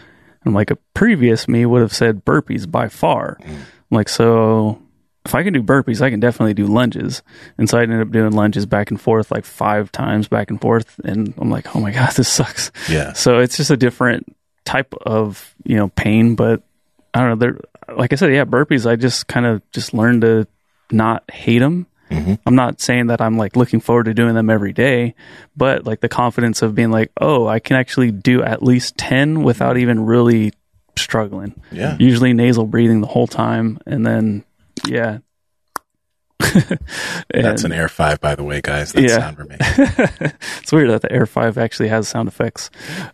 A: And like a previous me would have said burpees by far. I'm like so if I can do burpees, I can definitely do lunges. And so I ended up doing lunges back and forth like five times back and forth. And I'm like, oh my God, <laughs> this sucks.
B: Yeah.
A: So it's just a different type of, you know, pain. But I don't know. They're, like I said, yeah, burpees, I just kind of just learned to not hate them. Mm-hmm. I'm not saying that I'm like looking forward to doing them every day, but like the confidence of being like, oh, I can actually do at least 10 without even really struggling.
B: Yeah.
A: Usually nasal breathing the whole time. And then, yeah. <laughs>
B: That's an Air 5, by the way, guys. That's
A: Yeah.
B: sound we're making. <laughs>
A: it's weird that the Air 5 actually has sound effects.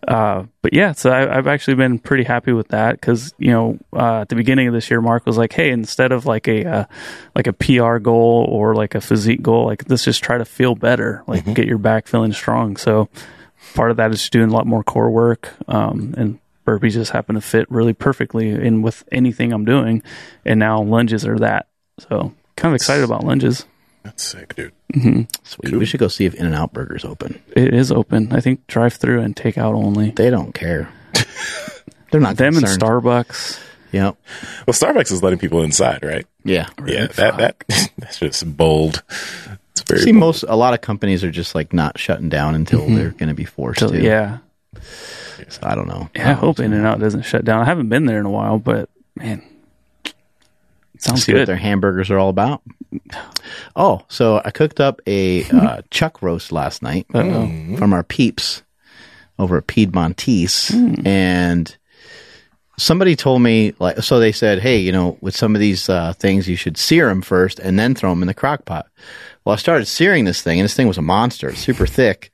A: Uh, but yeah, so I, I've actually been pretty happy with that because, you know, uh, at the beginning of this year, Mark was like, hey, instead of like a, uh, like a PR goal or like a physique goal, like let's just try to feel better, like get your back feeling strong. So part of that is doing a lot more core work. Um, and burpees just happen to fit really perfectly in with anything I'm doing. And now lunges are that. So kind of excited about lunges.
B: That's sick, dude. Mm-hmm.
C: Sweet. We should go see if In and Out Burger's open.
A: It is open. I think drive through and take out only.
C: They don't care. <laughs> They're not
A: Them and. Starbucks.
C: Yep.
B: Well, Starbucks is letting people inside, right?
C: Yeah.
B: Yeah, that, that <laughs> that's just bold. It's very
C: See,
B: bold.
C: most a lot of companies are just like not shutting down until mm-hmm. they're going to be forced
A: So,
C: to.
A: yeah.
C: So I don't know.
A: Yeah, I hope In and Out doesn't shut down. I haven't been there in a while, but man, sounds
C: See what
A: good.
C: their hamburgers are all about. Oh, so I cooked up a uh, <laughs> chuck roast last night from our peeps over at Piedmontese, and somebody told me like so they said, hey, you know, with some of these uh, things, you should sear them first and then throw them in the crock pot. Well, I started searing this thing, and this thing was a monster, super thick.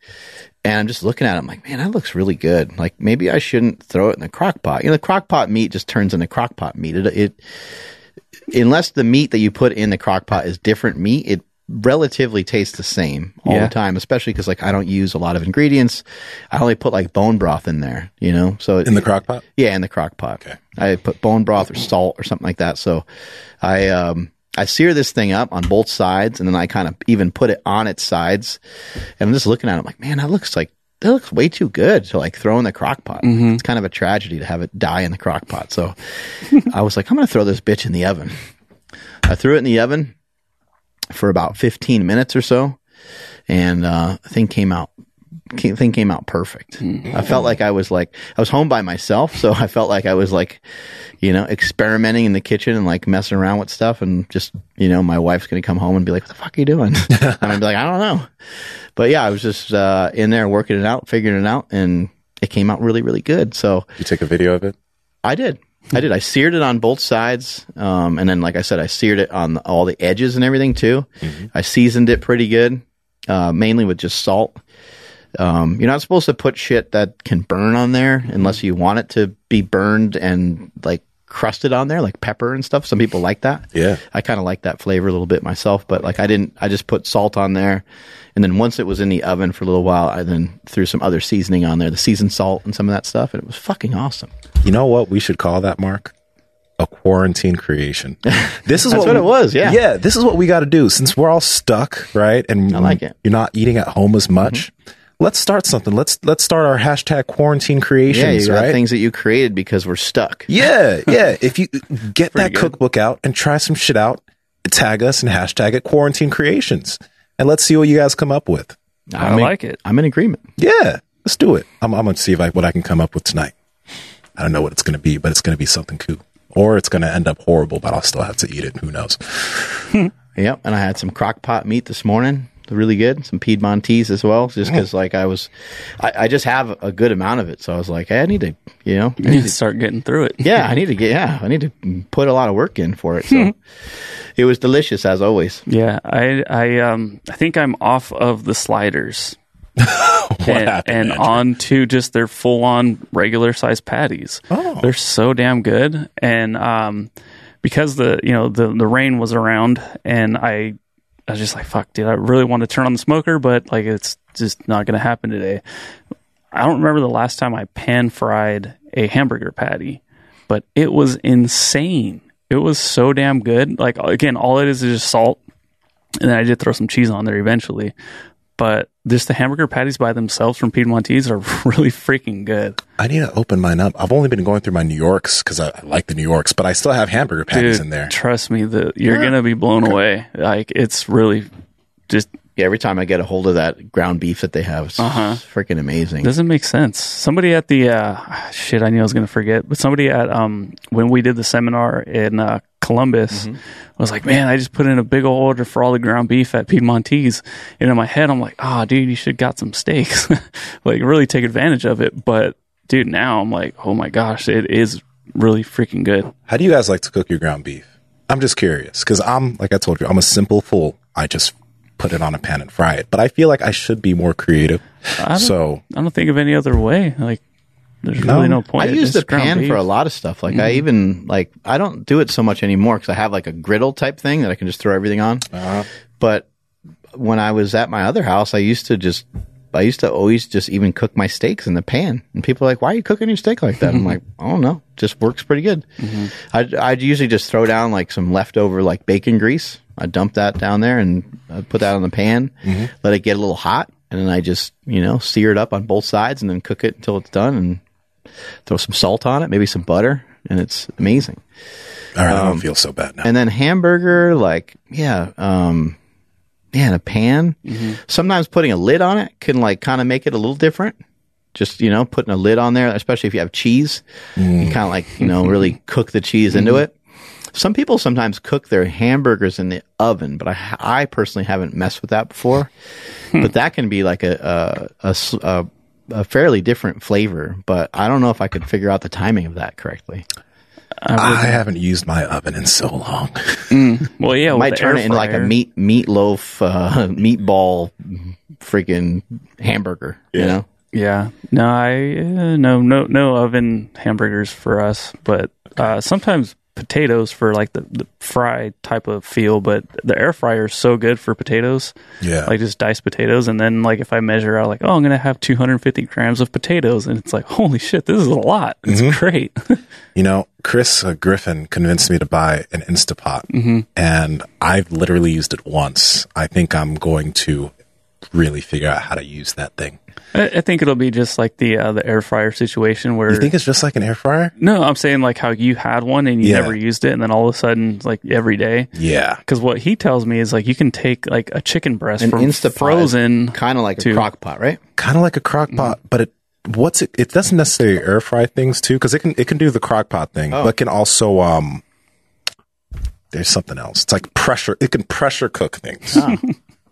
C: And I'm just looking at it. I'm like, man, that looks really good. Like maybe I shouldn't throw it in the crock pot. You know, the crock pot meat just turns into crock pot meat. It, it unless the meat that you put in the crock pot is different meat, it relatively tastes the same all
A: Yeah.
C: the time, especially because like I don't use a lot of ingredients. I only put like bone broth in there, you know? So it,
B: in the crock pot.
C: yeah, in the crock pot.
B: Okay.
C: I put bone broth or salt or something like that. So I um I sear this thing up on both sides and then I kind of even put it on its sides. And I'm just looking at it, I'm like, man, that looks like that looks way too good to like throw in the crock pot. It's kind of a tragedy to have it die in the crock pot. So <laughs> I was like, I'm gonna throw this bitch in the oven. I threw it in the oven for about 15 minutes or so, and uh, thing came out. Ca- Thing came out perfect. I felt like I was like I was home by myself, so I felt like I was like, you know, experimenting in the kitchen and like messing around with stuff, and just you know, my wife's gonna come home and be like, "What the fuck are you doing?" <laughs> and I'd be like, "I don't know," but yeah, I was just uh, in there working it out, figuring it out, and it came out really, really good. So
B: You take a video of it.
C: I did. I did. I seared it on both sides, um, and then, like I said, I seared it on all the edges and everything too. I seasoned it pretty good, uh, mainly with just salt. Um, you're not supposed to put shit that can burn on there unless you want it to be burned and like crusted on there, like pepper and stuff. Some people like that.
B: Yeah.
C: I kind of like that flavor a little bit myself, but like I didn't. I just put salt on there, and then once it was in the oven for a little while, I then threw some other seasoning on there, the seasoned salt and some of that stuff, and it was fucking awesome.
B: You know what we should call that, Mark? A quarantine creation. <laughs> This is
C: That's what
B: we-
C: it was, yeah.
B: yeah. This is what we got to do since we're all stuck, right? And
C: I like it.
B: You're not eating at home as much. Let's start something. Let's let's start our hashtag quarantine
C: Yeah,
B: creations,
C: you got
B: right?
C: things that you created because we're stuck.
B: Yeah, yeah. <laughs> If you get that
A: good.
B: cookbook out and try some shit out, tag us and hashtag it quarantine creations, and let's see what you guys come up with.
A: I
C: I'm in-
A: like it.
C: I'm in agreement.
B: Yeah, let's do it. I'm, I'm gonna see if I, what I can come up with tonight. I don't know what it's gonna be, but it's gonna be something cool, or it's gonna end up horrible, but I'll still have to eat it. Who knows? <laughs>
C: Yep. And I had some crock pot meat this morning. Really good. Some Piedmontese as well, just because like I was, I, I just have a good amount of it. So I was like, hey, I need to, you know, I
A: You
C: need
A: need
C: to
A: to start getting through it.
C: yeah, <laughs> I need to get, yeah, I need to put a lot of work in for it. So <laughs> it was delicious as always.
A: Yeah, I I um I think I'm off of the sliders <laughs> and,
B: happened,
A: and on to just their full on regular size patties.
B: Oh.
A: They're so damn good, and um because the you know the the rain was around, and I I was just like fuck, dude, I really want to turn on the smoker, but like it's just not going to happen today. I don't remember the last time I pan fried a hamburger patty, but it was insane. It was so damn good. Like again, all it is is just salt, and then I did throw some cheese on there eventually. But just the hamburger patties by themselves from Piedmontese are <laughs> really freaking good.
B: I need to open mine up. I've only been going through my New Yorks because I, I like the New Yorks, but I still have hamburger patties
A: Dude,
B: in there.
A: Trust me, the you're gonna be blown away. Like it's really just
C: Yeah, every time I get a hold of that ground beef that they have, it's
A: Uh-huh.
C: freaking amazing.
A: doesn't make sense. Somebody at the uh, shit, I knew I was gonna forget, but somebody at um when we did the seminar in uh, Columbus was like, man, I just put in a big old order for all the ground beef at Piedmontese, and in my head, I'm like, oh, dude, you should got some steaks, <laughs> like really take advantage of it. But dude, now I'm like, oh my gosh, it is really freaking good.
B: How do you guys like to cook your ground beef? I'm just curious because I'm, like I told you, I'm a simple fool. I just put it on a pan and fry it, but I feel like I should be more creative.
A: don't-
B: So
A: I don't think of any other way. Like, there's
B: No.
A: really no point.
C: I
A: point.
C: use the pan
A: beef.
C: for a lot of stuff. Like I mm-hmm. even like I don't do it so much anymore because I have like a griddle type thing that I can just throw everything on. Uh-huh. But when I was at my other house, I used to just I used to always just even cook my steaks in the pan, and people are like, "Why are you cooking your steak like that?" I'm <laughs> like, "I don't know, just works pretty good." Mm-hmm. I'd, I'd usually just throw down like some leftover like bacon grease. I dump that down there and I put that on the pan, let it get a little hot, and then I just you know sear it up on both sides, and then cook it until it's done, and throw some salt on it, maybe some butter, and it's amazing.
B: all right, I don't feel so bad now.
C: And then hamburger, like yeah, um, yeah, in a pan. Sometimes putting a lid on it can like kind of make it a little different. Just you know, putting a lid on there, especially if you have cheese, you kind of like you know really <laughs> cook the cheese into it. Some people sometimes cook their hamburgers in the oven, but I, I personally haven't messed with that before. but that can be like a a fairly different flavor. But I don't know if I could figure out the timing of that correctly.
B: I haven't used my oven in so long. <laughs>
A: Well, yeah, with
C: might turn
A: air
C: it into like a meat meatloaf uh, meatball freaking hamburger you know
A: Yeah, no, I uh, no no no oven hamburgers for us, but uh, sometimes potatoes for like the, the fry type of feel. But the air fryer is so good for potatoes.
B: Yeah.
A: like just diced potatoes, and then like if I measure out, like oh, I'm gonna have 250 grams of potatoes, and it's like holy shit, this is a lot. It's great. <laughs>
B: You know, Chris uh, Griffin convinced me to buy an Instapot, and I've literally used it once. I think I'm going to really figure out how to use that thing.
A: I, I think it'll be just like the uh, the air fryer situation where
B: You think it's just like an air fryer?
A: no, I'm saying like how you had one and you
B: Yeah.
A: never used it, and then all of a sudden like every day.
B: Yeah.
A: Because what he tells me is like you can take like a chicken breast
C: an
A: from
C: Instapot
A: frozen,
C: kind of like
A: to-
C: a crock pot right
B: Kind of like a crock pot, but it what's it it doesn't necessarily air fry things too cuz it can it can do the crock pot thing, but can also um there's something else. It's like pressure it can pressure cook things. <laughs>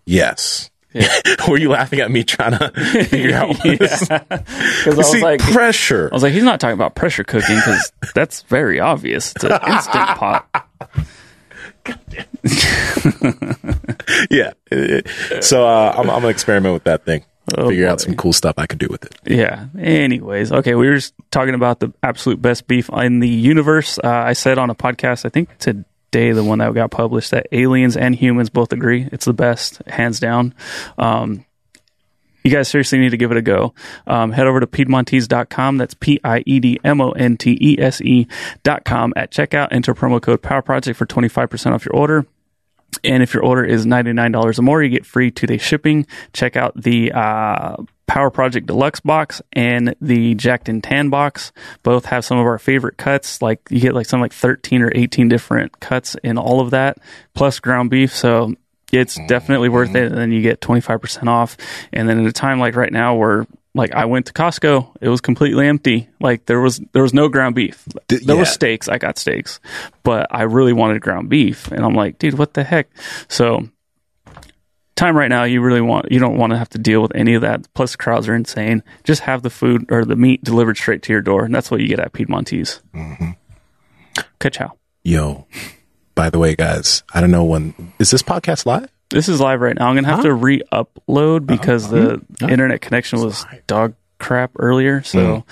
B: Yes. <laughs> Were you laughing at me trying to figure out
A: Because <laughs> I was
B: See,
A: like,
B: pressure.
A: I was like, he's not talking about pressure cooking because that's very obvious. It's <laughs> an instant pot.
B: yeah. So uh, I'm, I'm gonna experiment with that thing.
A: Oh,
B: Figure out some cool stuff I could do with it.
A: Yeah. Anyways, okay, we were just talking about the absolute best beef in the universe. Uh, I said on a podcast, I think today, the one that got published, that aliens and humans both agree it's the best, hands down. Um, you guys seriously need to give it a go. Um, head over to Piedmontese.com. That's P I E D M O N T E S E dot com. At checkout, enter promo code Power Project for 25% off your order. And if your order is $99 or more, you get free two day shipping. Check out the uh, Power Project Deluxe box and the Jacked in Tan box. Both have some of our favorite cuts. Like you get like some like 13 or 18 different cuts in all of that, plus ground beef. So it's definitely worth it. And then you get 25% off. And then at a time like right now where like I went to Costco, it was completely empty. Like there was there was no ground beef. There was
B: yeah.
A: steaks. I got steaks, but I really wanted ground beef, and I'm like, dude, what the heck? So, time right now, you really want you don't want to have to deal with any of that. Plus, the crowds are insane. Just have the food or the meat delivered straight to your door, and that's what you get at Piedmontese. Mm-hmm. Ka-chow.
B: Yo, by the way, guys, I don't know when is this podcast live?
A: This is live right now. I'm gonna have to re-upload because the internet connection was dog crap earlier. So,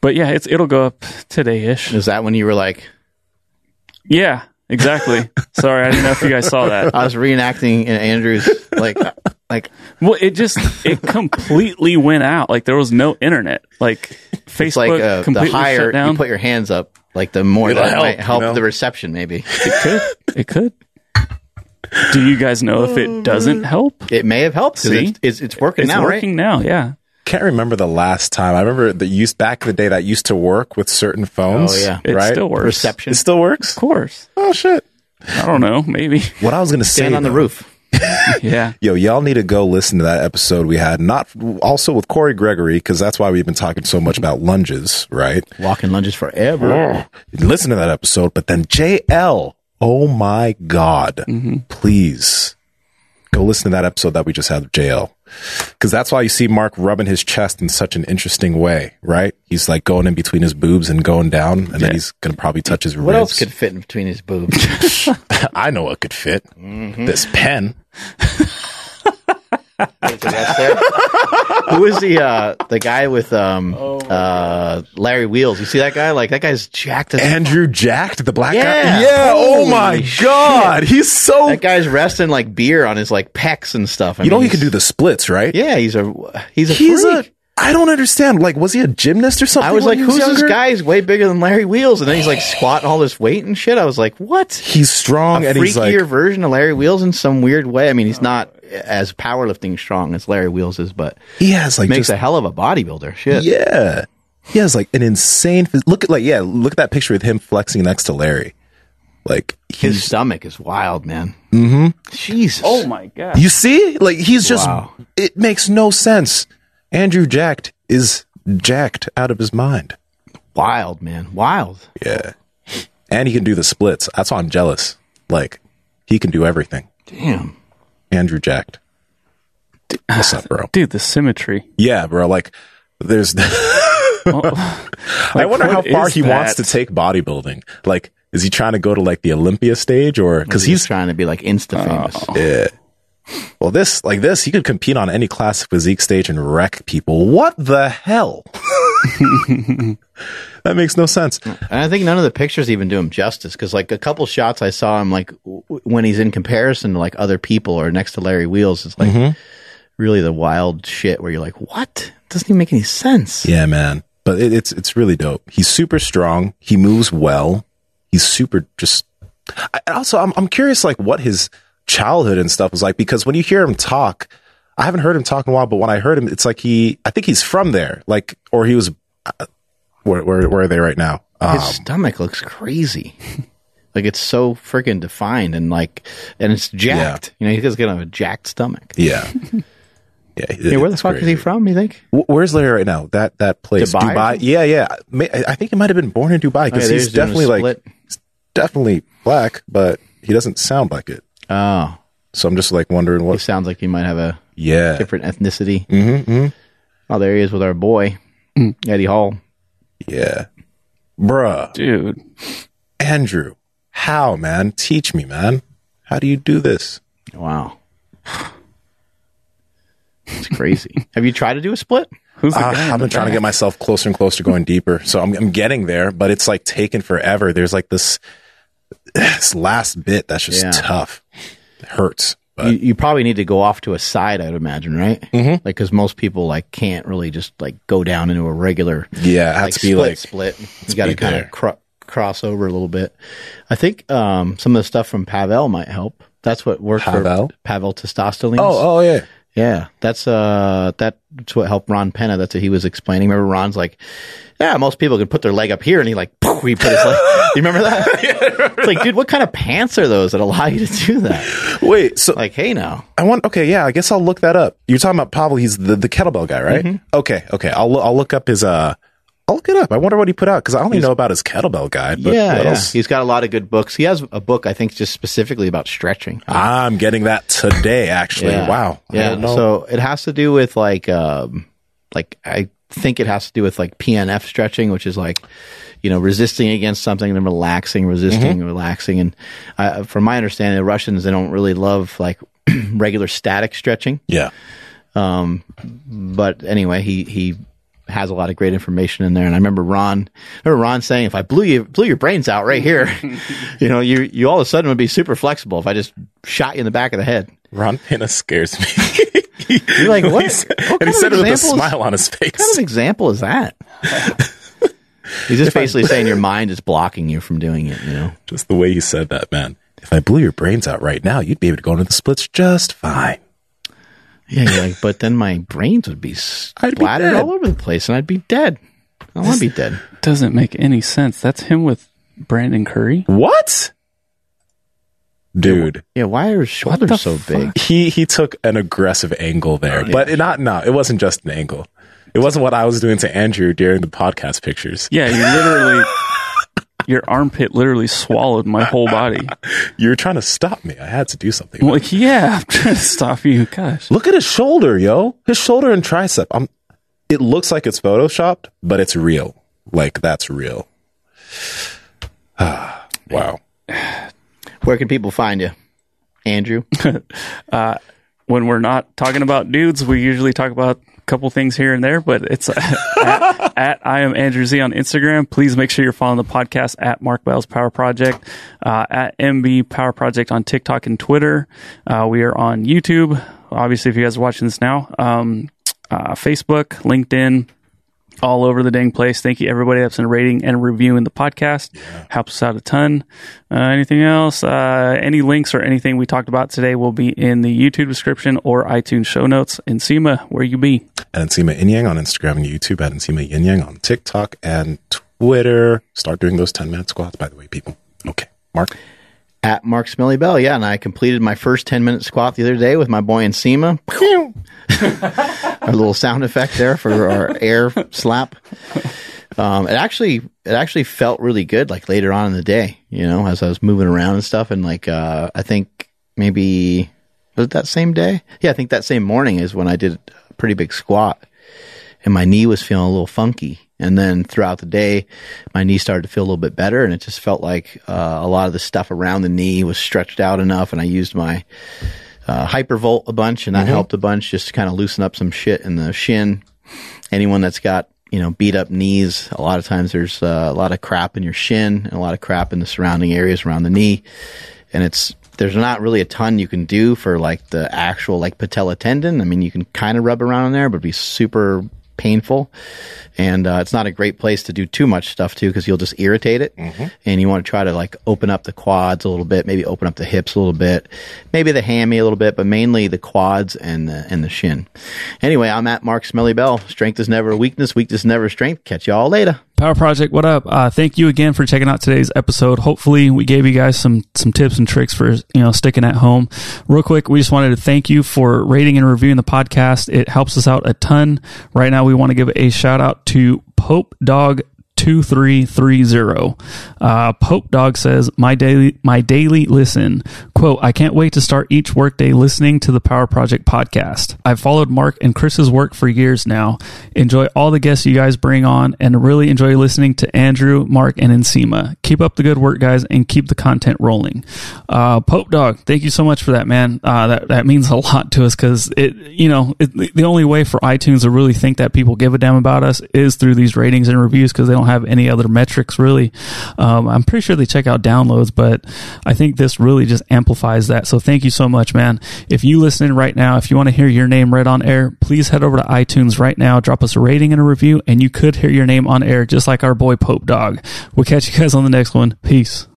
A: but yeah, it's it'll go up today ish.
C: is that when you were like
A: Yeah, exactly. Sorry, I didn't know if you guys saw that.
C: i was reenacting in andrew's like like
A: Well, it just it completely went out. Like there was no internet. Like Facebook
C: it's like uh, the
A: completely
C: higher
A: shut down.
C: you put your hands up like the more
B: It'll
C: that
B: help,
C: might help
B: you know?
C: the reception maybe
A: it could. It could. Do you guys know if it doesn't help?
C: It may have helped.
A: See?
C: it's, it's, it's working
A: It's
C: now,
A: working now, yeah.
B: Can't remember the last time. I remember that used back in the day that used to work with certain phones.
C: Oh, yeah.
A: It
B: right.
A: still works.
C: right? Reception.
B: It still works.
A: Of course.
B: Oh shit.
A: I don't know. Maybe.
B: What I was gonna say
C: Stand on the roof. <laughs>
A: Yeah.
B: Yo, y'all need to go listen to that episode we had. Not also with Corey Gregory because that's why we've been talking so much about lunges, right?
C: Walking lunges forever. Oh.
B: Listen to that episode, but then JL. Oh my god! Mm-hmm. Please go listen to that episode that we just had with JL because that's why you see Mark rubbing his chest in such an interesting way, right? He's like going in between his boobs and going down, and then he's gonna probably touch his
C: What
B: ribs.
C: else could fit in between his boobs? <laughs>
B: I know what could fit. Mm-hmm. This pen. <laughs>
C: Who is the uh, the guy with um
A: Oh
C: uh Larry Wheels? You see that guy? Like that guy's jacked as
B: Andrew Jacked, the black
C: Yeah.
B: guy. Yeah. Oh my
C: Holy
B: god, he's so.
C: that guy's resting like beer on his like pecs and stuff. I
B: you know
C: mean,
B: he can do the splits, right?
C: Yeah, he's a he's a
B: He's
C: freak.
B: a. I don't understand. Like, was he a gymnast or something?
C: I was like,
B: he
C: who's this guy? He's way bigger than Larry Wheels, and then he's like squatting all this weight and shit. I was like, what?
B: He's strong
C: A
B: and he's
C: freakier
B: like,
C: version of Larry Wheels in some weird way. I mean, he's not as powerlifting strong as Larry Wheels is, but
B: he has like
C: makes
B: just
C: a hell of a bodybuilder. Shit.
B: yeah. He has like an insane. phys- Look at like yeah. Look at that picture with him flexing next to Larry. Like
C: His stomach is wild, man. Mm-hmm. Jesus.
A: Oh my god.
B: You see, like he's just.
C: Wow.
B: It makes no sense. Andrew Jacked is jacked out of his mind.
C: wild, man. Wild.
B: Yeah, and he can do the splits. That's why I'm jealous. Like he can do everything.
C: Damn.
B: Andrew Jacked. What's up, bro?
A: Dude, the symmetry.
B: Yeah, bro. Like, there's. <laughs> I wonder how far
A: is
B: he wants to take bodybuilding. Like, is he trying to go to like the Olympia stage or because
C: He's,
B: he's
C: trying to be like insta uh, famous.
B: yeah. Well, this like this, he could compete on any classic physique stage and wreck people. What the hell? <laughs> that makes no sense.
C: And I think none of the pictures even do him justice because, like, a couple shots I saw him, like, w- when he's in comparison to, like, other people or next to Larry Wheels, it's like
B: Mm-hmm.
C: really the wild shit where you're like, what? doesn't even make any sense.
B: Yeah, man. But it, it's it's really dope. He's super strong. He moves well. He's super just. I, and also, I'm I'm curious, like what his childhood and stuff was like because when you hear him talk, I haven't heard him talk in a while. But when I heard him, it's like he, I think he's from there, like or he was. Uh, where, where where are they right now? Um,
C: His stomach looks crazy. <laughs> like, it's so freaking defined and, like, and it's jacked. You know, he's got a jacked stomach.
B: yeah, yeah. <laughs>
C: Yeah, where the fuck is he from, you think?
B: Where's Larry right now? That that place,
C: Dubai
B: Dubai. Yeah, yeah. I think he might have been born in Dubai
C: Oh,
B: because
C: yeah,
B: he's
C: just doing a
B: definitely like definitely black, but he doesn't sound like it.
C: Oh,
B: So I'm just like wondering
C: he
B: what.
C: sounds like he might have a
B: Yeah,
C: different ethnicity. Mm-hmm, Oh, there he is with our boy, Eddie Hall.
B: yeah, bruh,
A: Dude.
B: Andrew. How, man? Teach me, man. How do you do this?
C: Wow. It's crazy. <laughs> have you tried to do a split?
A: Who's the
B: Uh,
A: guy? in
B: I've
A: the
B: been trying to
A: back?
B: get myself closer and closer, to going deeper. So I'm, I'm getting there, but it's like taking forever. There's like this, this last bit that's just
C: Yeah.
B: tough. It hurts. But
C: You, you probably need to go off to a side, I'd imagine, right? Mm-hmm. Like, because most people like can't really just like go down into a regular
B: yeah, it
C: like
B: to be
C: split
B: like
C: split. You got to kind of cro- cross over a little bit. I think um, some of the stuff from Pavel might help. That's what worked
B: Pavel?
C: for Pavel Tsatsouline.
B: Oh, oh yeah.
C: Yeah, that's uh, that's what helped Ron Penna. That's what he was explaining. Remember, Ron's like, yeah, most people can put their leg up here, and he like, poof, he put his leg. <laughs> you remember that? it's like, dude, what kind of pants are those that allow you to do that?
B: Wait, so
C: Like, hey, now,
B: I want. Okay, yeah, I guess I'll look that up. You're talking about Pavel. He's the, the kettlebell guy, right?
C: Mm-hmm.
B: Okay, okay. I'll I'll look up his. Uh, I'll look it up. I wonder what he put out because I only know about his kettlebell guy. But
C: yeah, yeah. he's got a lot of good books. He has a book, I think, just specifically about stretching.
B: I'm getting that today. Actually, wow.
C: Yeah. So it has to do with like, um, like I think it has to do with like PNF stretching, which is like, you know, resisting against something and then relaxing, resisting,
B: Mm-hmm.
C: relaxing. And uh, from my understanding, the Russians they don't really love like <clears throat> regular static stretching.
B: yeah,
C: But anyway, he he has a lot of great information in there. And I remember Ron, I remember Ron saying, if I blew you blew your brains out right here, <laughs> you know, you you all of a sudden would be super flexible if I just shot you in the back of the head.
B: Ron Pena scares me. <laughs>
C: You're like, what? What <laughs>
B: and he said it with a
C: example is-
B: smile on his face.
C: What kind of example is that? <laughs> He's just basically saying your mind is blocking you from doing it. You know,
B: Just the way he said that, man. if I blew your brains out right now, you'd be able to go into the splits just fine.
C: Yeah, you're like, but then my brains would be <laughs>
B: I'd be
C: splattered all over the place, and I'd be dead. I don't want to be dead.
A: Doesn't make any sense. That's him with Brandon Curry.
B: What? Dude,
C: Yeah, why are his shoulders so
A: fuck?
C: big?
B: he he took an aggressive angle there, but it not no, it wasn't just an angle. It wasn't what I was doing to Andrew during the podcast pictures.
A: Yeah, you literally, <laughs> your armpit literally swallowed my whole body. <laughs>
B: You were trying to stop me. I had to do something.
A: I'm like, yeah, I'm trying to stop you. Gosh.
B: Look at his shoulder, yo. His shoulder and tricep. I'm, it looks like it's photoshopped, but it's real. Like that's real. <sighs> wow. <sighs> <sighs>
C: Where can people find you, Andrew? <laughs>
A: When we're not talking about dudes, we usually talk about a couple things here and there, but it's <laughs> at, at I am Andrew Z on Instagram. Please make sure you're following the podcast at Mark Bell's Power Project, uh, at MB Power Project on TikTok and Twitter. Uh, we are on YouTube. Obviously, if you guys are watching this now, um, uh, Facebook, LinkedIn, all over the dang place. Thank you, everybody that's been rating and reviewing the podcast. Helps us out a ton. Uh, anything else? Uh, any links or anything we talked about today will be in the YouTube description or iTunes show notes. Nsima, where you be?
B: And Nsima Inyang on Instagram and YouTube, and Nsima Inyang on TikTok and Twitter. Start doing those 10 minute squats, by the way, people. Okay. Mark?
C: At Mark Smelly Bell, yeah, and I completed my first 10 minute squat the other day with my boy Nsima. <laughs> a little sound effect there for our air slap. Um, it actually, it actually felt really good, like later on in the day, you know, as I was moving around and stuff. And like, uh, I think maybe, was it that same day? Yeah, I think that same morning is when I did a pretty big squat and my knee was feeling a little funky. And then throughout the day, my knee started to feel a little bit better, and it just felt like uh, a lot of the stuff around the knee was stretched out enough. And I used my uh, hypervolt a bunch, and that helped a bunch just to kind of loosen up some shit in the shin. Anyone that's got you know beat up knees, a lot of times there's uh, a lot of crap in your shin and a lot of crap in the surrounding areas around the knee, and it's there's not really a ton you can do for like the actual like patella tendon. I mean, you can kind of rub around in there, but it'd be super painful. And uh, it's not a great place to do too much stuff too, because you'll just irritate it. And you want to try to like open up the quads a little bit, maybe open up the hips a little bit, maybe the hammy a little bit, but mainly the quads and the and the shin. Anyway, I'm at Mark Smelly Bell. Strength is never a weakness. Weakness is never a strength. Catch y'all later.
A: Power Project, what up? Uh, thank you again for checking out today's episode. Hopefully, we gave you guys some some tips and tricks for you know sticking at home. Real quick, we just wanted to thank you for rating and reviewing the podcast. It helps us out a ton. Right now, we want to give a shout out to Pope Dog. 2330. Uh, Pope Dog says, my daily, my daily listen. Quote, I can't wait to start each workday listening to the Power Project podcast. I've followed Mark and Chris's work for years now. Enjoy all the guests you guys bring on and really enjoy listening to Andrew, Mark, and Nsima. Keep up the good work, guys, and keep the content rolling. Uh, Pope Dog, thank you so much for that, man. Uh, that, that means a lot to us because it, you know, it, the only way for iTunes to really think that people give a damn about us is through these ratings and reviews because they don't have any other metrics really. Um, I'm pretty sure they check out downloads, but I think this really just amplifies that. So thank you so much, man. If you listening right now, if you want to hear your name read on air, please head over to iTunes right now, drop us a rating and a review, and you could hear your name on air just like our boy Pope Dog. We'll catch you guys on the next one. Peace.